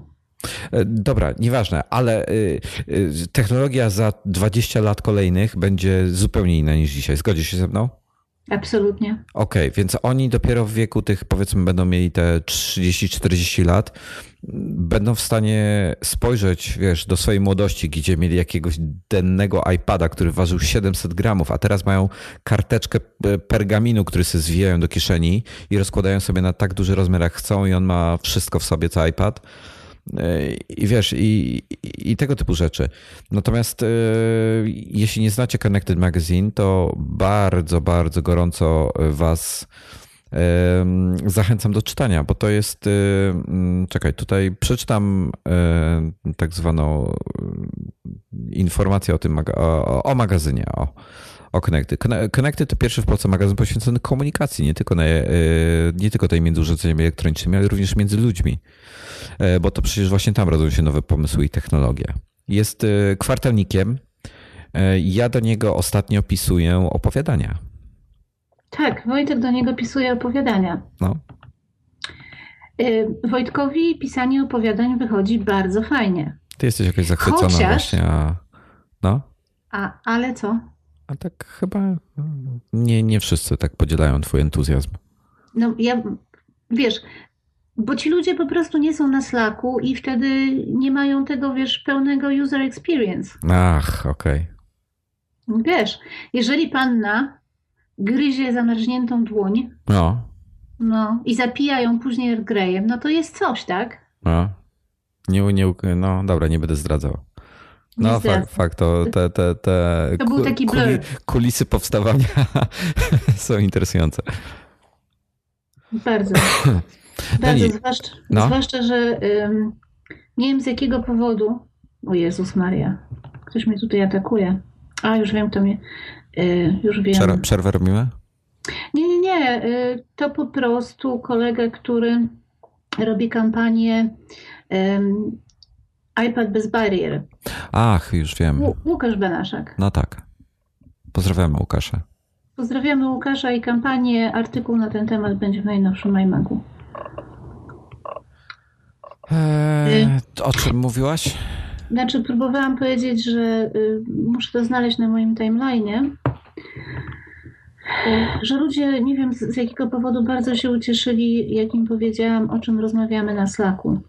E, Dobra, nieważne, ale y, y, technologia za 20 lat kolejnych będzie zupełnie inna niż dzisiaj. Zgodzisz się ze mną? Absolutnie. Okej, więc oni dopiero w wieku tych, powiedzmy, będą mieli te 30-40 lat, będą w stanie spojrzeć, wiesz, do swojej młodości, gdzie mieli jakiegoś dennego iPada, który ważył 700 gramów, a teraz mają karteczkę pergaminu, który sobie zwijają do kieszeni i rozkładają sobie na tak duży rozmiar, jak chcą i on ma wszystko w sobie, co iPad. E, I wiesz, i, i, tego typu rzeczy. Natomiast e, jeśli nie znacie Connected Magazine, to bardzo, bardzo gorąco Was em, zachęcam do czytania, bo to jest. e, Czekaj, tutaj przeczytam e, tak zwaną e, informację o tym o, o magazynie. O. O Connected. Conne- Connected to pierwszy w Polsce magazyn poświęcony komunikacji, nie tylko, na, e, nie tylko tej między urządzeniami elektronicznymi, ale również między ludźmi. E, Bo to przecież właśnie tam rodzą się nowe pomysły i technologie. Jest e, kwartalnikiem. E, Ja do niego ostatnio pisuję opowiadania. Tak, Wojtek do niego pisuje opowiadania. No, Wojtkowi pisanie opowiadań wychodzi bardzo fajnie. ty jesteś jakaś zachwycona Chociaż- właśnie, a... No, A, ale co? A tak chyba mm, nie, nie wszyscy tak podzielają twój entuzjazm. No ja, wiesz, bo ci ludzie po prostu nie są na Slacku i wtedy nie mają tego, wiesz, pełnego user experience. Ach, okej. Wiesz, jeżeli panna gryzie zamarzniętą dłoń, No, no i zapija ją później Earl Greyem, no to jest coś, tak? no. Nie, nie, no dobra, nie będę zdradzał. No zdradzę. fakt, fakt, to te, te, te To był taki kulisy powstawania są interesujące. Bardzo. Bardzo, nie- zwłaszcza, no. zwłaszcza, że ym, nie wiem z jakiego powodu. O Jezus Maria, ktoś mnie tutaj atakuje. A, już wiem, to mnie. y, już wiem. Przer- przerwę robimy? Nie, nie, nie. y, To po prostu kolega, który robi kampanię iPad bez barier. Ach, już wiem. Łu- Łukasz Benaszak. No tak. Pozdrawiamy Łukasza. Pozdrawiamy Łukasza i kampanię. Artykuł na ten temat będzie w najnowszym iMagu. Eee, o czym mówiłaś? Znaczy, próbowałam powiedzieć, że y, muszę to znaleźć na moim timeline'ie, y, że ludzie, nie wiem z, z jakiego powodu, bardzo się ucieszyli, jak im powiedziałam, o czym rozmawiamy na Slacku.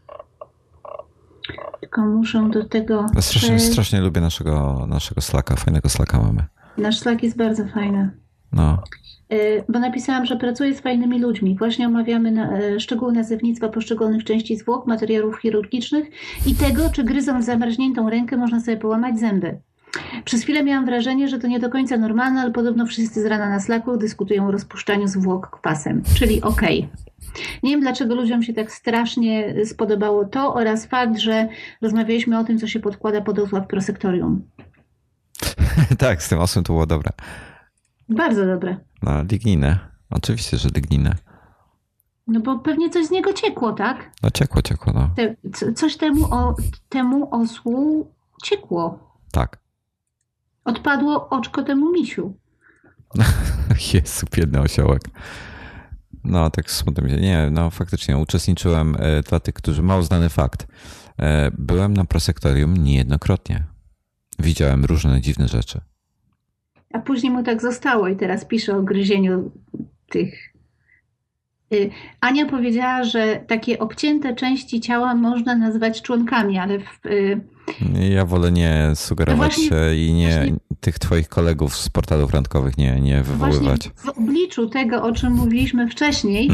Tylko muszę do tego. Strasznie, strasznie lubię naszego, naszego Slacka. Fajnego Slacka mamy. Nasz Slack jest bardzo fajny. No. Y, Bo napisałam, że pracuję z fajnymi ludźmi. Właśnie omawiamy na, e, szczegóły nazewnictwa poszczególnych części zwłok, materiałów chirurgicznych i tego, czy gryząc zamarzniętą rękę można sobie połamać zęby. Przez chwilę miałam wrażenie, że to nie do końca normalne, ale podobno wszyscy z rana na slaku dyskutują o rozpuszczaniu zwłok kwasem, czyli okej. Nie wiem, dlaczego ludziom się tak strasznie spodobało to oraz fakt, że rozmawialiśmy o tym, co się podkłada pod osła w prosektorium. tak, z tym osłem to było dobre. Bardzo dobre. No, ligninę. Oczywiście, że ligninę. No bo pewnie coś z niego ciekło, tak? No ciekło, ciekło, no. Te, co- coś temu, o, temu osłu ciekło. Tak. Odpadło oczko temu misiu. Jezu, biedny osiołek. No, tak smutno mi się. Nie, no faktycznie uczestniczyłem, e, dla tych, którzy mało znany fakt. E, Byłem na prosektorium niejednokrotnie. Widziałem różne dziwne rzeczy. A później mu tak zostało i teraz pisze o gryzieniu tych. Y, Ania powiedziała, że takie obcięte części ciała można nazwać członkami, ale w, y, Ja wolę nie sugerować No właśnie- się i nie właśnie- tych twoich kolegów z portalów randkowych nie, nie właśnie wywoływać. w obliczu tego, o czym mówiliśmy wcześniej,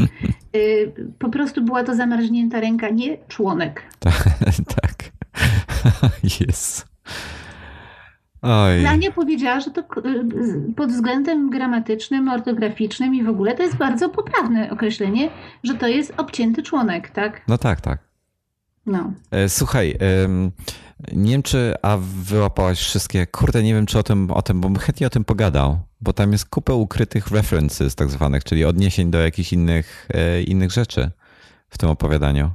y, po prostu była to zamarznięta ręka, nie członek. Tak. tak. Jest. Oj. Lania powiedziała, że to y, pod względem gramatycznym, ortograficznym i w ogóle to jest bardzo poprawne określenie, że to jest obcięty członek, tak? No tak, tak. No. E, słuchaj, nie wiem czy, a wyłapałaś wszystkie, kurde nie wiem czy o tym, o tym, bo bym chętnie o tym pogadał, bo tam jest kupę ukrytych references tak zwanych, czyli odniesień do jakichś innych, e, innych rzeczy w tym opowiadaniu.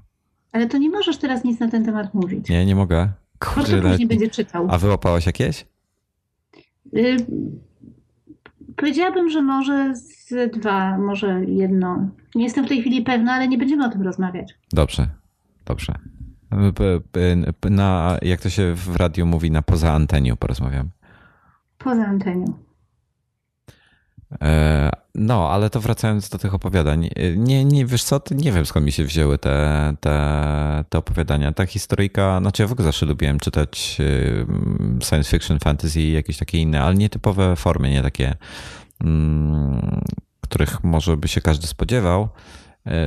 Ale to nie możesz teraz nic na ten temat mówić. Nie, nie mogę. Kurde, później będzie czytał. A wyłapałaś jakieś? Y powiedziałabym, że może z dwa, może jedno. Nie jestem w tej chwili pewna, ale nie będziemy o tym rozmawiać. Dobrze, dobrze. Na, jak to się w radiu mówi, na poza anteniu porozmawiam. Poza antenią. E, no, ale to wracając do tych opowiadań. E, nie, nie wiesz co, nie wiem skąd mi się wzięły te, te, te opowiadania. Ta historyjka, znaczy ja w ogóle zawsze lubiłem czytać e, science fiction, fantasy jakieś takie inne, ale nietypowe formy, nie takie, mm, których może by się każdy spodziewał.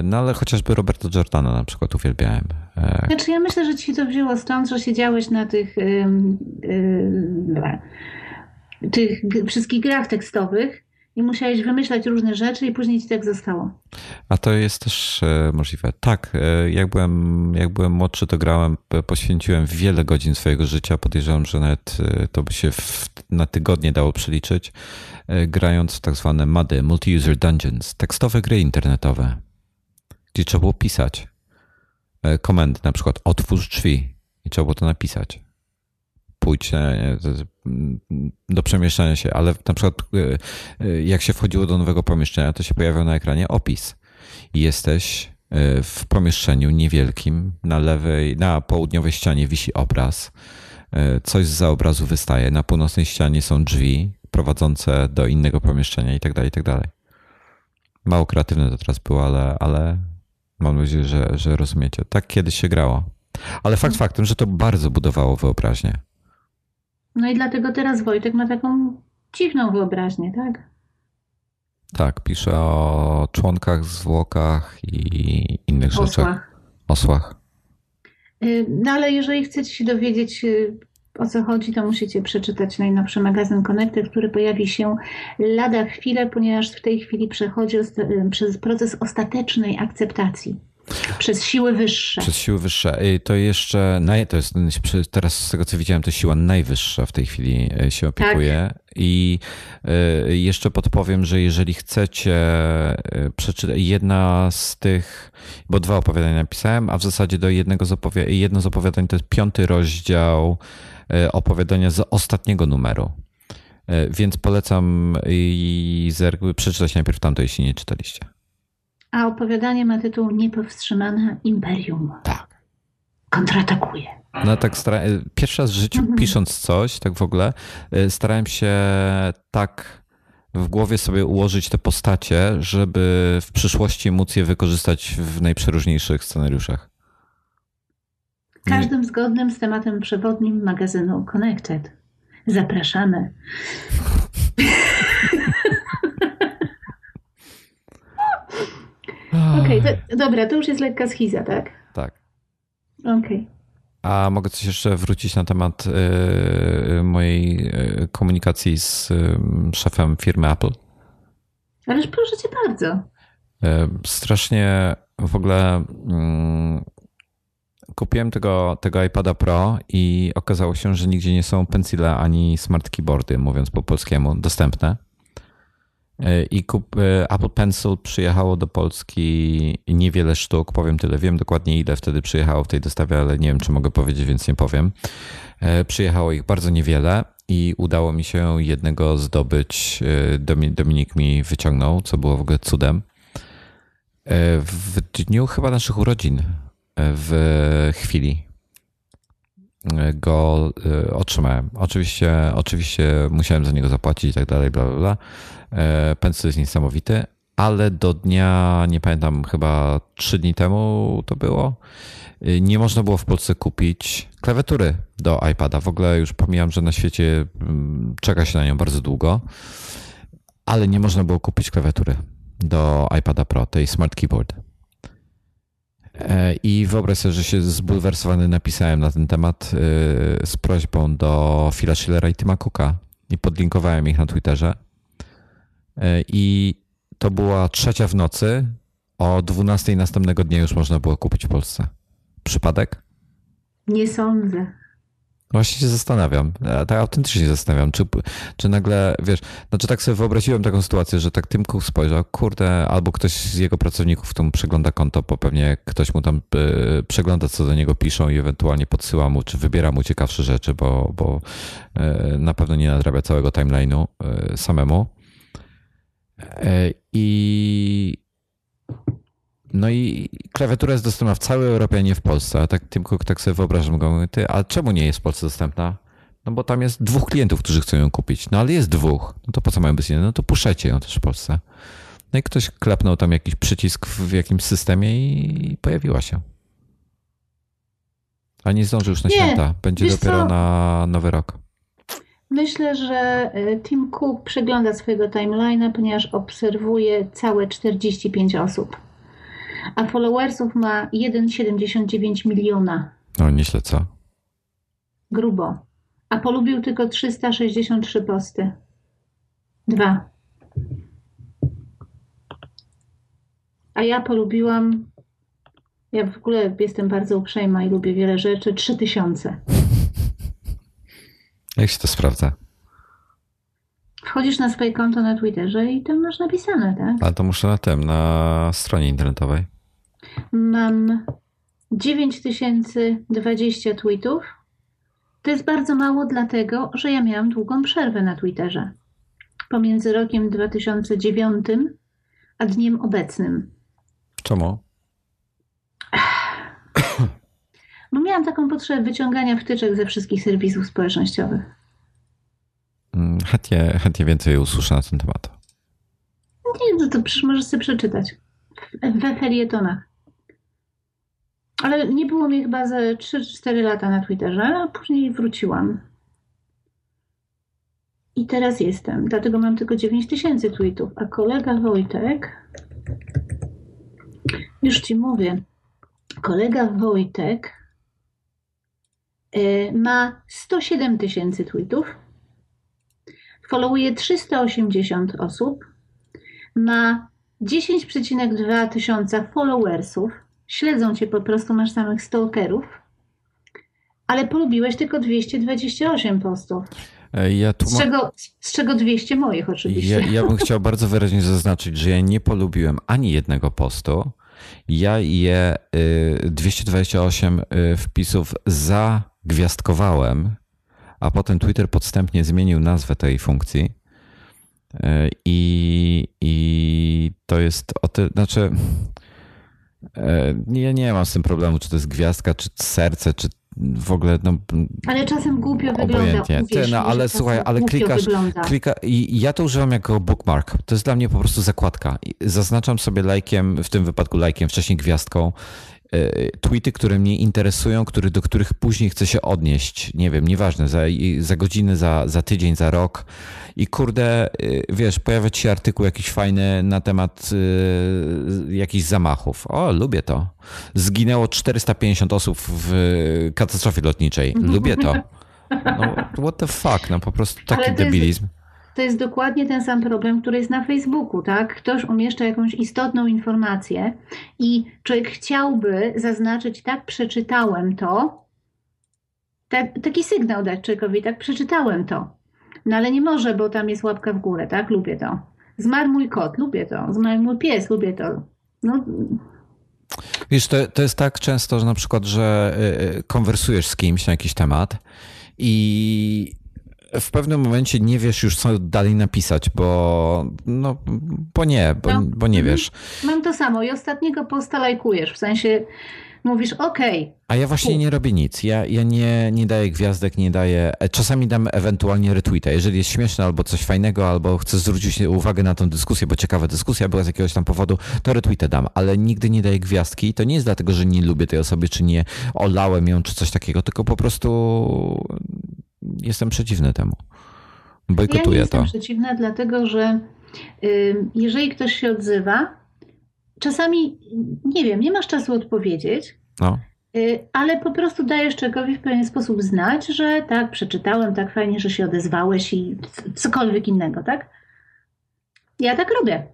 No ale chociażby Roberto Giordano na przykład uwielbiałem. Znaczy ja myślę, że ci to wzięło stąd, że siedziałeś na tych, yy, yy, tych wszystkich grach tekstowych i musiałeś wymyślać różne rzeczy i później ci tak zostało. A to jest też e, możliwe. Tak, e, jak byłem, jak byłem młodszy, to grałem, poświęciłem wiele godzin swojego życia. Podejrzewam, że nawet e, to by się w, na tygodnie dało przeliczyć, grając w tak zwane MUDy, Multi-User Dungeons, tekstowe gry internetowe, gdzie trzeba było pisać komendy, na przykład otwórz drzwi i trzeba było to napisać pójdź do przemieszczania się, ale na przykład e, e, jak się wchodziło do nowego pomieszczenia, to się pojawiał na ekranie opis. Jesteś e, w pomieszczeniu niewielkim, na lewej, na południowej ścianie wisi obraz, coś za obrazu wystaje, na północnej ścianie są drzwi prowadzące do innego pomieszczenia i tak dalej, i tak dalej. Mało kreatywne to teraz było, ale, ale mam nadzieję, że, że rozumiecie. Tak kiedyś się grało. Ale fakt faktem, że to bardzo budowało wyobraźnię. No i dlatego teraz Wojtek ma taką dziwną wyobraźnię, tak? Tak, pisze o członkach, zwłokach i innych Osłach. rzeczach. Osłach. Y, no ale jeżeli chcecie się dowiedzieć y, o co chodzi, to musicie przeczytać najnowszy magazyn Connected, który pojawi się lada chwilę, ponieważ w tej chwili przechodzi y, przez proces ostatecznej akceptacji. Przez siły wyższe. Przez siły wyższe. To jeszcze, to jest teraz z tego co widziałem, to siła najwyższa w tej chwili e, się opiekuje. Tak. I e, jeszcze podpowiem, że jeżeli chcecie przeczytać jedna z tych, bo dwa opowiadania napisałem, a w zasadzie do jednego z opowiadań, jedno z opowiadań to jest piąty rozdział opowiadania z ostatniego numeru. Więc polecam i przeczytać najpierw tamto, jeśli nie czytaliście. A opowiadanie ma tytuł Niepowstrzymane Imperium. Tak. Kontratakuje. No tak, stara... pierwszy raz w życiu mhm. pisząc coś, tak w ogóle, y, starałem się tak w głowie sobie ułożyć te postacie, żeby w przyszłości móc je wykorzystać w najprzeróżniejszych scenariuszach. Każdym zgodnym z tematem przewodnim magazynu Connected. Zapraszamy. Okej, okay, dobra, to już jest lekka schiza, tak? Tak. Okej. Okay. A mogę coś jeszcze wrócić na temat y, mojej y, komunikacji z y, szefem firmy Apple? Ależ proszę cię bardzo. Strasznie w ogóle mm, kupiłem tego, tego iPada Pro i okazało się, że nigdzie nie są pensile ani smart keyboardy, mówiąc po polskiemu, dostępne. E, I kup, e, Apple Pencil przyjechało do Polski niewiele sztuk, powiem tyle. Wiem dokładnie ile wtedy przyjechało w tej dostawie, ale nie wiem, czy mogę powiedzieć, więc nie powiem. E, przyjechało ich bardzo niewiele i udało mi się jednego zdobyć. Dominik mi wyciągnął, co było w ogóle cudem. W dniu chyba naszych urodzin, w chwili go otrzymałem. Oczywiście, oczywiście musiałem za niego zapłacić i tak dalej, bla, bla, bla E, Pencil jest niesamowity, ale do dnia, nie pamiętam, chyba trzy dni temu to było, e, nie można było w Polsce kupić klawiatury do iPada. W ogóle już pomijam, że na świecie mm, czeka się na nią bardzo długo, ale nie można było kupić klawiatury do iPada Pro, tej Smart Keyboard. E, I wyobraź sobie, że się zbulwersowany napisałem na ten temat e, z prośbą do Phila Schillera i Tima Cooka i podlinkowałem ich na Twitterze. E, I to była trzecia w nocy. O 12 następnego dnia już można było kupić w Polsce. Przypadek? Nie sądzę. Właśnie się zastanawiam, tak autentycznie się zastanawiam, czy, czy nagle, wiesz, znaczy tak sobie wyobraziłem taką sytuację, że tak Tim Cook spojrzał, kurde, albo ktoś z jego pracowników tam przegląda konto, bo pewnie ktoś mu tam y, przegląda, co do niego piszą i ewentualnie podsyła mu, czy wybiera mu ciekawsze rzeczy, bo, bo y, na pewno nie nadrabia całego timeline'u y, samemu. I no i klawiatura jest dostępna w całej Europie, a nie w Polsce. A tak Cook tak sobie wyobrażam go, mówię, ty, a czemu nie jest w Polsce dostępna? No bo tam jest dwóch klientów, którzy chcą ją kupić. No ale jest dwóch. No to po co mają być jeden? No to puszczajcie ją też w Polsce. No i ktoś klepnął tam jakiś przycisk w jakimś systemie i pojawiła się. A nie zdąży już na nie, święta. Będzie dopiero co? na nowy rok. Myślę, że y, Tim Cook przegląda swojego timeline'a, ponieważ obserwuje całe 45 osób a followersów ma 1,79 miliona. No nieźle, co? Grubo. A polubił tylko 363 posty. Dwa. A ja polubiłam, ja w ogóle jestem bardzo uprzejma i lubię wiele rzeczy, 3000. Jak się to sprawdza? Wchodzisz na swoje konto na Twitterze i tam masz napisane, tak? Ale to muszę na tym, na stronie internetowej. Mam 9020 tweetów. To jest bardzo mało, dlatego że ja miałam długą przerwę na Twitterze pomiędzy rokiem 2009 a dniem obecnym. Czemu? Bo miałam taką potrzebę wyciągania wtyczek ze wszystkich serwisów społecznościowych. Mm, chętnie, chętnie więcej usłyszę na ten temat. Nie, to, to przecież możesz sobie przeczytać. We felietonach. Ale nie było mnie chyba za 3-4 lata na Twitterze, a później wróciłam. I teraz jestem, dlatego mam tylko 9 tysięcy tweetów, a kolega Wojtek, już ci mówię, kolega Wojtek ma 107 tysięcy tweetów, followuje 380 osób, ma 10,2 tysiąca followersów, śledzą cię po prostu, masz samych stalkerów, ale polubiłeś tylko 228 postów. E, ja z, czego, z czego 200 moich oczywiście. Ja, ja bym chciał bardzo wyraźnie zaznaczyć, że ja nie polubiłem ani jednego postu. Ja je 228 y, wpisów zagwiazdkowałem, a potem Twitter podstępnie zmienił nazwę tej funkcji. E, I, i to jest o tyle, znaczy E, ja nie mam z tym problemu, czy to jest gwiazdka, czy serce, czy w ogóle. No, ale czasem głupio wygląda. Ty, no, ale słuchaj, ale klikasz, klika, i ja to używam jako bookmark. To jest dla mnie po prostu zakładka. Zaznaczam sobie lajkiem, w tym wypadku lajkiem, wcześniej gwiazdką tweety, które mnie interesują, który, do których później chcę się odnieść. Nie wiem, nieważne, za, za godzinę, za, za tydzień, za rok. I kurde, e, wiesz, pojawia ci się artykuł jakiś fajny na temat y, jakichś zamachów. O, lubię to. Zginęło 450 osób w katastrofie lotniczej. Lubię to. No, what the fuck, no po prostu taki debilizm to jest dokładnie ten sam problem, który jest na Facebooku, tak? Ktoś umieszcza jakąś istotną informację i człowiek chciałby zaznaczyć, tak, przeczytałem to, tak, taki sygnał dać człowiekowi, tak, przeczytałem to. No ale nie może, bo tam jest łapka w górę, tak? Lubię to. Zmarł mój kot, lubię to. Zmarł mój pies, lubię to. No. Wiesz, to, to jest tak często, że na przykład, że y, y, konwersujesz z kimś na jakiś temat i w pewnym momencie nie wiesz już, co dalej napisać, bo, no, bo nie, bo, no. bo nie wiesz. Mam to samo i ostatniego posta lajkujesz, w sensie mówisz OK. A ja właśnie nie robię nic. Ja, ja nie, nie daję gwiazdek, nie daję. E, czasami dam ewentualnie retweeta. Jeżeli jest śmieszne albo coś fajnego, albo chcę zwrócić uwagę na tą dyskusję, bo ciekawa dyskusja była z jakiegoś tam powodu, to retweeta dam, ale nigdy nie daję gwiazdki. To nie jest dlatego, że nie lubię tej osoby, czy nie olałem ją, czy coś takiego, tylko po prostu jestem przeciwny temu. Bojkotuję ja to. Jestem przeciwna, dlatego że jeżeli ktoś się odzywa, czasami, nie wiem, nie masz czasu odpowiedzieć, No. y, ale po prostu dajesz czegoś w pewien sposób znać, że tak, przeczytałem, tak fajnie, że się odezwałeś i cokolwiek innego, tak? Ja tak robię.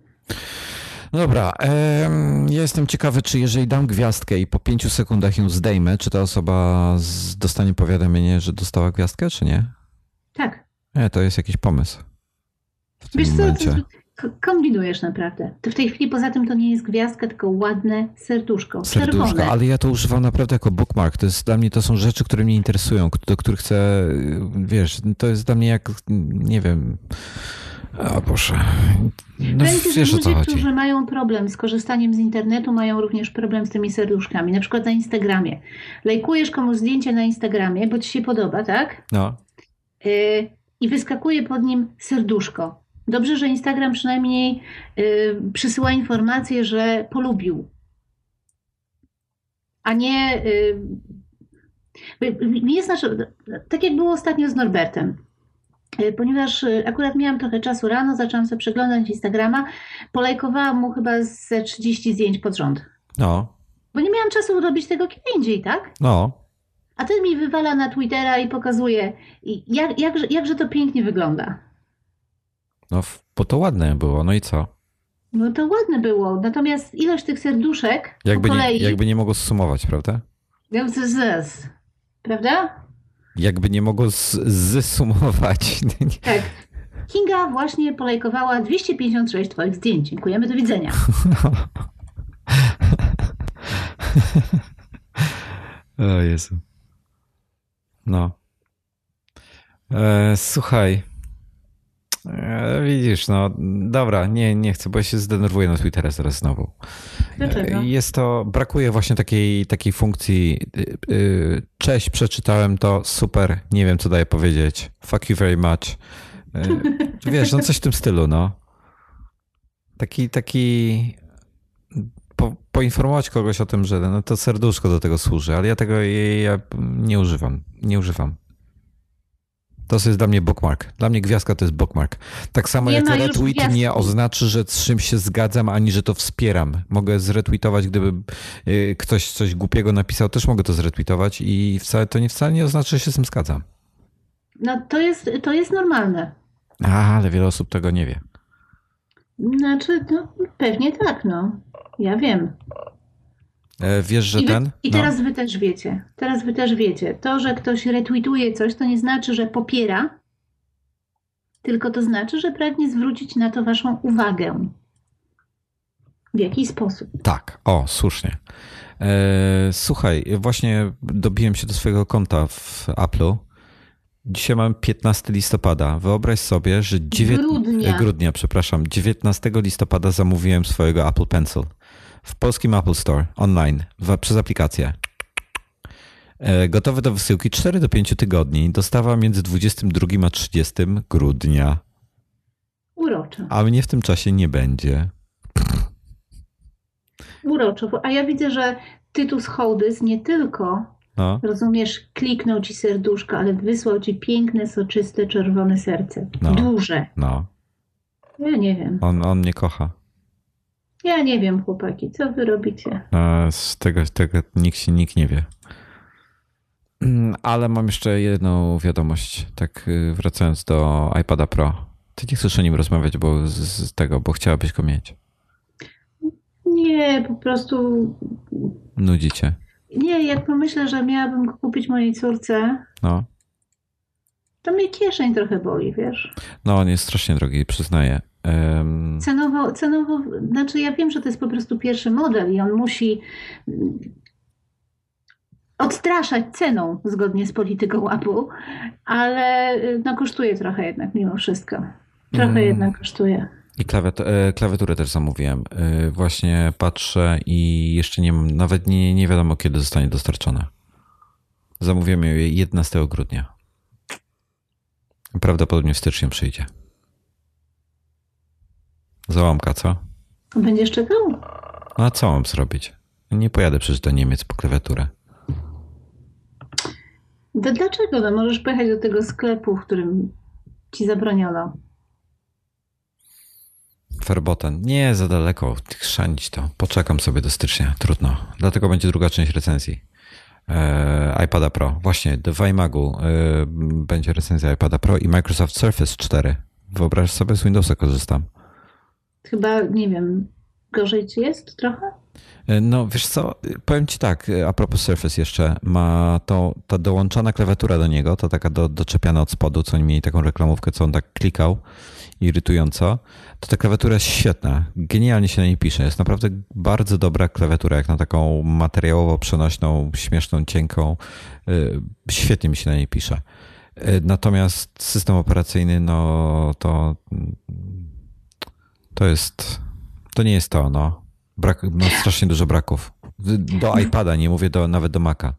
Dobra, em, ja jestem ciekawy, czy jeżeli dam gwiazdkę i po pięciu sekundach ją zdejmę, czy ta osoba z, dostanie powiadomienie, że dostała gwiazdkę, czy nie? Tak. Nie, to jest jakiś pomysł. W tym Wiesz co, momencie. k- kombinujesz naprawdę. To w tej chwili poza tym to nie jest gwiazdka, tylko ładne serduszko. Serduszko, czerwone. ale ja to używam naprawdę jako bookmark. To jest dla mnie, to są rzeczy, które mnie interesują, do których chcę, wiesz, to jest dla mnie jak, nie wiem, o Boże, no wiesz ludzie, którzy mają problem z korzystaniem z internetu, mają również problem z tymi serduszkami. Na przykład na Instagramie. Lajkujesz komuś zdjęcie na Instagramie, bo ci się podoba, tak? No, Yy, I wyskakuje pod nim serduszko. Dobrze, że Instagram przynajmniej yy, przysyła informację, że polubił. A nie. Yy, nie znaczy, tak jak było ostatnio z Norbertem. Yy, Ponieważ yy, akurat miałam trochę czasu rano, zaczęłam sobie przeglądać Instagrama, polajkowałam mu chyba ze 30 zdjęć pod rząd. no, Bo nie miałam czasu robić tego kiedy indziej, tak? no, A ten mi wywala na Twittera i pokazuje, jak, jakże, jakże to pięknie wygląda. no, bo to ładne było, no i co? No to ładne było. Natomiast ilość tych serduszek Jakby po nie, kolei. jakby nie mogło zsumować, prawda? Z- Prawda? Jakby nie mogło z- zsumować. Tak. Kinga właśnie polajkowała 256 Twoich zdjęć. Dziękujemy, do widzenia. O Jezu. No. E, słuchaj. E, widzisz, no dobra, nie, nie chcę, bo ja się zdenerwuję na Twittera zaraz znowu. Dlaczego? E, Jest to, brakuje właśnie takiej, takiej funkcji. y, Cześć, przeczytałem to, super, nie wiem co daję powiedzieć. Fuck you very much. E, Wiesz, no coś w tym stylu, no. Taki, taki po, poinformować kogoś o tym, że no to serduszko do tego służy, ale ja tego ja nie używam. Nie używam. To jest dla mnie bookmark. Dla mnie gwiazdka to jest bookmark. Tak samo Nie jak retweet gwiazdki. nie oznaczy, że z czymś się zgadzam, ani że to wspieram. Mogę zretweetować, gdyby y, ktoś coś głupiego napisał, też mogę to zretweetować i wcale, to nie wcale nie oznacza, że się z tym zgadzam. No to jest, to jest normalne. A, ale wiele osób tego nie wie. Znaczy, no, pewnie tak, no. Ja wiem. E, Wiesz, że I, wy, ten? I No. teraz wy też wiecie. Teraz wy też wiecie. To, że ktoś retweetuje coś, to nie znaczy, że popiera, tylko to znaczy, że pragnie zwrócić na to waszą uwagę. W jaki sposób? Tak, o, słusznie. E, słuchaj, właśnie dobiłem się do swojego konta w Apple'u. Dzisiaj mamy 15 listopada. Wyobraź sobie, że dziewię... Grudnia. grudnia, przepraszam. 19 listopada zamówiłem swojego Apple Pencil w polskim Apple Store online w, przez aplikację. E, Gotowy do wysyłki 4 do 5 tygodni. Dostawa między 22 a 30 grudnia. Uroczo. A mnie w tym czasie nie będzie. Uroczo. A ja widzę, że Tytus Hołdys nie tylko, No, rozumiesz, kliknął ci serduszko, ale wysłał ci piękne, soczyste, czerwone serce. No. Duże. no. Ja nie wiem. On, on mnie kocha. Ja nie wiem, chłopaki, co wy robicie? A Z tego, tego nikt się nikt nie wie. Mm, Ale mam jeszcze jedną wiadomość, tak y, wracając do iPada Pro. Ty nie chcesz o nim rozmawiać, bo z, z tego, bo chciałabyś go mieć. Nie, po prostu Nudzi cię. Nie, jak pomyślę, że miałabym go kupić mojej córce, No. To mnie kieszeń trochę boli, wiesz. No, on jest strasznie drogi, przyznaję. Em, Cenowo, cenowo, znaczy ja wiem, że to jest po prostu pierwszy model i on musi mm, odstraszać ceną zgodnie z polityką Apple, ale y, no kosztuje trochę jednak mimo wszystko. Trochę Mm. jednak kosztuje. I klawiat e, klawiaturę też zamówiłem. E, Właśnie patrzę i jeszcze nie mam, nawet nie, nie wiadomo kiedy zostanie dostarczona. Zamówiłem ją 11 grudnia. Prawdopodobnie w styczniu przyjdzie. Załamka, co? Będziesz czekał? A co mam zrobić? Nie pojadę przecież do Niemiec po klawiaturę. To dlaczego? No możesz pojechać do tego sklepu, w którym ci zabroniono. Ferboten. Nie, za daleko. Chrzanić to. Poczekam sobie do stycznia. Trudno. Dlatego będzie druga część recenzji. E, iPada Pro. Właśnie, w iMagu e, będzie recenzja iPada Pro i Microsoft Surface 4. Wyobraź sobie, z Windowsa korzystam. Chyba, nie wiem, gorzej ci jest trochę? E, no, wiesz co, powiem ci tak, a propos Surface jeszcze, ma to, ta dołączana klawiatura do niego, to taka do, doczepiana od spodu, co oni mieli taką reklamówkę, co on tak klikał irytująco, to ta klawiatura jest świetna. Genialnie się na niej pisze. Jest naprawdę bardzo dobra klawiatura, jak na taką materiałowo przenośną, śmieszną, cienką. Y, świetnie mi się na niej pisze. Natomiast system operacyjny, no to to jest, to nie jest to, no. Brak, no strasznie dużo braków. Do iPada, nie mówię do, nawet do Maca.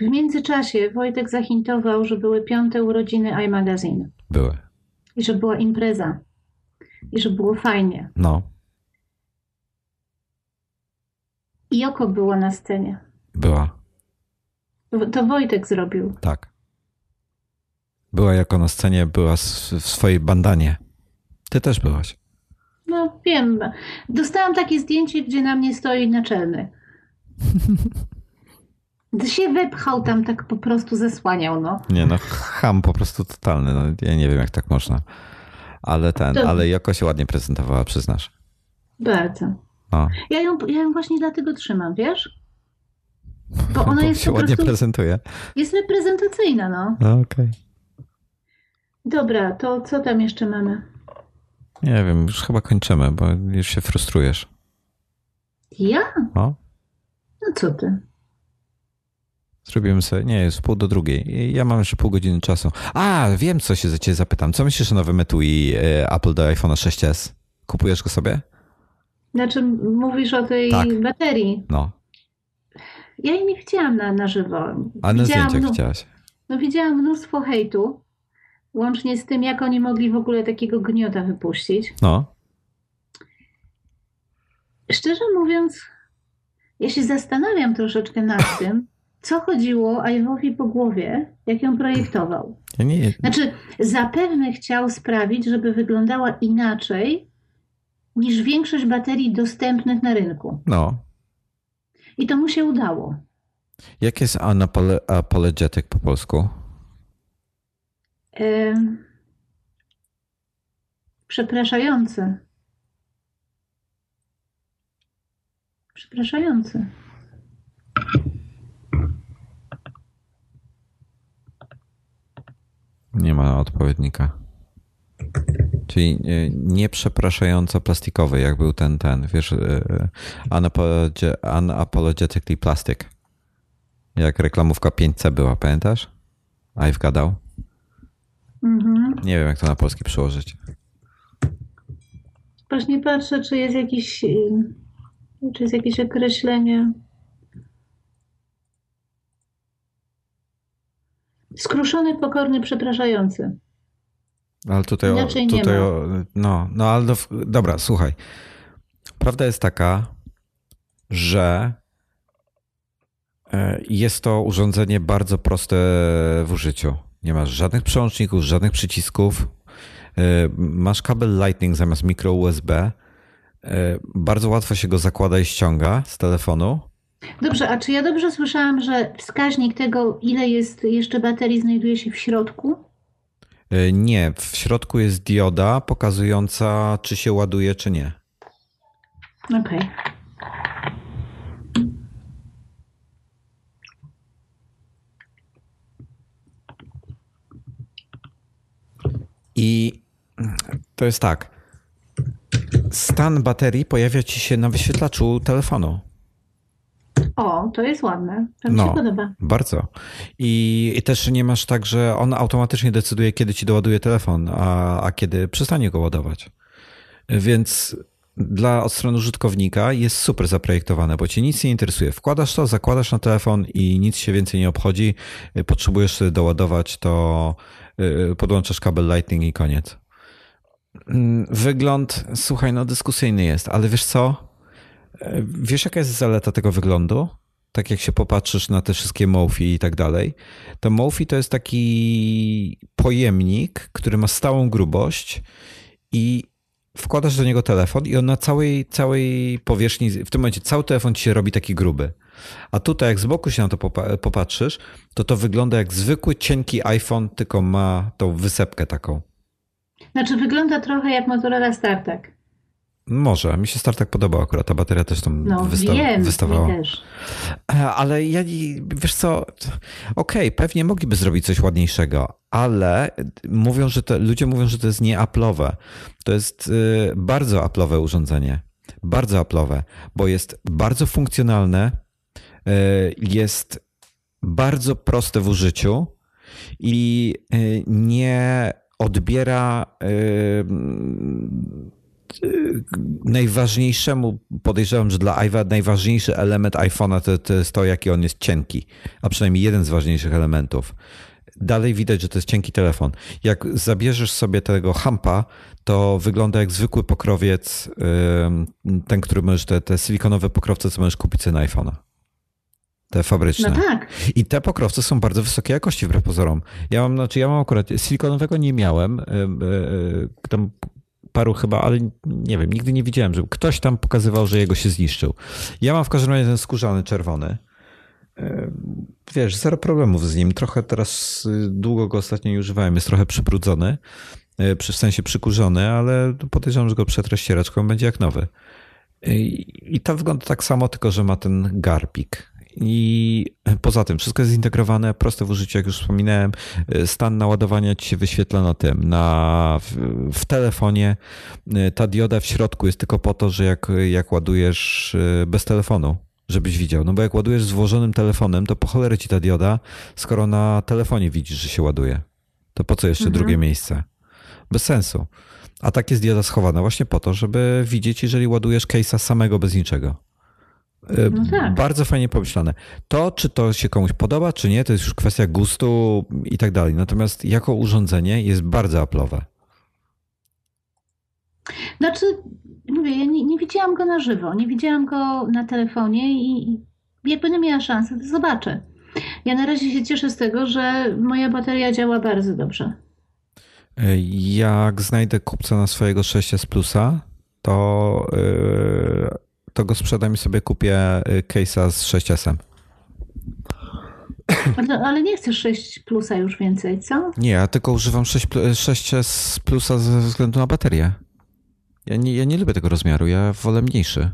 W międzyczasie Wojtek zahintował, że były piąte urodziny iMagazine. Były i że była impreza i że było fajnie. No. I oko było na scenie. Była. To Wojtek zrobił. Tak. Była jako na scenie, była w swojej bandanie. Ty też byłaś. No wiem. Dostałam takie zdjęcie, gdzie na mnie stoi naczelny. się wepchał tam, tak po prostu zasłaniał, no. Nie no, ham po prostu totalny. No, ja nie wiem, jak tak można. Ale ten, to... ale jako się ładnie prezentowała, przyznasz. Bardzo. No. Ja, ją, ja ją właśnie dlatego trzymam, wiesz? Bo ona Bo jest się ładnie prezentuje. Jest reprezentacyjna, no. no Okej. Okay. Dobra, to co tam jeszcze mamy? Nie wiem, już chyba kończymy, bo już się frustrujesz. Ja? No. No co ty? Zrobimy sobie, nie, jest pół do drugiej. Ja mam jeszcze pół godziny czasu. A, wiem, co się za ciebie zapytam. Co myślisz o nowym etui e, Apple do iPhone 6s? Kupujesz go sobie? Znaczy, mówisz o tej tak. baterii? No. Ja jej nie widziałam na, na żywo. A na zdjęciach mnóstwo, widziałaś? No widziałam mnóstwo hejtu, łącznie z tym, jak oni mogli w ogóle takiego gniota wypuścić. No. Szczerze mówiąc, ja się zastanawiam troszeczkę nad tym, co chodziło Iwowi po głowie, jak ją projektował. Ja nie... Znaczy, zapewne chciał sprawić, żeby wyglądała inaczej niż większość baterii dostępnych na rynku. No. I to mu się udało. Jak jest unapologetic po polsku? Przepraszający. Przepraszający. Nie ma odpowiednika. Czyli e, nieprzepraszająco plastikowy, jak był ten, ten, wiesz, e, unapologetically plastic. Jak reklamówka 5C była, pamiętasz? I've gadał. Mhm. Nie wiem, jak to na polski przełożyć. Właśnie patrzę, czy jest jakiś, czy jest jakieś określenie. Skruszony, pokorny, przepraszający. Ale tutaj, Inaczej o, tutaj o, no, no ale do, dobra, słuchaj. Prawda jest taka, że e, jest to urządzenie bardzo proste w użyciu. Nie masz żadnych przełączników, żadnych przycisków. E, masz kabel Lightning zamiast mikro USB. E, bardzo łatwo się go zakłada i ściąga z telefonu. Dobrze, a czy ja dobrze słyszałam, że wskaźnik tego, ile jest jeszcze baterii, znajduje się w środku? E, nie, w środku jest dioda pokazująca, czy się ładuje, czy nie. Okej. Okay. I to jest tak. Stan baterii pojawia ci się na wyświetlaczu telefonu. O, to jest ładne. To mi no, się podoba. Bardzo. I, I, też nie masz tak, że on automatycznie decyduje, kiedy ci doładuje telefon, a, a kiedy przestanie go ładować. Więc dla od strony użytkownika jest super zaprojektowane, bo cię nic nie interesuje. Wkładasz to, zakładasz na telefon i nic się więcej nie obchodzi. Potrzebujesz doładować, to podłączasz kabel Lightning i koniec. Mm, wygląd, słuchaj, no dyskusyjny jest, ale wiesz co? Wiesz, jaka jest zaleta tego wyglądu? Tak jak się popatrzysz na te wszystkie Mofi i tak dalej, to Mofi to jest taki pojemnik, który ma stałą grubość i wkładasz do niego telefon i on na całej, całej powierzchni, w tym momencie cały telefon ci się robi taki gruby. A tutaj jak z boku się na to popatrzysz, to to wygląda jak zwykły, cienki iPhone, tylko ma tą wysepkę taką. Znaczy wygląda trochę jak Motorola StarTAC. Może, mi się StarTAC podobał akurat, ta bateria też tam no, wysta wiem, wystawała. Też. Ale ja, wiesz co, okej, okay, pewnie mogliby zrobić coś ładniejszego, ale mówią, że to, ludzie mówią, że to jest nie Apple'owe. To jest y, bardzo Apple'owe urządzenie. Bardzo Apple'owe, bo jest bardzo funkcjonalne, jest bardzo proste w użyciu i y, nie odbiera najważniejszemu, podejrzewam, że dla iPad najważniejszy element iPhone'a to, to jest to, jaki on jest cienki, a przynajmniej jeden z ważniejszych elementów. Dalej widać, że to jest cienki telefon. Jak zabierzesz sobie tego hampa, to wygląda jak zwykły pokrowiec, ten, który możesz, te, te silikonowe pokrowce, co możesz kupić na iPhone'a. Te fabryczne. No tak. I te pokrowce są bardzo wysokiej jakości, wbrew pozorom. Ja mam, znaczy ja mam akurat, silikonowego nie miałem. Tam paru chyba, ale nie wiem, nigdy nie widziałem, żeby ktoś tam pokazywał, że jego się zniszczył. Ja mam w każdym razie ten skórzany czerwony. E, wiesz, zero problemów z nim. Trochę teraz y, długo go ostatnio nie używałem. Jest trochę przybrudzony, e, w sensie przykurzony, ale podejrzewam, że go przetrę ścieraczką, będzie jak nowy. E, I to wygląda tak samo, tylko że ma ten garbik. I poza tym wszystko jest zintegrowane, proste w użyciu, jak już wspominałem. Stan naładowania ci się wyświetla na tym, na, w, w, telefonie. Ta dioda w środku jest tylko po to, że jak, jak ładujesz e, bez telefonu, żebyś widział. No bo jak ładujesz z włożonym telefonem, to po cholerę ci ta dioda, skoro na telefonie widzisz, że się ładuje. To po co jeszcze mhm. drugie miejsce? Bez sensu. A tak jest dioda schowana właśnie po to, żeby widzieć, jeżeli ładujesz case'a samego bez niczego. E, no tak. Bardzo fajnie pomyślane. To, czy to się komuś podoba, czy nie, to jest już kwestia gustu i tak dalej. Natomiast jako urządzenie jest bardzo aplowe. Znaczy, mówię, ja nie, nie, widziałam go na żywo, nie widziałam go na telefonie i jak będę miała szansę, to zobaczę. Ja na razie się cieszę z tego, że moja bateria działa bardzo dobrze. E, jak znajdę kupca na swojego 6S Plusa, to yy to go sprzedam i sobie kupię y, case'a z 6S-em. Ale, ale nie chcesz 6 plusa już więcej, co? Nie, ja tylko używam 6, 6S plusa ze względu na baterię. Ja nie, ja nie lubię tego rozmiaru, ja wolę mniejszy.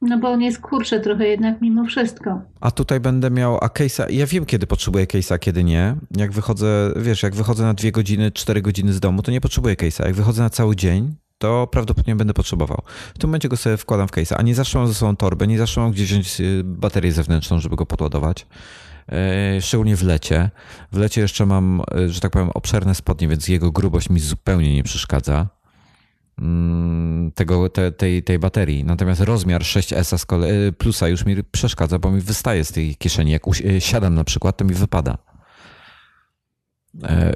No bo on jest kurczę trochę jednak mimo wszystko. A tutaj będę miał, a case'a, ja wiem kiedy potrzebuję case'a, kiedy nie. Jak wychodzę, wiesz, jak wychodzę na 2 godziny, 4 godziny z domu, to nie potrzebuję case'a. Jak wychodzę na cały dzień, to prawdopodobnie będę potrzebował. W tym momencie go sobie wkładam w case, a nie zawsze mam ze sobą torbę, nie zawsze mam gdzieś wziąć y, baterię zewnętrzną, żeby go podładować. E, szczególnie w lecie. W lecie jeszcze mam, y, że tak powiem, obszerne spodnie, więc jego grubość mi zupełnie nie przeszkadza mm, tego, te, tej, tej baterii. Natomiast rozmiar 6S z kolei, y, plusa już mi przeszkadza, bo mi wystaje z tej kieszeni. Jak siadam na przykład, to mi wypada. E,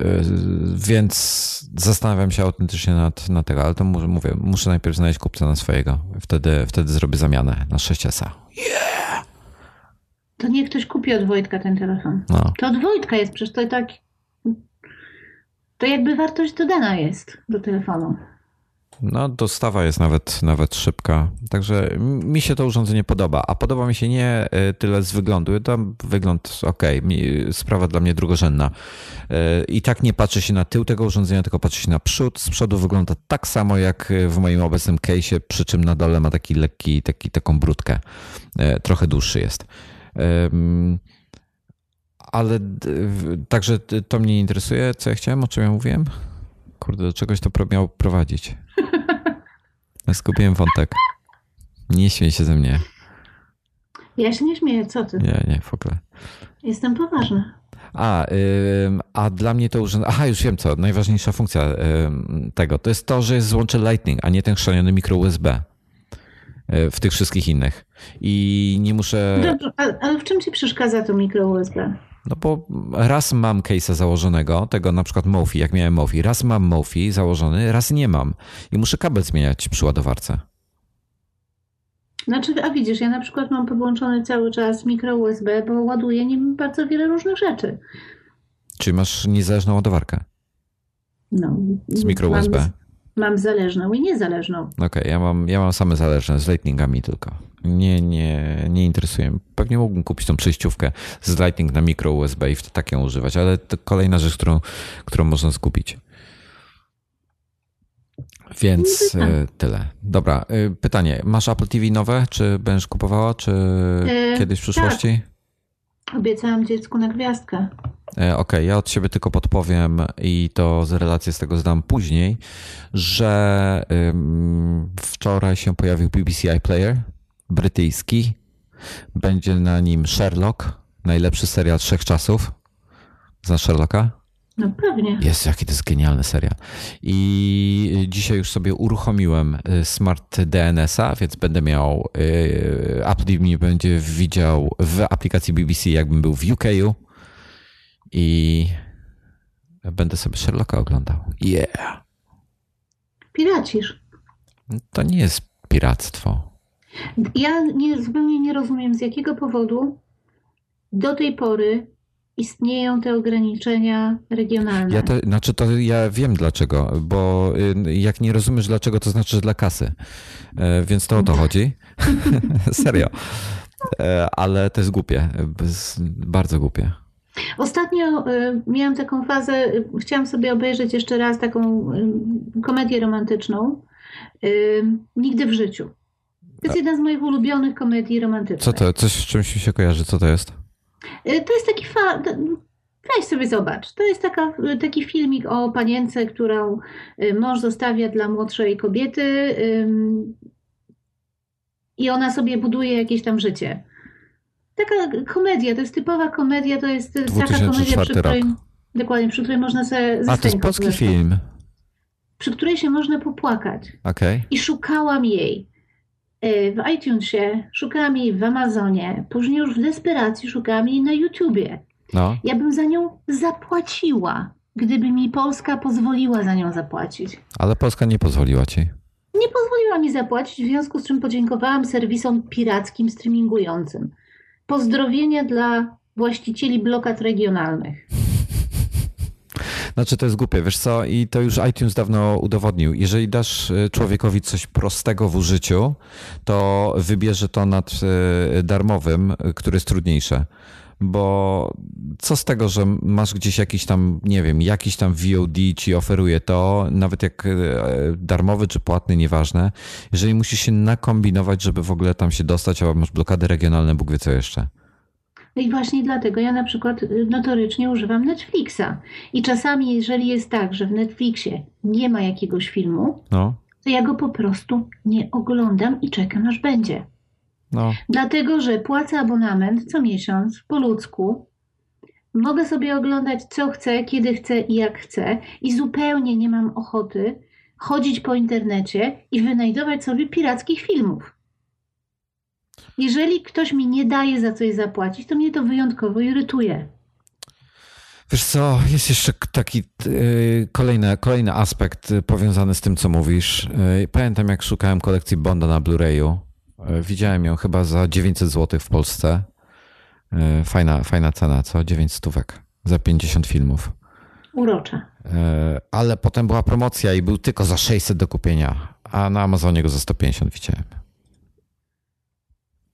więc zastanawiam się autentycznie nad, nad tego, ale to mówię, muszę najpierw znaleźć kupca na swojego. Wtedy, wtedy zrobię zamianę na 6S. Yeah! To niech ktoś kupi od Wojtka ten telefon. No. To od Wojtka jest, przecież to tak. To jakby wartość dodana jest do telefonu. No, dostawa jest nawet, nawet szybka. Także mi się to urządzenie podoba. A podoba mi się nie e, tyle z wyglądu. Tam wygląd ok, sprawa dla mnie drugorzędna. E, I tak nie patrzy się na tył tego urządzenia, tylko patrzy się na przód. Z przodu wygląda tak samo jak w moim obecnym case'ie, przy czym na dole ma taki lekki, taki, taką brudkę. Trochę dłuższy jest. Ale także to mnie interesuje, co ja chciałem, o czym ja mówiłem. Kurde, do czegoś to miał prowadzić. Skupiłem wątek. Nie śmiej się ze mnie. Ja się nie śmieję, co ty? Nie, nie, w ogóle. Jestem poważna. A, a dla mnie to urządzenie. Aha, już wiem co. Najważniejsza funkcja tego to jest to, że jest złącze Lightning, a nie ten chrzaniony mikro USB y, w tych wszystkich innych. I nie muszę. Dobrze, ale w czym ci przeszkadza to mikro USB? No bo raz mam case'a założonego, tego na przykład Mofi, jak miałem Mofi, raz mam Mofi założony, raz nie mam i muszę kabel zmieniać przy ładowarce. Znaczy, a widzisz, ja na przykład mam podłączony cały czas mikro USB, bo ładuję nim bardzo wiele różnych rzeczy. Czyli masz niezależną ładowarkę? No. Z mikro USB? Mam zależną i niezależną. Okej, okay, ja, mam, ja mam same zależne, z lightningami tylko. Nie, nie, nie interesuję. Pewnie mógłbym kupić tą przejściówkę z lightning na mikro USB i wtedy tak ją używać, ale to kolejna rzecz, którą, którą można skupić. Więc no tak. e, tyle. Dobra, e, pytanie. Masz Apple TV nowe? Czy będziesz kupowała, czy e, kiedyś w przyszłości? Tak. Obiecałam dziecku na gwiazdkę. Okej, okay, ja od siebie tylko podpowiem i to z relacji z tego zdam później, że wczoraj się pojawił BBC iPlayer brytyjski. Będzie na nim Sherlock, najlepszy serial trzech czasów. Znasz Sherlocka? No pewnie. Jest, jaki to jest genialny serial. I dzisiaj już sobie uruchomiłem y, Smart DNS-a, więc będę miał, y, Apple mnie będzie widział w aplikacji BBC, jakbym był w UK'u i będę sobie Sherlocka oglądał. Yeah. Piracisz. To nie jest piractwo. Ja nie, zupełnie nie rozumiem, z jakiego powodu do tej pory istnieją te ograniczenia regionalne. Ja to, znaczy to ja wiem dlaczego, bo y, jak nie rozumiesz dlaczego, to znaczy, że dla kasy. E, więc to o to chodzi. Serio. E, ale to jest głupie. Bardzo głupie. Ostatnio y, miałam taką fazę, y, chciałam sobie obejrzeć jeszcze raz taką komedię romantyczną. Nigdy w życiu. To jest jedna z moich ulubionych komedii romantycznych. Co to? Coś z czymś mi się kojarzy? Co to jest? Y, to jest taki fa... Weź sobie zobacz. To jest taka, taki filmik o panience, którą y, mąż zostawia dla młodszej kobiety i ona sobie buduje jakieś tam życie. Taka komedia, to jest typowa komedia, to jest taka komedia, przy której, rok. dokładnie, przy której można sobie A, to jest polski film. Przy której się można popłakać. Okay. I szukałam jej. Y, w iTunesie, szukałam jej w Amazonie, później już w desperacji szukałam jej na YouTubie. No. Ja bym za nią zapłaciła, gdyby mi Polska pozwoliła za nią zapłacić. Ale Polska nie pozwoliła ci. Nie pozwoliła mi zapłacić, w związku z czym podziękowałam serwisom pirackim streamingującym. Pozdrowienia dla właścicieli blokad regionalnych. Znaczy to jest głupie, wiesz co, i to już iTunes dawno udowodnił. Jeżeli dasz e, człowiekowi coś prostego w użyciu, to wybierze to nad e, darmowym, który jest trudniejsze. Bo co z tego, że masz gdzieś jakiś tam, nie wiem, jakiś tam VOD ci oferuje to, nawet jak e, darmowy czy płatny, nieważne, jeżeli musisz się nakombinować, żeby w ogóle tam się dostać, albo masz blokady regionalne, Bóg wie co jeszcze. No i właśnie dlatego ja na przykład y, notorycznie używam Netflixa. I czasami, jeżeli jest tak, że w Netflixie nie ma jakiegoś filmu, no. to ja go po prostu nie oglądam i czekam aż będzie. No. Dlatego, że płacę abonament co miesiąc po ludzku. Mogę sobie oglądać co chcę, kiedy chcę i jak chcę, i zupełnie nie mam ochoty chodzić po internecie i wynajdować sobie pirackich filmów. Jeżeli ktoś mi nie daje za coś zapłacić, to mnie to wyjątkowo irytuje. Wiesz co, jest jeszcze taki yy, kolejny, kolejny aspekt powiązany z tym, co mówisz. Yy, pamiętam, jak szukałem kolekcji Bonda na Blu-rayu. Yy, widziałem ją chyba za 900 zł w Polsce. Y, fajna, fajna cena, co? 9 stówek za 50 filmów. Urocza. Y, ale potem była promocja i był tylko za 600 do kupienia, a na Amazonie go za 150 widziałem.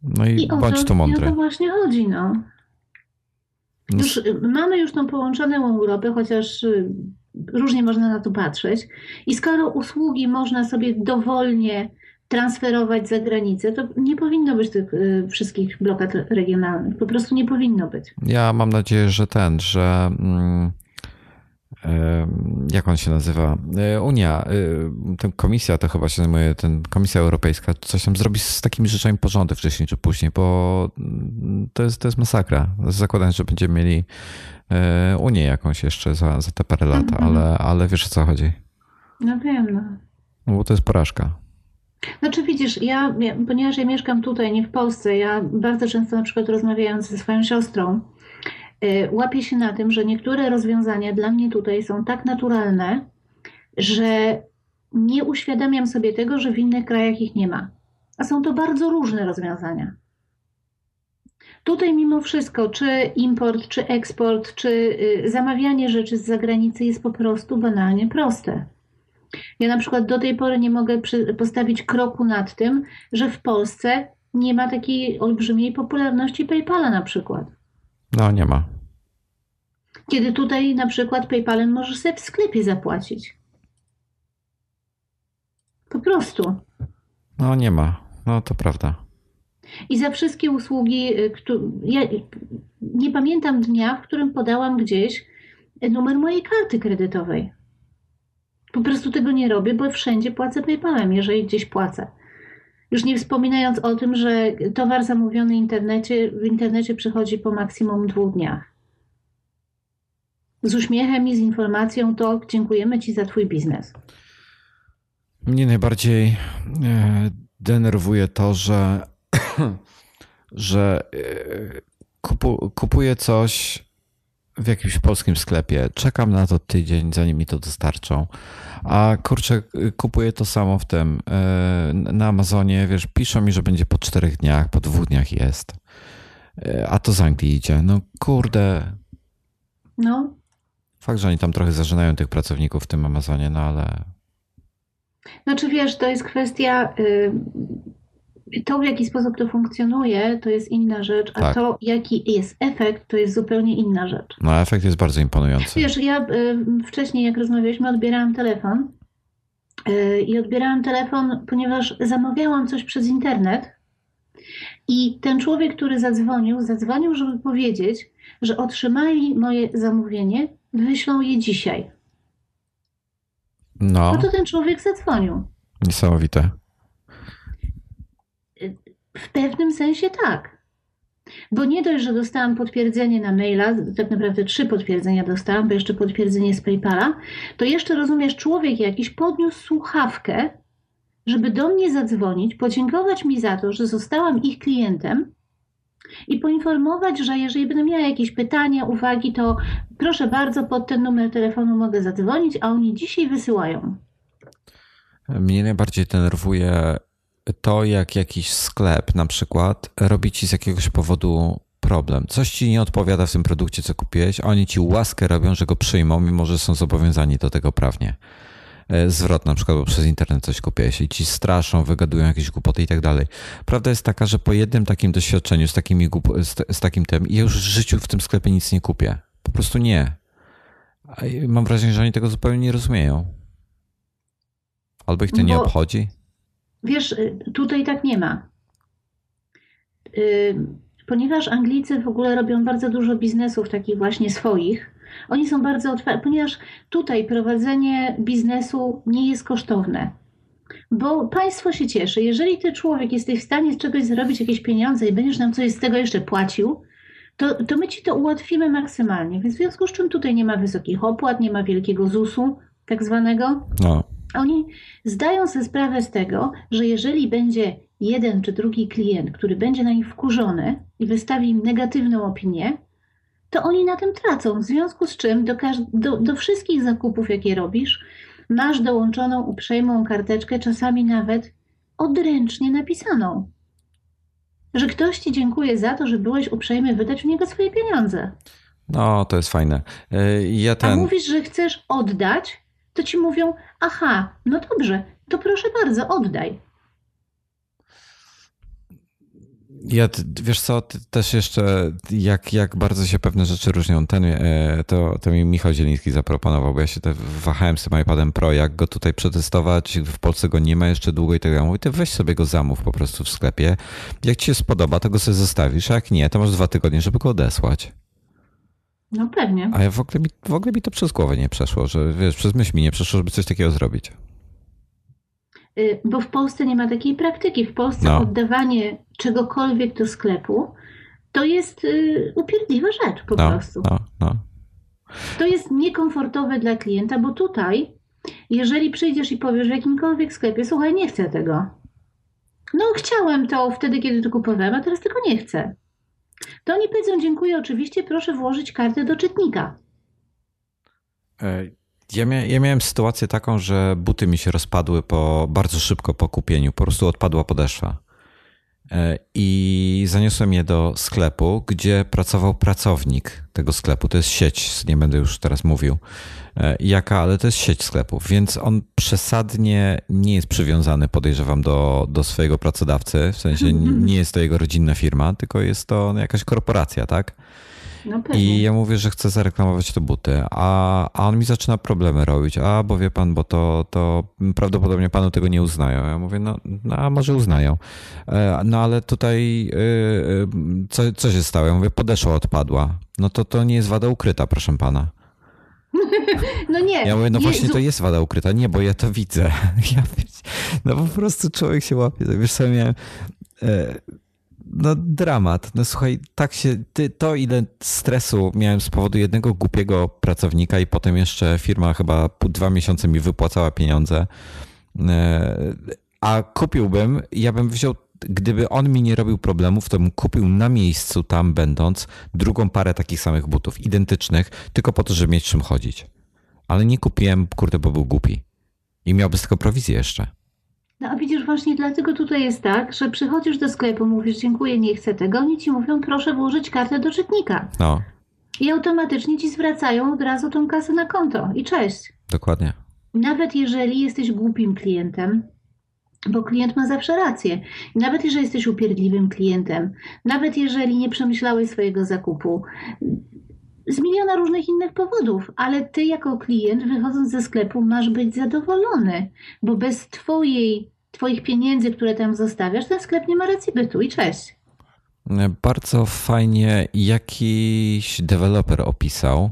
No i, I bądź tu mądry. I o to właśnie chodzi, no. no już, mamy już tą połączoną Europę, chociaż y, różnie można na to patrzeć. I skoro usługi można sobie dowolnie transferować za granicę, to nie powinno być tych y, wszystkich blokad regionalnych. Po prostu nie powinno być. Ja mam nadzieję, że ten, że. Mm, jak on się nazywa? E, Unia, ten komisja to chyba się zajmuje, ten Komisja Europejska, coś tam zrobi z takimi rzeczami porządek wcześniej czy później, bo to jest, to jest masakra. Zakładam, że będziemy mieli Unię jakąś jeszcze za, za te parę lat, mhm. ale, ale wiesz o co chodzi. No wiem, no. No bo to jest porażka. Znaczy widzisz, ja, ponieważ ja mieszkam tutaj, nie w Polsce, ja bardzo często na przykład rozmawiając ze swoją siostrą, Y, łapię się na tym, że niektóre rozwiązania dla mnie tutaj są tak naturalne, że nie uświadamiam sobie tego, że w innych krajach ich nie ma. A są to bardzo różne rozwiązania. Tutaj mimo wszystko, czy import, czy eksport, czy y, zamawianie rzeczy z zagranicy jest po prostu banalnie proste. Ja na przykład do tej pory nie mogę postawić kroku nad tym, że w Polsce nie ma takiej olbrzymiej popularności PayPala na przykład. No, nie ma. Kiedy tutaj na przykład PayPalem możesz sobie w sklepie zapłacić. Po prostu. No, nie ma. No, to prawda. I za wszystkie usługi, y, ja nie pamiętam dnia, w którym podałam gdzieś numer mojej karty kredytowej. Po prostu tego nie robię, bo wszędzie płacę PayPalem, jeżeli gdzieś płacę. Już nie wspominając o tym, że towar zamówiony w internecie, w internecie przychodzi po maksimum dwóch dniach. Z uśmiechem i z informacją to dziękujemy Ci za Twój biznes. Mnie najbardziej e, denerwuje to, że, że e, kupuję coś w jakimś polskim sklepie, czekam na to tydzień, zanim mi to dostarczą. A kurczę, kupuję to samo w tym e, na Amazonie, wiesz, piszą mi, że będzie po czterech dniach, po dwóch dniach jest. E, a to z Anglii idzie. No kurde. No. Fakt, że oni tam trochę zażynają tych pracowników w tym Amazonie, no ale. Znaczy wiesz, to jest kwestia. Y, to, w jaki sposób to funkcjonuje, to jest inna rzecz, a tak. to, jaki jest efekt, to jest zupełnie inna rzecz. No, efekt jest bardzo imponujący. Wiesz, ja y, wcześniej, jak rozmawialiśmy, odbierałam telefon y, i odbierałam telefon, ponieważ zamawiałam coś przez internet i ten człowiek, który zadzwonił, zadzwonił, żeby powiedzieć, że otrzymali moje zamówienie, wyślą je dzisiaj. No. No to ten człowiek zadzwonił. Niesamowite. W pewnym sensie tak. Bo nie dość, że dostałam potwierdzenie na maila, tak naprawdę trzy potwierdzenia dostałam, bo jeszcze potwierdzenie z PayPala, to jeszcze rozumiesz, człowiek jakiś podniósł słuchawkę, żeby do mnie zadzwonić, podziękować mi za to, że zostałam ich klientem i poinformować, że jeżeli będę miała jakieś pytania, uwagi, to proszę bardzo, pod ten numer telefonu mogę zadzwonić, a oni dzisiaj wysyłają. Mnie najbardziej denerwuje to, jak jakiś sklep na przykład robi ci z jakiegoś powodu problem. Coś ci nie odpowiada w tym produkcie, co kupiłeś, a oni ci łaskę robią, że go przyjmą, mimo że są zobowiązani do tego prawnie. E, zwrot na przykład, bo przez internet coś kupiłeś i ci straszą, wygadują jakieś głupoty i tak dalej. Prawda jest taka, że po jednym takim doświadczeniu z, takimi, z, z takim tym, ja już w życiu w tym sklepie nic nie kupię. Po prostu nie. Mam wrażenie, że oni tego zupełnie nie rozumieją. Albo ich to nie obchodzi. Wiesz, y, tutaj tak nie ma. Y, ponieważ Anglicy w ogóle robią bardzo dużo biznesów takich właśnie swoich, oni są bardzo otwarci, ponieważ tutaj prowadzenie biznesu nie jest kosztowne. Bo państwo się cieszy. Jeżeli ty człowiek jesteś w stanie z czegoś zarobić jakieś pieniądze i będziesz nam coś z tego jeszcze płacił, to, to my ci to ułatwimy maksymalnie. Więc w związku z czym tutaj nie ma wysokich opłat, nie ma wielkiego ZUS-u tak zwanego. No. Oni zdają sobie sprawę z tego, że jeżeli będzie jeden czy drugi klient, który będzie na nich wkurzony i wystawi im negatywną opinię, to oni na tym tracą. W związku z czym do, do, do wszystkich zakupów, jakie robisz, masz dołączoną uprzejmą karteczkę, czasami nawet odręcznie napisaną. Że ktoś ci dziękuję za to, że byłeś uprzejmy wydać w niego swoje pieniądze. No, to jest fajne. E, ja ten... A mówisz, że chcesz oddać, to ci mówią: Aha, no dobrze, to proszę bardzo, oddaj. Ja, wiesz co, też jeszcze jak, jak bardzo się pewne rzeczy różnią, ten, e, to, to mi Michał Zieliński zaproponował, bo ja się te wahałem z tym iPadem Pro, jak go tutaj przetestować, w Polsce go nie ma jeszcze długo i tak dalej. Mówię, ty weź sobie go zamów po prostu w sklepie. Jak ci się spodoba, to go sobie zostawisz, a jak nie, to masz dwa tygodnie, żeby go odesłać. No pewnie. A ja w ogóle, mi, w ogóle mi to przez głowę nie przeszło, że wiesz, przez myśl mi nie przeszło, żeby coś takiego zrobić. Y, bo w Polsce nie ma takiej praktyki. W Polsce no. oddawanie czegokolwiek do sklepu to jest y, upierdliwa rzecz po no, prostu. No, no. To jest niekomfortowe dla klienta, bo tutaj, jeżeli przyjdziesz i powiesz w jakimkolwiek sklepie, słuchaj, nie chcę tego. No, chciałem to wtedy, kiedy to kupowałem, a teraz tego nie chcę. To oni powiedzą, dziękuję, oczywiście, proszę włożyć kartę do czytnika. Ja, mia ja, miałem sytuację taką, że buty mi się rozpadły po, bardzo szybko po kupieniu. Po prostu odpadła podeszwa. E, I zaniosłem je do sklepu, gdzie pracował pracownik tego sklepu. To jest sieć, nie będę już teraz mówił e, jaka, ale to jest sieć sklepów, więc on przesadnie nie jest przywiązany, podejrzewam, do, do swojego pracodawcy. W sensie nie jest to jego rodzinna firma, tylko jest to jakaś korporacja, tak? No I ja mówię, że chcę zareklamować te buty, a, a on mi zaczyna problemy robić. A, bo wie pan, bo to, to prawdopodobnie panu tego nie uznają. Ja mówię, no, no a może uznają. E, no ale tutaj e, e, co, co się stało? Ja mówię, podeszła odpadła. No to to nie jest wada ukryta, proszę pana. No nie. Ja mówię, no Jezu. właśnie to jest wada ukryta. Nie, bo ja to widzę. Ja, no po prostu człowiek się łapie. Wiesz co, miałem no dramat. No słuchaj, tak się, ty, to ile stresu miałem z powodu jednego głupiego pracownika i potem jeszcze firma chyba dwa miesiące mi wypłacała pieniądze. E, a kupiłbym, ja bym wziął, gdyby on mi nie robił problemów, to bym kupił na miejscu tam będąc drugą parę takich samych butów, identycznych, tylko po to, żeby mieć czym chodzić. Ale nie kupiłem, kurde, bo był głupi. I miałby z tego prowizję jeszcze. No a widzisz, właśnie dlatego tutaj jest tak, że przychodzisz do sklepu, mówisz dziękuję, nie chcę tego, oni ci mówią proszę włożyć kartę do czytnika. No. I automatycznie ci zwracają od razu tą kasę na konto i cześć. Dokładnie. Nawet jeżeli jesteś głupim klientem, bo klient ma zawsze rację. nawet jeżeli jesteś upierdliwym klientem, nawet jeżeli nie przemyślałeś swojego zakupu, z miliona różnych innych powodów, ale ty jako klient wychodząc ze sklepu masz być zadowolony, bo bez twojej, twoich pieniędzy, które tam zostawiasz, ten sklep nie ma racji bytu i cześć. Bardzo fajnie jakiś deweloper opisał,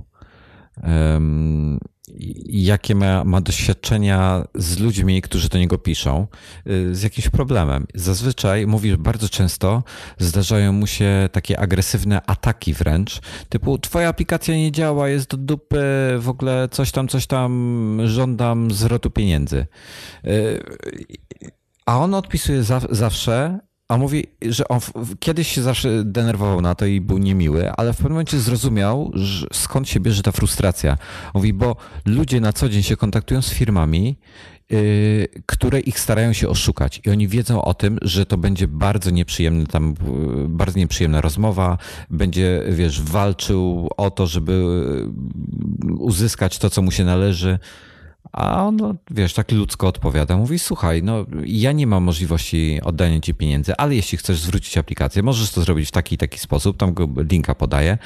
jakie ma, ma, doświadczenia z ludźmi, którzy do niego piszą, y, z jakimś problemem. Zazwyczaj, mówisz bardzo często, zdarzają mu się takie agresywne ataki wręcz, typu twoja aplikacja nie działa, jest do dupy, w ogóle coś tam, coś tam, żądam zwrotu pieniędzy. Y, a on odpisuje za, zawsze, a mówi, że on kiedyś się zawsze denerwował na to i był niemiły, ale w pewnym momencie zrozumiał, że skąd się bierze ta frustracja. Mówi, bo ludzie na co dzień się kontaktują z firmami, yy, które ich starają się oszukać i oni wiedzą o tym, że to będzie bardzo nieprzyjemny tam, yy, bardzo nieprzyjemna rozmowa, będzie, wiesz, walczył o to, żeby yy, uzyskać to, co mu się należy. A on, wiesz, tak ludzko odpowiada. Mówi, słuchaj, no ja nie mam możliwości oddania ci pieniędzy, ale jeśli chcesz zwrócić aplikację, możesz to zrobić w taki i taki sposób, tam go linka podaję.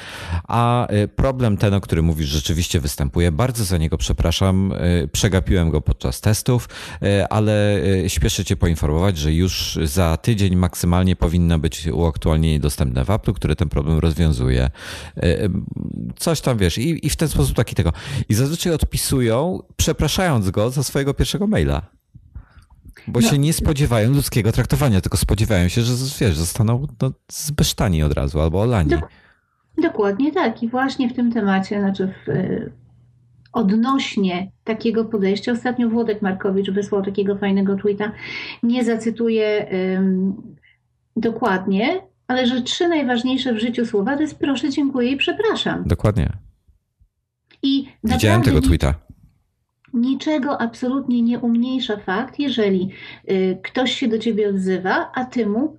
A y, problem ten, o którym mówisz, rzeczywiście występuje. Bardzo za niego przepraszam. Y, przegapiłem go podczas testów, y, ale śpieszę cię poinformować, że już za tydzień maksymalnie powinno być uaktualnienie dostępne w Apple, które ten problem rozwiązuje. Coś tam, wiesz, i, i w ten sposób taki tego. I zazwyczaj odpisują, przepraszam, przepraszając go za swojego pierwszego maila. Bo no. się nie spodziewają ludzkiego traktowania, tylko spodziewają się, że wiesz, zostaną no, zbesztani od razu albo olani. Dok dokładnie tak. I właśnie w tym temacie, znaczy w, y, odnośnie takiego podejścia, ostatnio Włodek Markowicz wysłał takiego fajnego tweeta, nie zacytuję dokładnie, ale że trzy najważniejsze w życiu słowa to jest proszę, dziękuję i przepraszam. Dokładnie. I Widziałem tego tweeta niczego absolutnie nie umniejsza fakt, jeżeli y, ktoś się do ciebie odzywa, a ty mu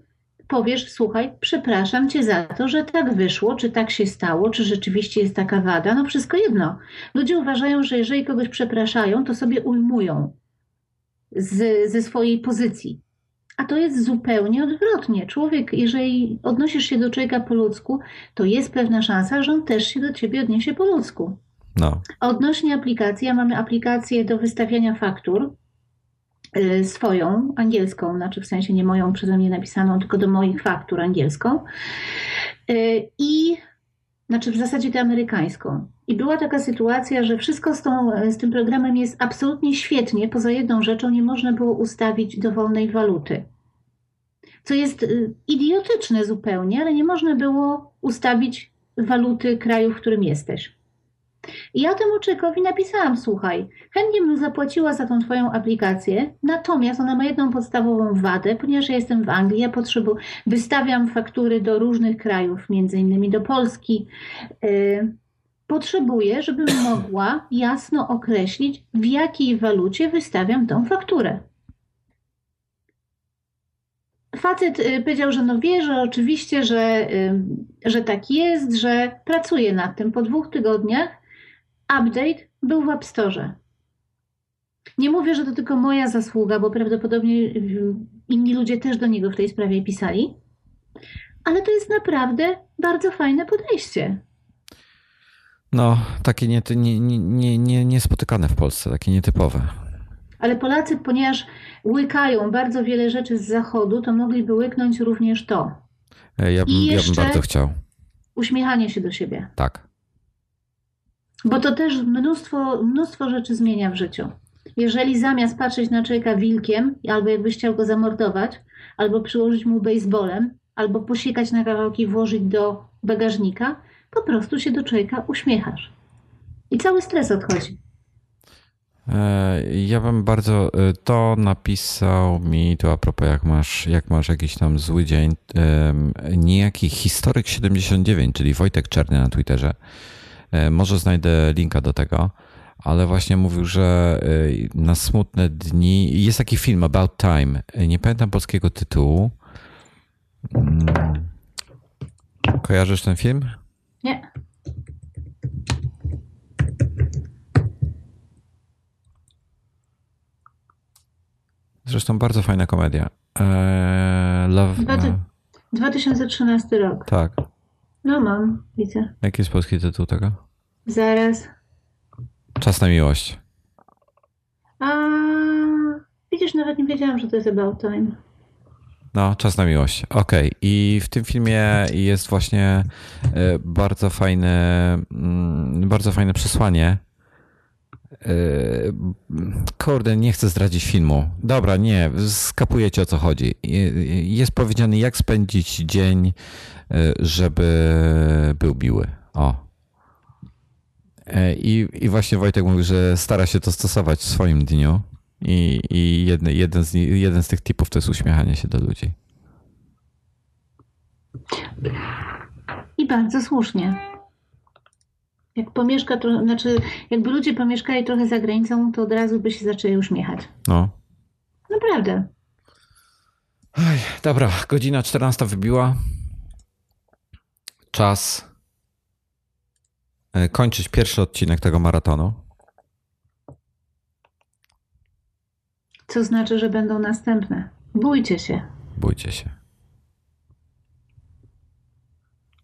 powiesz, słuchaj, przepraszam cię za to, że tak wyszło, czy tak się stało, czy rzeczywiście jest taka wada, no wszystko jedno. Ludzie uważają, że jeżeli kogoś przepraszają, to sobie ujmują z, ze swojej pozycji. A to jest zupełnie odwrotnie. Człowiek, jeżeli odnosisz się do człowieka po ludzku, to jest pewna szansa, że on też się do ciebie odniesie po ludzku. No. Odnośnie aplikacji, ja mamy aplikację do wystawiania faktur y, swoją, angielską, znaczy w sensie nie moją przeze mnie napisaną, tylko do moich faktur angielską. Y, I znaczy w zasadzie tę amerykańską. I była taka sytuacja, że wszystko z, tą, z tym programem jest absolutnie świetnie, poza jedną rzeczą nie można było ustawić dowolnej waluty. Co jest y, idiotyczne zupełnie, ale nie można było ustawić waluty kraju, w którym jesteś. I ja temu człowiekowi napisałam, słuchaj, chętnie bym zapłaciła za tą twoją aplikację, natomiast ona ma jedną podstawową wadę, ponieważ ja jestem w Anglii, ja potrzebuję, wystawiam faktury do różnych krajów, między innymi do Polski. Yy, potrzebuję, żebym mogła jasno określić, w jakiej walucie wystawiam tą fakturę. facet y, powiedział, że no wie, że oczywiście, że, y, że tak jest, że pracuje nad tym. Po dwóch tygodniach update był w App Store. Nie mówię, że to tylko moja zasługa, bo prawdopodobnie y, inni ludzie też do niego w tej sprawie pisali, ale to jest naprawdę bardzo fajne podejście. No, takie nie, nie, nie, nie, niespotykane w Polsce, takie nietypowe. Ale Polacy, ponieważ łykają bardzo wiele rzeczy z zachodu, to mogliby łyknąć również to. E, ja bym, ja bym bardzo chciał. Uśmiechanie się do siebie. Tak. Bo to też mnóstwo, mnóstwo rzeczy zmienia w życiu. Jeżeli zamiast patrzeć na człowieka wilkiem, albo jakbyś chciał go zamordować, albo przyłożyć mu baseballem, albo posiekać na kawałki, włożyć do bagażnika, po prostu się do człowieka uśmiechasz. I cały stres odchodzi. E, ja bym bardzo e, to napisał mi to a propos jak masz, jak masz jakiś tam zły dzień niejaki historyk 79, czyli Wojtek Czerny na Twitterze. E, może znajdę linka do tego, ale właśnie mówił, że na smutne dni jest taki film About Time. Nie pamiętam polskiego tytułu. Mm. Kojarzysz ten film? Nie. Zresztą bardzo fajna komedia. Eee, love, 2013 rok. Tak. No mam, widzę. Jaki jest polski tytuł tego? Zaraz. Czas na miłość. A widzisz, nawet nie wiedziałam, że to jest About Time. No, czas na miłość. Okej. Okay. I w tym filmie jest właśnie e, bardzo fajne, mm, bardzo fajne przesłanie. E, kurde, nie chcę zdradzić filmu. Dobra, nie, skapujecie o co chodzi. Jest powiedziane, jak spędzić dzień, żeby był miły. O. I, I właśnie Wojtek mówił, że stara się to stosować w swoim dniu. I, i jeden, jeden, z, jeden z tych typów to jest uśmiechanie się do ludzi. I bardzo słusznie. Jak pomieszka, to znaczy, jakby ludzie pomieszkali trochę za granicą, to od razu by się zaczęli uśmiechać. No. Naprawdę. Oj, dobra, godzina 14 wybiła. Czas e, kończyć pierwszy odcinek tego maratonu. Co znaczy, że będą następne. Bójcie się. Bójcie się.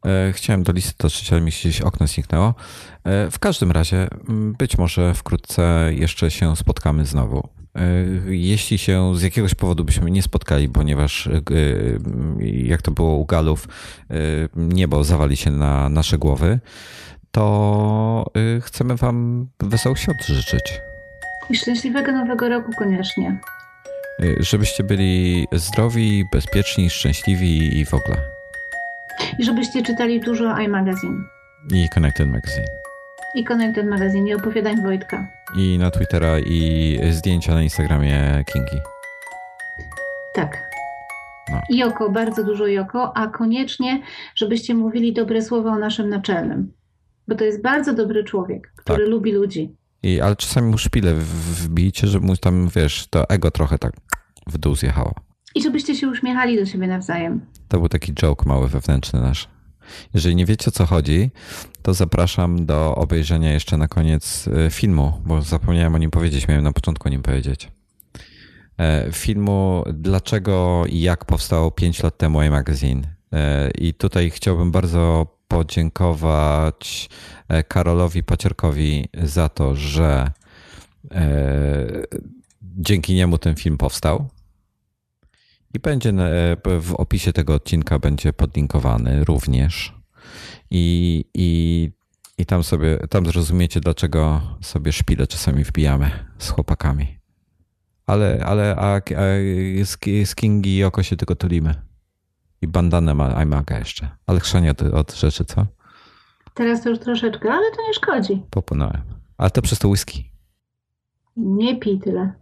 E, chciałem do listy dotrzeć, ale mi się gdzieś okno zniknęło. E, w każdym razie, być może wkrótce jeszcze się spotkamy znowu. E, jeśli się z jakiegoś powodu byśmy nie spotkali, ponieważ jak to było u Galów, niebo zawali się na nasze głowy, to chcemy Wam wesołych świąt życzyć. I szczęśliwego nowego roku koniecznie. Żebyście byli zdrowi, bezpieczni, szczęśliwi i w ogóle. I żebyście czytali dużo iMagazine. I Connected Magazine. I Connected Magazine, i opowiadań Wojtka. I na Twittera, i zdjęcia na Instagramie Kingi. Tak. No. Joko, bardzo dużo Joko, a koniecznie, żebyście mówili dobre słowa o naszym naczelnym. Bo to jest bardzo dobry człowiek, który tak. lubi ludzi. I, ale czasami mu szpilę wbijcie, żeby mu tam, wiesz, to ego trochę tak w dół zjechało. I żebyście się uśmiechali do siebie nawzajem. To był taki joke mały wewnętrzny nasz. Jeżeli nie wiecie o co chodzi, to zapraszam do obejrzenia jeszcze na koniec e, filmu, bo zapomniałem o nim powiedzieć, miałem na początku o nim powiedzieć. E, filmu Dlaczego i jak powstał 5 lat temu iMagazine. E, I tutaj chciałbym bardzo podziękować Karolowi Pacierkowi za to, że dzięki niemu ten film powstał. I będzie e, w opisie tego odcinka będzie podlinkowany również. I, i, i tam sobie, tam zrozumiecie, dlaczego sobie szpile czasami wbijamy z chłopakami. Ale, ale a, a z, Kingi i oko się tylko tulimy. I bandanę ma iMaga jeszcze. Ale chrzania od, od rzeczy, co? Teraz to już troszeczkę, ale to nie szkodzi. Popłynąłem. Ale to przez to whisky. Nie pij tyle.